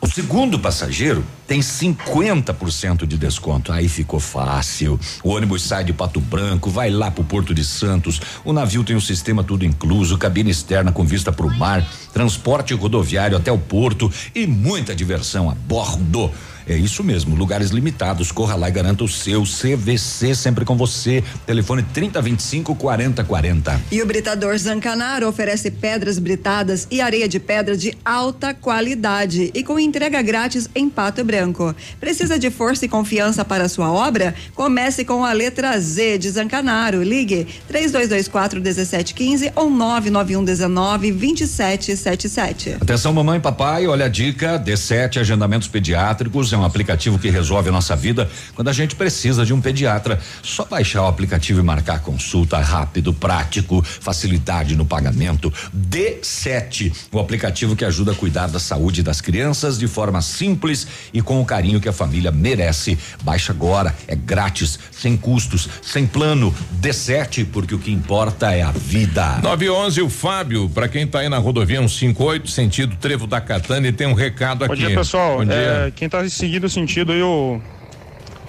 O segundo passageiro tem 50% de desconto. Aí ficou fácil. O ônibus sai de Pato Branco, vai lá pro Porto de Santos. O navio tem o sistema tudo incluso, cabine externa com vista pro mar, transporte rodoviário até o porto e muita diversão a bordo. É isso mesmo, lugares limitados. Corra lá e garanta o seu CVC sempre com você. Telefone 3025 4040. E o Britador Zancanaro oferece pedras britadas e areia de pedra de alta qualidade e com entrega grátis em Pato Branco. Precisa de força e confiança para a sua obra? Comece com a letra Z de Zancanaro. Ligue 3224 1715 ou 991 19 2777. Atenção, mamãe e papai, olha a dica: D7 Agendamentos Pediátricos é um aplicativo que resolve a nossa vida quando a gente precisa de um pediatra. Só baixar o aplicativo e marcar consulta rápido, prático, facilidade no pagamento. D7, o aplicativo que ajuda a cuidar da saúde das crianças de forma simples e com o carinho que a família merece. Baixa agora, é grátis, sem custos, sem plano. D7, porque o que importa é a vida. 911, o Fábio, para quem tá aí na rodovia 158, sentido Trevo da Catane, tem um recado Bom aqui. dia, pessoal. Bom dia. É, quem tá seguindo o sentido aí, o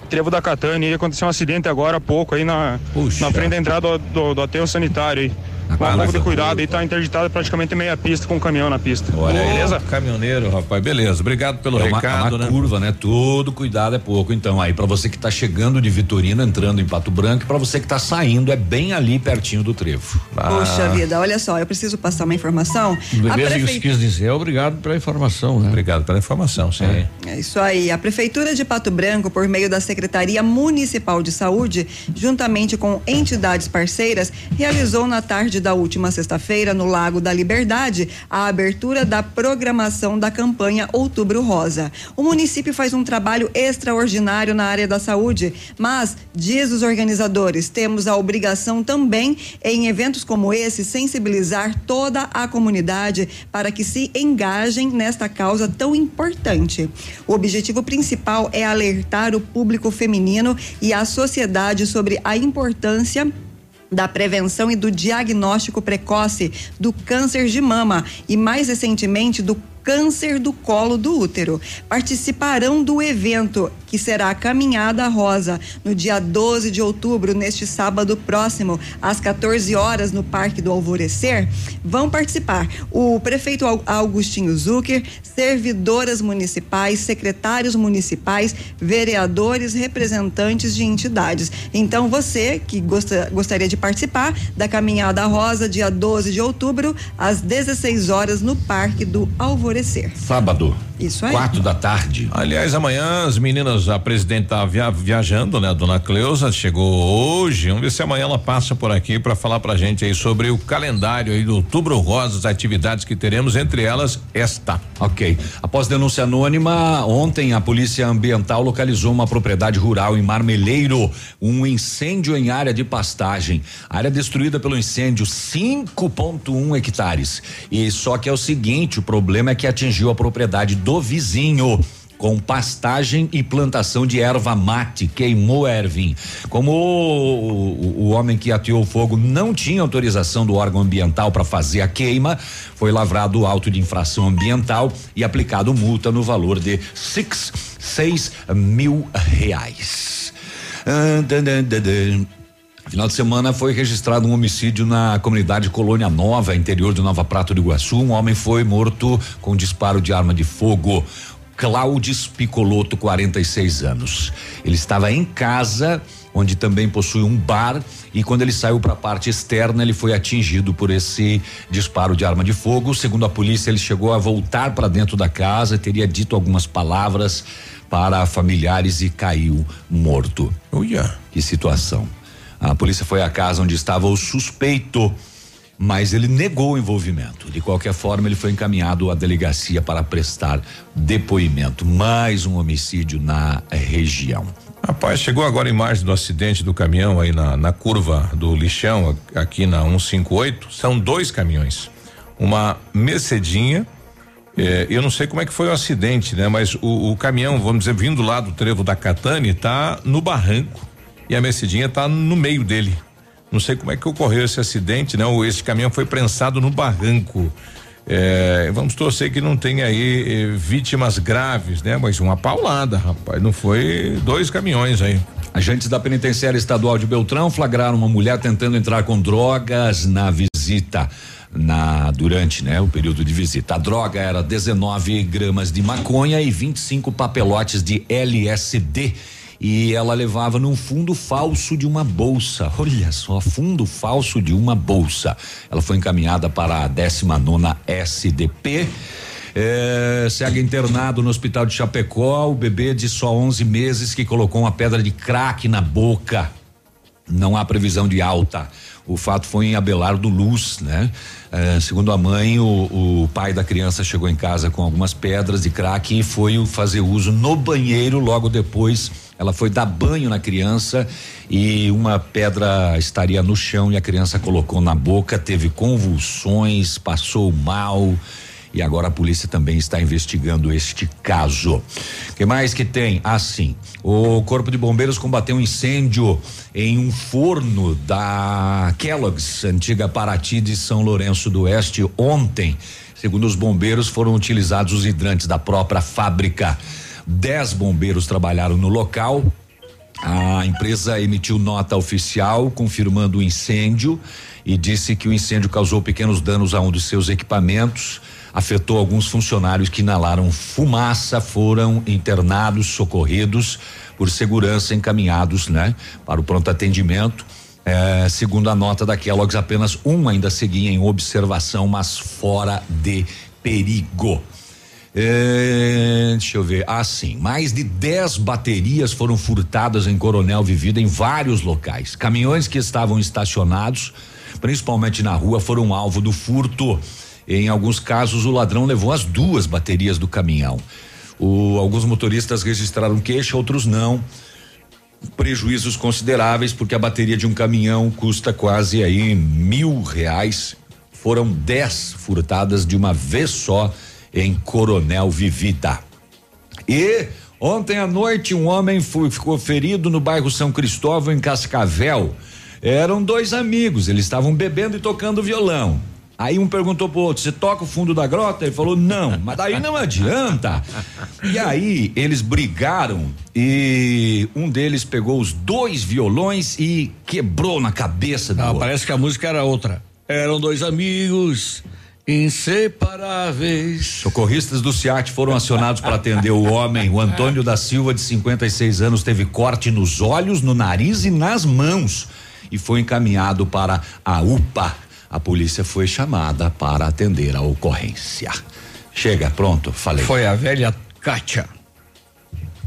Trevo da Catane, aconteceu um acidente agora há pouco aí na, na frente da entrada do, do, do aterro sanitário aí. Com um pouco de Agora- cuidado aí, tá interditada praticamente meia pista com o caminhão na pista. Olha aí. Beleza? Caminhoneiro, rapaz, beleza. Obrigado pelo é uma, recado, uma né? curva, né? Todo cuidado é pouco. Então, aí, para você que tá chegando de Vitorino, entrando em Pato Branco, para você que tá saindo, é bem ali pertinho do trevo. Puxa vida, olha só, eu preciso passar uma informação. A Beleza, isso quis dizer, obrigado pela informação, né? Obrigado pela informação, sim. É isso aí. A Prefeitura de Pato Branco, por meio da Secretaria Municipal de Saúde, juntamente com entidades parceiras, realizou na tarde da última sexta-feira, no Lago da Liberdade, a abertura da programação da campanha Outubro Rosa. O município faz um trabalho extraordinário na área da saúde, mas, diz os organizadores, temos a obrigação também, em eventos como esse, sensibilizar toda a comunidade para que se engajem nesta causa tão importante. O objetivo principal é alertar o público feminino e a sociedade sobre a importância da prevenção e do diagnóstico precoce do câncer de mama e mais recentemente do câncer do colo do útero. Participarão do evento, que será a Caminhada Rosa, no dia 12 de outubro, neste sábado próximo, às 14 horas, no Parque do Alvorecer. Vão participar o prefeito Au- Augustinho Zucker, servidoras municipais, secretários municipais, vereadores, representantes de entidades. Então, você que gosta- gostaria de participar da Caminhada Rosa, dia 12 de outubro, às 16 horas, no Parque do Alvorecer. Sábado. Isso aí. Quatro da tarde. Aliás, amanhã as meninas, a presidente tá via- viajando, né? A dona Cleusa chegou hoje. Vamos ver se amanhã ela passa por aqui para falar pra gente aí sobre o calendário aí do Outubro Rosa, as atividades que teremos, entre elas esta. Ok. Após denúncia anônima, ontem a Polícia Ambiental localizou uma propriedade rural em Marmeleiro, um incêndio em área de pastagem. Área destruída pelo incêndio, 5,1 hectares. E só que é o seguinte: o problema é que atingiu a propriedade do vizinho. Com pastagem e plantação de erva mate, queimou Ervin. Como o, o- o homem que ateou o fogo não tinha autorização do órgão ambiental para fazer a queima, foi lavrado auto de infração ambiental e aplicado multa no valor de six, seis mil reais. Ah, dan, dan, dan. Final de semana foi registrado um homicídio na comunidade Colônia Nova, interior de Nova Prata do Iguaçu. Um homem foi morto com disparo de arma de fogo. Cláudio Picoloto, 46 anos. Ele estava em casa, onde também possui um bar, e quando ele saiu para a parte externa, ele foi atingido por esse disparo de arma de fogo. Segundo a polícia, ele chegou a voltar para dentro da casa, teria dito algumas palavras para familiares e caiu morto. Uia. Que situação. A polícia foi à casa onde estava o suspeito, mas ele negou o envolvimento. De qualquer forma, ele foi encaminhado à delegacia para prestar depoimento. Mais um homicídio na região. Rapaz, chegou agora a imagem do acidente do caminhão aí na, na curva do lixão, aqui na 158. São dois caminhões. Uma Mercedinha. eh, eu não sei como é que foi o acidente, né? Mas o, o caminhão, vamos dizer, vindo lá do trevo da Catane, tá no barranco. E a Mercedinha tá no meio dele. Não sei como é que ocorreu esse acidente, né? Esse caminhão foi prensado no barranco. Eh, vamos torcer que não tenha aí eh, vítimas graves, né? Mas uma paulada, rapaz. Não foi dois caminhões aí. Agentes da Penitenciária Estadual de Beltrão flagraram uma mulher tentando entrar com drogas na visita na durante, né, o período de visita. A droga era 19 gramas de maconha e 25 papelotes de LSD e ela levava num fundo falso de uma bolsa. Olha só, fundo falso de uma bolsa. Ela foi encaminhada para a 19 nona SDP. É, segue internado no hospital de Chapecó, o bebê de só 11 meses que colocou uma pedra de crack na boca. Não há previsão de alta. O fato foi em Abelardo Luz, né? É, segundo a mãe, o, o, pai da criança chegou em casa com algumas pedras de crack e foi fazer uso no banheiro. Logo depois, ela foi dar banho na criança e uma pedra estaria no chão e a criança colocou na boca, teve convulsões, passou mal e agora a polícia também está investigando este caso. que mais que tem? Assim, o Corpo de Bombeiros combateu um incêndio em um forno da Kellogg's, antiga Paraty de São Lourenço do Oeste, ontem. Segundo os bombeiros, foram utilizados os hidrantes da própria fábrica. Dez bombeiros trabalharam no local. A empresa emitiu nota oficial confirmando o incêndio e disse que o incêndio causou pequenos danos a um dos seus equipamentos afetou alguns funcionários que inalaram fumaça, foram internados, socorridos por segurança, encaminhados, né, para o pronto atendimento. É, segundo a nota da Kellogg's, apenas um ainda seguia em observação, mas fora de perigo. É, deixa eu ver. Ah, sim. Mais de 10 baterias foram furtadas em Coronel Vivida em vários locais. Caminhões que estavam estacionados, principalmente na rua, foram alvo do furto. Em alguns casos, o ladrão levou as duas baterias do caminhão. O, alguns motoristas registraram queixa, outros não. Prejuízos consideráveis, porque a bateria de um caminhão custa quase aí mil reais. Foram dez furtadas de uma vez só em Coronel Vivida. E ontem à noite um homem foi, ficou ferido no bairro São Cristóvão, em Cascavel. Eram dois amigos, eles estavam bebendo e tocando violão. Aí um perguntou pro outro: você toca o fundo da grota? Ele falou: não, mas daí não adianta. E aí eles brigaram e um deles pegou os dois violões e quebrou na cabeça do ah, outro. Parece que a música era outra. Eram dois amigos. Inseparáveis. Socorristas do SIAT foram acionados para atender o homem. O Antônio da Silva, de 56 anos, teve corte nos olhos, no nariz e nas mãos e foi encaminhado para a UPA a polícia foi chamada para atender a ocorrência. Chega, pronto, falei. Foi a velha Kátia.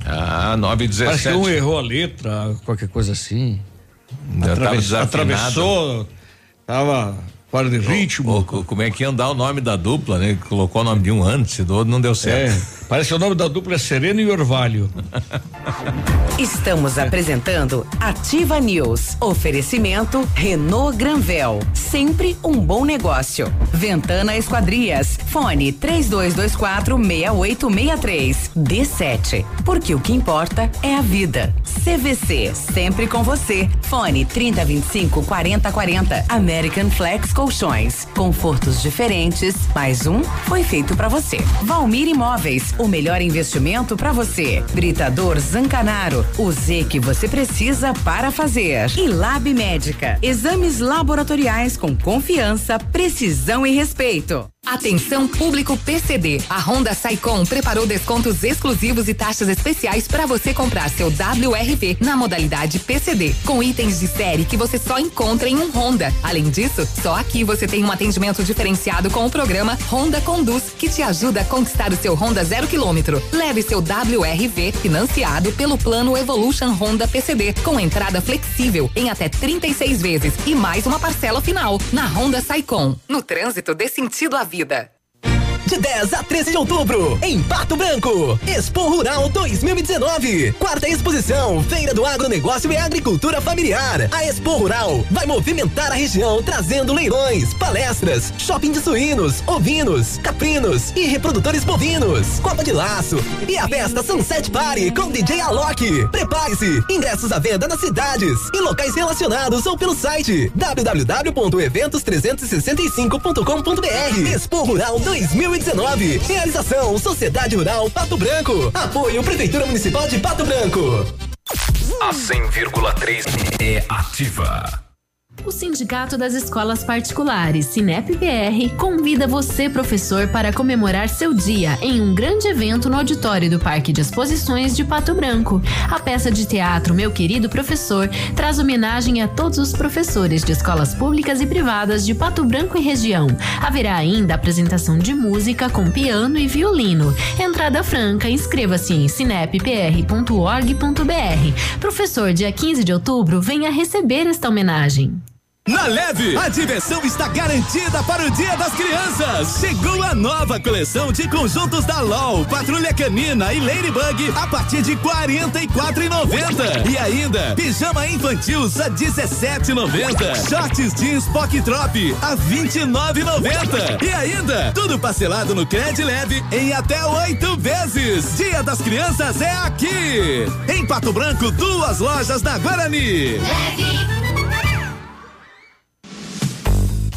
Ah, 9 e 17. Parece que um errou a letra, qualquer coisa assim. Atraves, atravessou, tava fora de ritmo. O, o, como é que ia andar o nome da dupla, né? Colocou o nome de um antes, do outro não deu certo. É, parece que o nome da dupla é Sereno e Orvalho. Estamos apresentando Ativa News. Oferecimento Renault Granvel. Sempre um bom negócio. Ventana Esquadrias. Fone 3224 6863. D7. Porque o que importa é a vida. CVC. Sempre com você. Fone 3025 4040. American Flex Colchões. Confortos diferentes. Mais um foi feito para você. Valmir Imóveis. O melhor investimento para você. Britador Zancanaro. O Z que você precisa para fazer. E Lab Médica. Exames laboratoriais com confiança, precisão e respeito. Atenção público PCD. A Honda Saicom preparou descontos exclusivos e taxas especiais para você comprar seu WRV na modalidade PCD, com itens de série que você só encontra em um Honda. Além disso, só aqui você tem um atendimento diferenciado com o programa Honda Conduz, que te ajuda a conquistar o seu Honda zero quilômetro. Leve seu WRV financiado pelo plano Evolution Honda PCD, com entrada flexível em até 36 vezes e mais uma parcela final na Honda Saicom. No trânsito dê sentido à vida. De 10 a 13 de outubro, em Pato Branco. Expo Rural 2019. Quarta exposição, Feira do Agronegócio e Agricultura Familiar. A Expo Rural vai movimentar a região, trazendo leilões, palestras, shopping de suínos, ovinos, caprinos e reprodutores bovinos. Copa de laço e a festa Sunset Party com DJ Alok. Prepare-se. Ingressos à venda nas cidades e locais relacionados ou pelo site www.eventos365.com.br. Expo Rural 2019. Realização Sociedade Rural Pato Branco. Apoio Prefeitura Municipal de Pato Branco. A 100,3 é ativa. O Sindicato das Escolas Particulares, Sinep PR, convida você, professor, para comemorar seu dia em um grande evento no auditório do Parque de Exposições de Pato Branco. A peça de teatro Meu Querido Professor traz homenagem a todos os professores de escolas públicas e privadas de Pato Branco e região. Haverá ainda apresentação de música com piano e violino. Entrada franca, inscreva-se em sineppr.org.br. Professor, dia 15 de outubro, venha receber esta homenagem. Na Leve, a diversão está garantida para o Dia das Crianças. Chegou a nova coleção de conjuntos da LOL, Patrulha Canina e Ladybug a partir de R$ 44,90. E ainda, pijama infantil só R$ 17,90. Shorts jeans Pock Trop a R$ 29,90. E ainda, tudo parcelado no Cred Leve em até oito vezes. Dia das Crianças é aqui. Em Pato Branco, duas lojas da Guarani. Leve.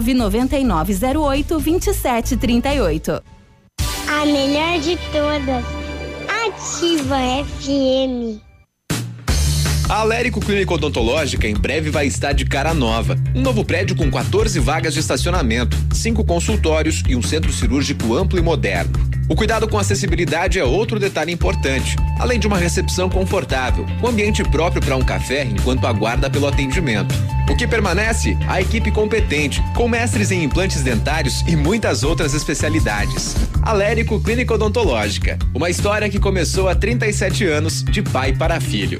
99908 2738. A melhor de todas. Ativa FM. A Alérico Clínica Odontológica em breve vai estar de cara nova. Um novo prédio com 14 vagas de estacionamento, cinco consultórios e um centro cirúrgico amplo e moderno. O cuidado com acessibilidade é outro detalhe importante, além de uma recepção confortável, um ambiente próprio para um café enquanto aguarda pelo atendimento. O que permanece? A equipe competente, com mestres em implantes dentários e muitas outras especialidades. Alérico Clínica Odontológica, uma história que começou há 37 anos de pai para filho.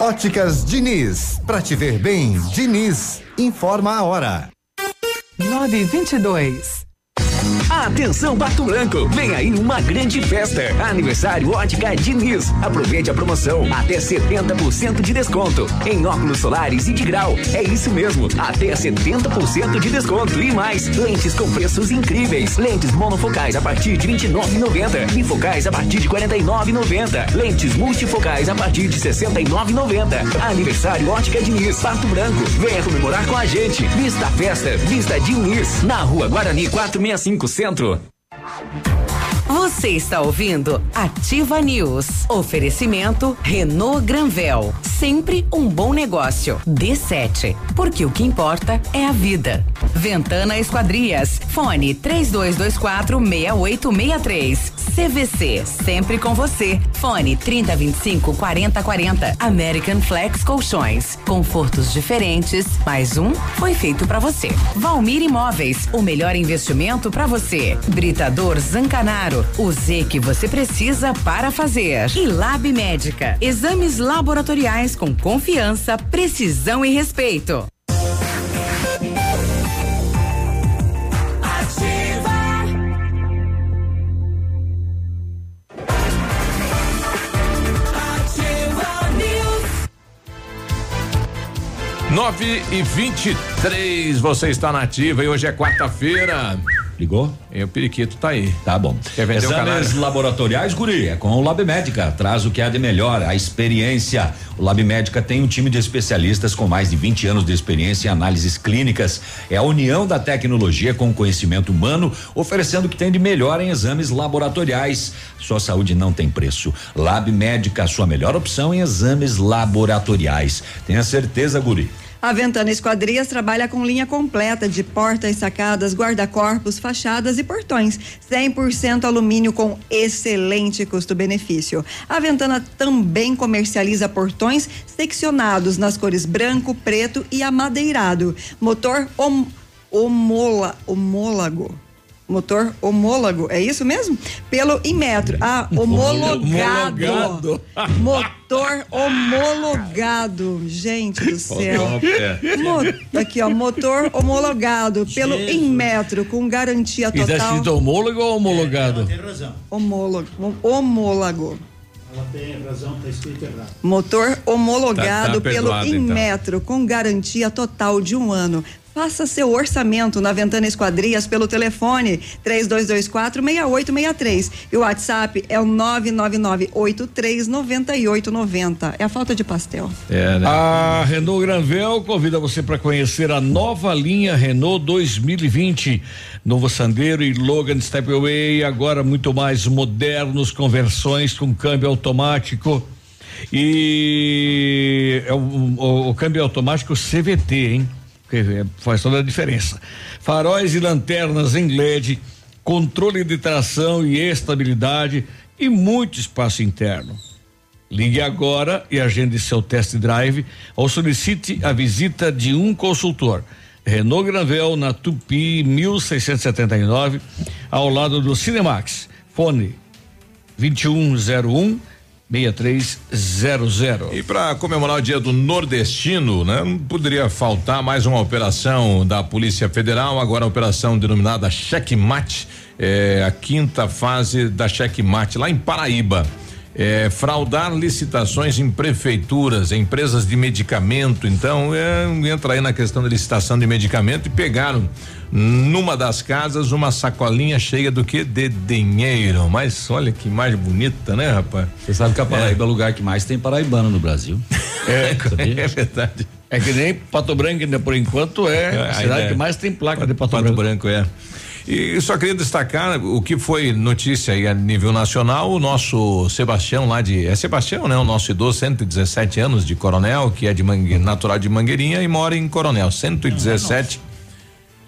Óticas Diniz, pra te ver bem, Diniz, informa a hora. 922. Atenção Pato Branco, vem aí uma grande festa. Aniversário Ótica Diniz. Aproveite a promoção, até 70% de desconto em óculos solares e de grau. É isso mesmo, até 70% de desconto e mais. Lentes com preços incríveis. Lentes monofocais a partir de 29,90. Bifocais a partir de 49,90. Lentes multifocais a partir de 69,90. Aniversário Ótica Diniz, Pato Branco. Venha comemorar com a gente. Vista festa, vista Diniz, na Rua Guarani 465 Centro dentro. Você está ouvindo Ativa News. Oferecimento Renault Granvel. Sempre um bom negócio. D7. Porque o que importa é a vida. Ventana Esquadrias. Fone 3224 6863. CVC. Sempre com você. Fone 3025 4040. American Flex Colchões. Confortos diferentes. Mais um foi feito para você. Valmir Imóveis. O melhor investimento para você. Britador Zancanaro. O Z que você precisa para fazer. E Lab Médica. Exames laboratoriais com confiança, precisão e respeito. Nove e vinte e três, você está na ativa e hoje é quarta-feira. Ligou? E o periquito tá aí. Tá bom. Quer vender Exames laboratoriais, Guri, é com o Lab Médica. Traz o que há de melhor, a experiência. O Lab Médica tem um time de especialistas com mais de 20 anos de experiência em análises clínicas. É a união da tecnologia com o conhecimento humano, oferecendo o que tem de melhor em exames laboratoriais. Sua saúde não tem preço. Lab Médica, a sua melhor opção em exames laboratoriais. Tenha certeza, Guri. A Ventana Esquadrias trabalha com linha completa de portas, sacadas, guarda-corpos, fachadas e portões. 100% alumínio com excelente custo-benefício. A Ventana também comercializa portões seccionados nas cores branco, preto e amadeirado. Motor hom homola, homólago motor homólogo, é isso mesmo? Pelo Inmetro. Ah, homologado. homologado. motor homologado. Gente do céu. Mo aqui, ó, motor homologado pelo Inmetro, com garantia total. E tá escrito homólogo ou homologado? É, tem razão. Homólogo. Homólogo. Ela tem razão, está escrito errado. Motor homologado Tá- tá pelo perdoado, então. Inmetro, com garantia total de um ano. Faça seu orçamento na Ventana Esquadrias pelo telefone 3224-6863. E o WhatsApp é o 999-839890. É a falta de pastel. É, né? A Renault Granvel convida você para conhecer a nova linha Renault 2020. Novo Sandero e Logan Stepway, agora muito mais modernos, com versões com câmbio automático. E é o, o- o câmbio automático CVT, hein? É- faz toda a diferença. Faróis e lanternas em LED, controle de tração e estabilidade e muito espaço interno. Ligue agora e agende seu test drive ou solicite a visita de um consultor. Renault Granvel na Tupi 1679, ao lado do Cinemax. Fone 2101 6300. E para comemorar o dia do nordestino, né? Não poderia faltar mais uma operação da Polícia Federal, agora a operação denominada Checkmate, é a quinta fase da Checkmate lá em Paraíba. É, fraudar licitações em prefeituras, em empresas de medicamento. Então, é, entra aí na questão da licitação de medicamento e pegaram numa das casas uma sacolinha cheia do que? De dinheiro. Mas olha que imagem bonita, né, rapaz? Você sabe que a Paraíba é o lugar que mais tem paraibano no Brasil. É, é verdade. É que nem Pato Branco, ainda por enquanto, é, a ainda cidade é. que mais tem placa de Pato, Pato Branco. Branco, é. E só queria destacar o que foi notícia aí a nível nacional, o nosso Sebastião lá de, é Sebastião, né? O nosso idoso, 117 anos de Coronel, que é de Mangue, natural de Mangueirinha e mora em Coronel, 117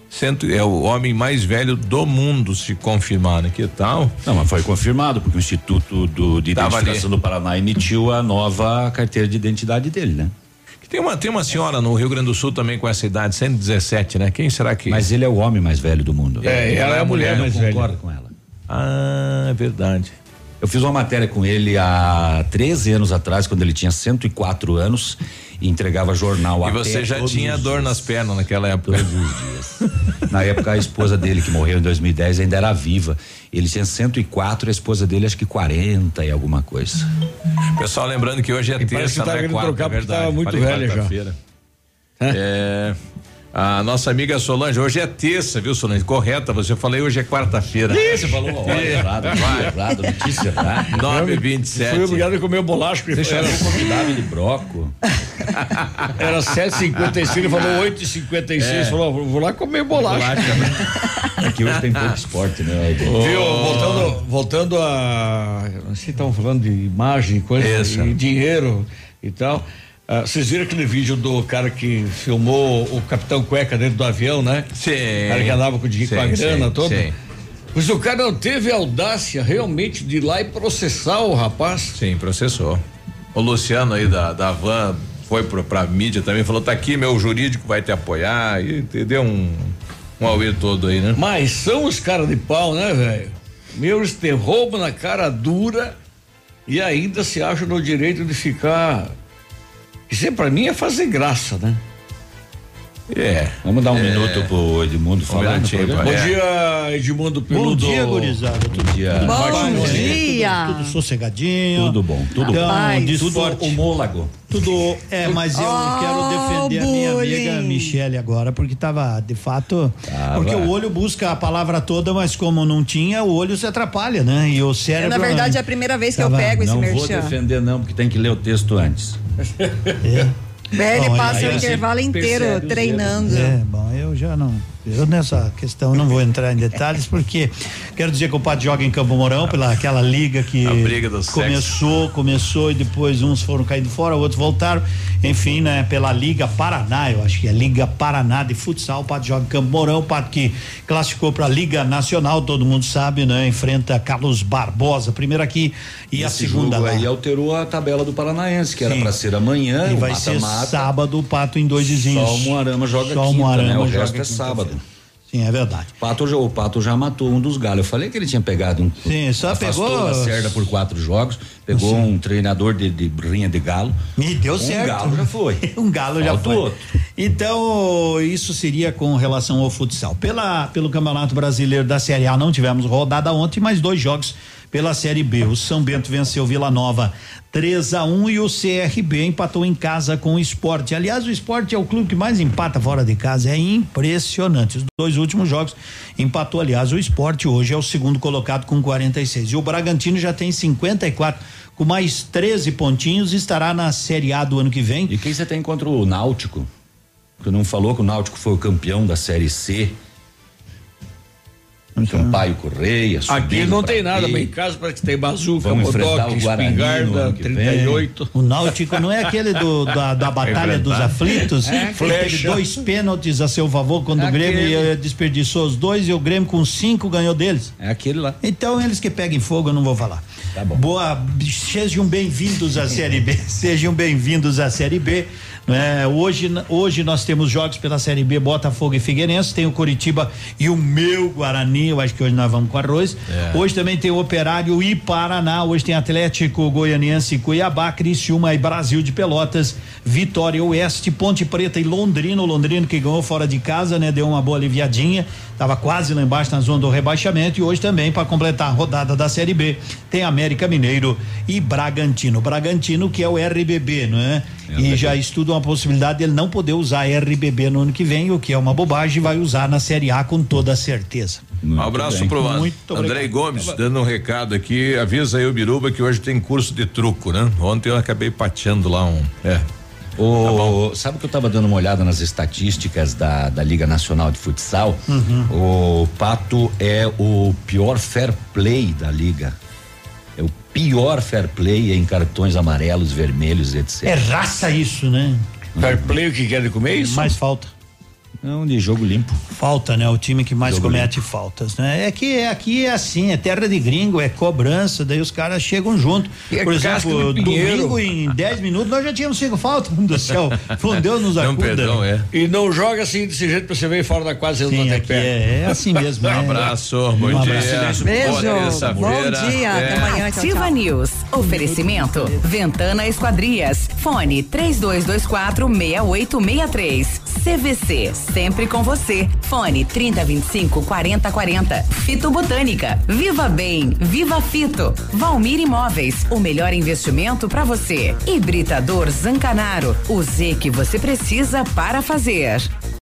cento, é o homem mais velho do mundo, se confirmar, né? Que tal? Não, mas foi confirmado, porque o Instituto do, de Tava Identificação do Paraná emitiu a nova carteira de identidade dele, né? Tem uma, tem uma senhora no Rio Grande do Sul também com essa idade, 117, né? Quem será que? Mas ele é o homem mais velho do mundo. É, ela é a mulher mais eu velha. concordo com ela. Ah, é verdade. Eu fiz uma matéria com ele há 13 anos atrás, quando ele tinha 104 anos e entregava jornal E a você já tinha dor dias. nas pernas naquela época. Todos os dias. Na época, a esposa dele, que morreu em 2010, ainda era viva. Ele tinha 104, a esposa dele, acho que 40 e alguma coisa. Pessoal, lembrando que hoje é parece terça, que tá né? querendo Quarta, trocar é porque verdade. tava muito Falei velha já. quarta-feira. É. A nossa amiga Solange, hoje é terça, viu, Solange? Correta, você falei hoje é quarta-feira. Você falou uma hora errada, dia errado, notícia errada. 9h27. Fui obrigado a comer o bolacho. Você o convidado de broco. Era 7h55, ele falou 8h56, É. falou, vou lá comer bolacha. Aqui hoje tem pouco esporte, né? Viu, voltando, voltando a. Vocês estavam falando de imagem, coisa Isso. e dinheiro e tal. Ah, Vocês viram aquele vídeo do cara que filmou o Capitão Cueca dentro do avião, né? Sim. O cara que andava com, o dinheiro, com a Sim, grana sim, toda. sim. Mas o cara não teve audácia realmente de ir lá e processar o rapaz. Sim, processou. O Luciano aí da, da Van foi pro, pra mídia também, falou: tá aqui, meu jurídico vai te apoiar. E deu um, um auê todo aí, né? Mas são os caras de pau, né, velho? Meu, eles te roubam na cara dura e ainda se acham no direito de ficar. Isso pra mim é fazer graça, né? É. Vamos dar um É. minuto pro Edmundo falar. Bom É. dia, Edmundo Peludo. Bom dia, gurizada. Tudo Bom dia. Bom dia. Tudo, tudo sossegadinho. Tudo bom, tudo então, Paz. de Tudo esporte. homólogo. Tudo. É, mas eu Oh, quero defender a minha bullying. amiga Michele agora, porque tava, de fato. Tava. Porque o olho busca a palavra toda, mas como não tinha, o olho se atrapalha, né? E o cérebro. Na verdade, é a primeira vez que eu pego esse Não vou merchan. defender não, porque tem que ler o texto antes. É. Ele Bom, passa o intervalo inteiro treinando. É, bom, eu já não. Eu nessa questão não vou entrar em detalhes, porque quero dizer que o Pato joga em Campo Mourão, pela aquela liga que A briga do começou, começou e depois uns foram caindo fora, outros voltaram. Enfim, né, pela Liga Paraná, eu acho que é Liga Paraná de futsal, o Pato joga em Campo Mourão, o Pato que classificou para a Liga Nacional, todo mundo sabe, né? Enfrenta Carlos Barbosa, primeiro aqui e a Esse segunda jogo lá. aí alterou a tabela do Paranaense, que era Sim. pra ser amanhã, E o vai ser mata-mata. sábado o Pato em dois vizinhos. Só o Moarama joga Só o quinta, Moarama né? O joga resto é sábado. Sim, é verdade. O Pato, já- o Pato já matou um dos galos. Eu falei que ele tinha pegado um. Sim, só pegou- Lacerda por quatro jogos, pegou Sim. um treinador de, de rinha de galo. Me deu um certo. galo já foi. um galo já Falta foi. outro. Então, isso seria com relação ao futsal. Pela, pelo Campeonato Brasileiro da Série A, não tivemos rodada ontem, mas dois jogos pela Série B. O São Bento venceu Vila Nova 3 a 1 e o CRB empatou em casa com o Esporte. Aliás, o Esporte é o clube que mais empata fora de casa, é impressionante. Os dois últimos jogos empatou, aliás, o Esporte hoje é o segundo colocado com 46. E o Bragantino já tem 54 com mais 13 pontinhos estará na Série A do ano que vem. E quem você tem contra o Náutico? Porque não falou que o Náutico foi o campeão da Série C. Então, Sampaio Correia. Aqui subindo não pra tem nada, B. bem em casa parece que tem bazuca, no espingarda, ano que vem. 38. O Náutico não é aquele do, da, da Batalha dos Aflitos? É, teve flecha. dois pênaltis a seu favor quando o Grêmio Aquele. desperdiçou os dois e o Grêmio com cinco ganhou deles. É aquele lá. Então eles que peguem fogo, eu não vou falar. Tá bom. Boa, sejam bem-vindos à Série B. Sejam bem-vindos à Série B. né? hoje, hoje nós temos jogos pela Série B, Botafogo e Figueirense, tem o Curitiba e o meu Guarani, eu acho que hoje nós vamos com arroz. É. Hoje também tem o Operário e Paraná, hoje tem Atlético Goianiense e Cuiabá, Criciúma e Brasil de Pelotas, Vitória Oeste, Ponte Preta e Londrina, o Londrino que ganhou fora de casa, né? Deu uma boa aliviadinha, tava quase lá embaixo na zona do rebaixamento e hoje também para completar a rodada da Série B, tem América Mineiro e Bragantino. Bragantino que é o RBB, não é? E já estudam a possibilidade dele não poder usar RBB no ano que vem, o que é uma bobagem, vai usar na Série A com toda certeza. Um abraço bem. pro Muito Andrei obrigado. Gomes, dando um recado aqui. Avisa aí o Biruba que hoje tem curso de truco, né? Ontem eu acabei pateando lá um. É. O, sabe que eu estava dando uma olhada nas estatísticas da, da Liga Nacional de Futsal? O Pato é o pior fair play da liga. É pior fair play em cartões amarelos, vermelhos, etc. É raça isso, né? Fair play o que quer comer isso? Mais falta. Não, de jogo limpo. Falta, né? O time que mais Jogo comete faltas, né? É que aqui é assim, é terra de gringo, é cobrança, daí os caras chegam junto. E é Por exemplo, do domingo em 10 minutos nós já tínhamos cinco faltas, meu Deus do céu. Foi um Deus nos acuda. perdão, é. E não joga assim desse jeito pra você ver fora da quadra, você não tem aqui pé. é, é assim mesmo. Um é. abraço, bom Um dia. abraço. Beijo. Boa. Bom dia. Até É. amanhã. Tchau, Ativa tchau. News. Oferecimento. Ventana Esquadrias. Fone 3224 6863. CVC. Sempre com você. Fone 3025 4040. Fito Botânica. Viva Bem. Viva Fito. Valmir Imóveis. O melhor investimento para você. Hibridador Zancanaro. O Z que você precisa para fazer.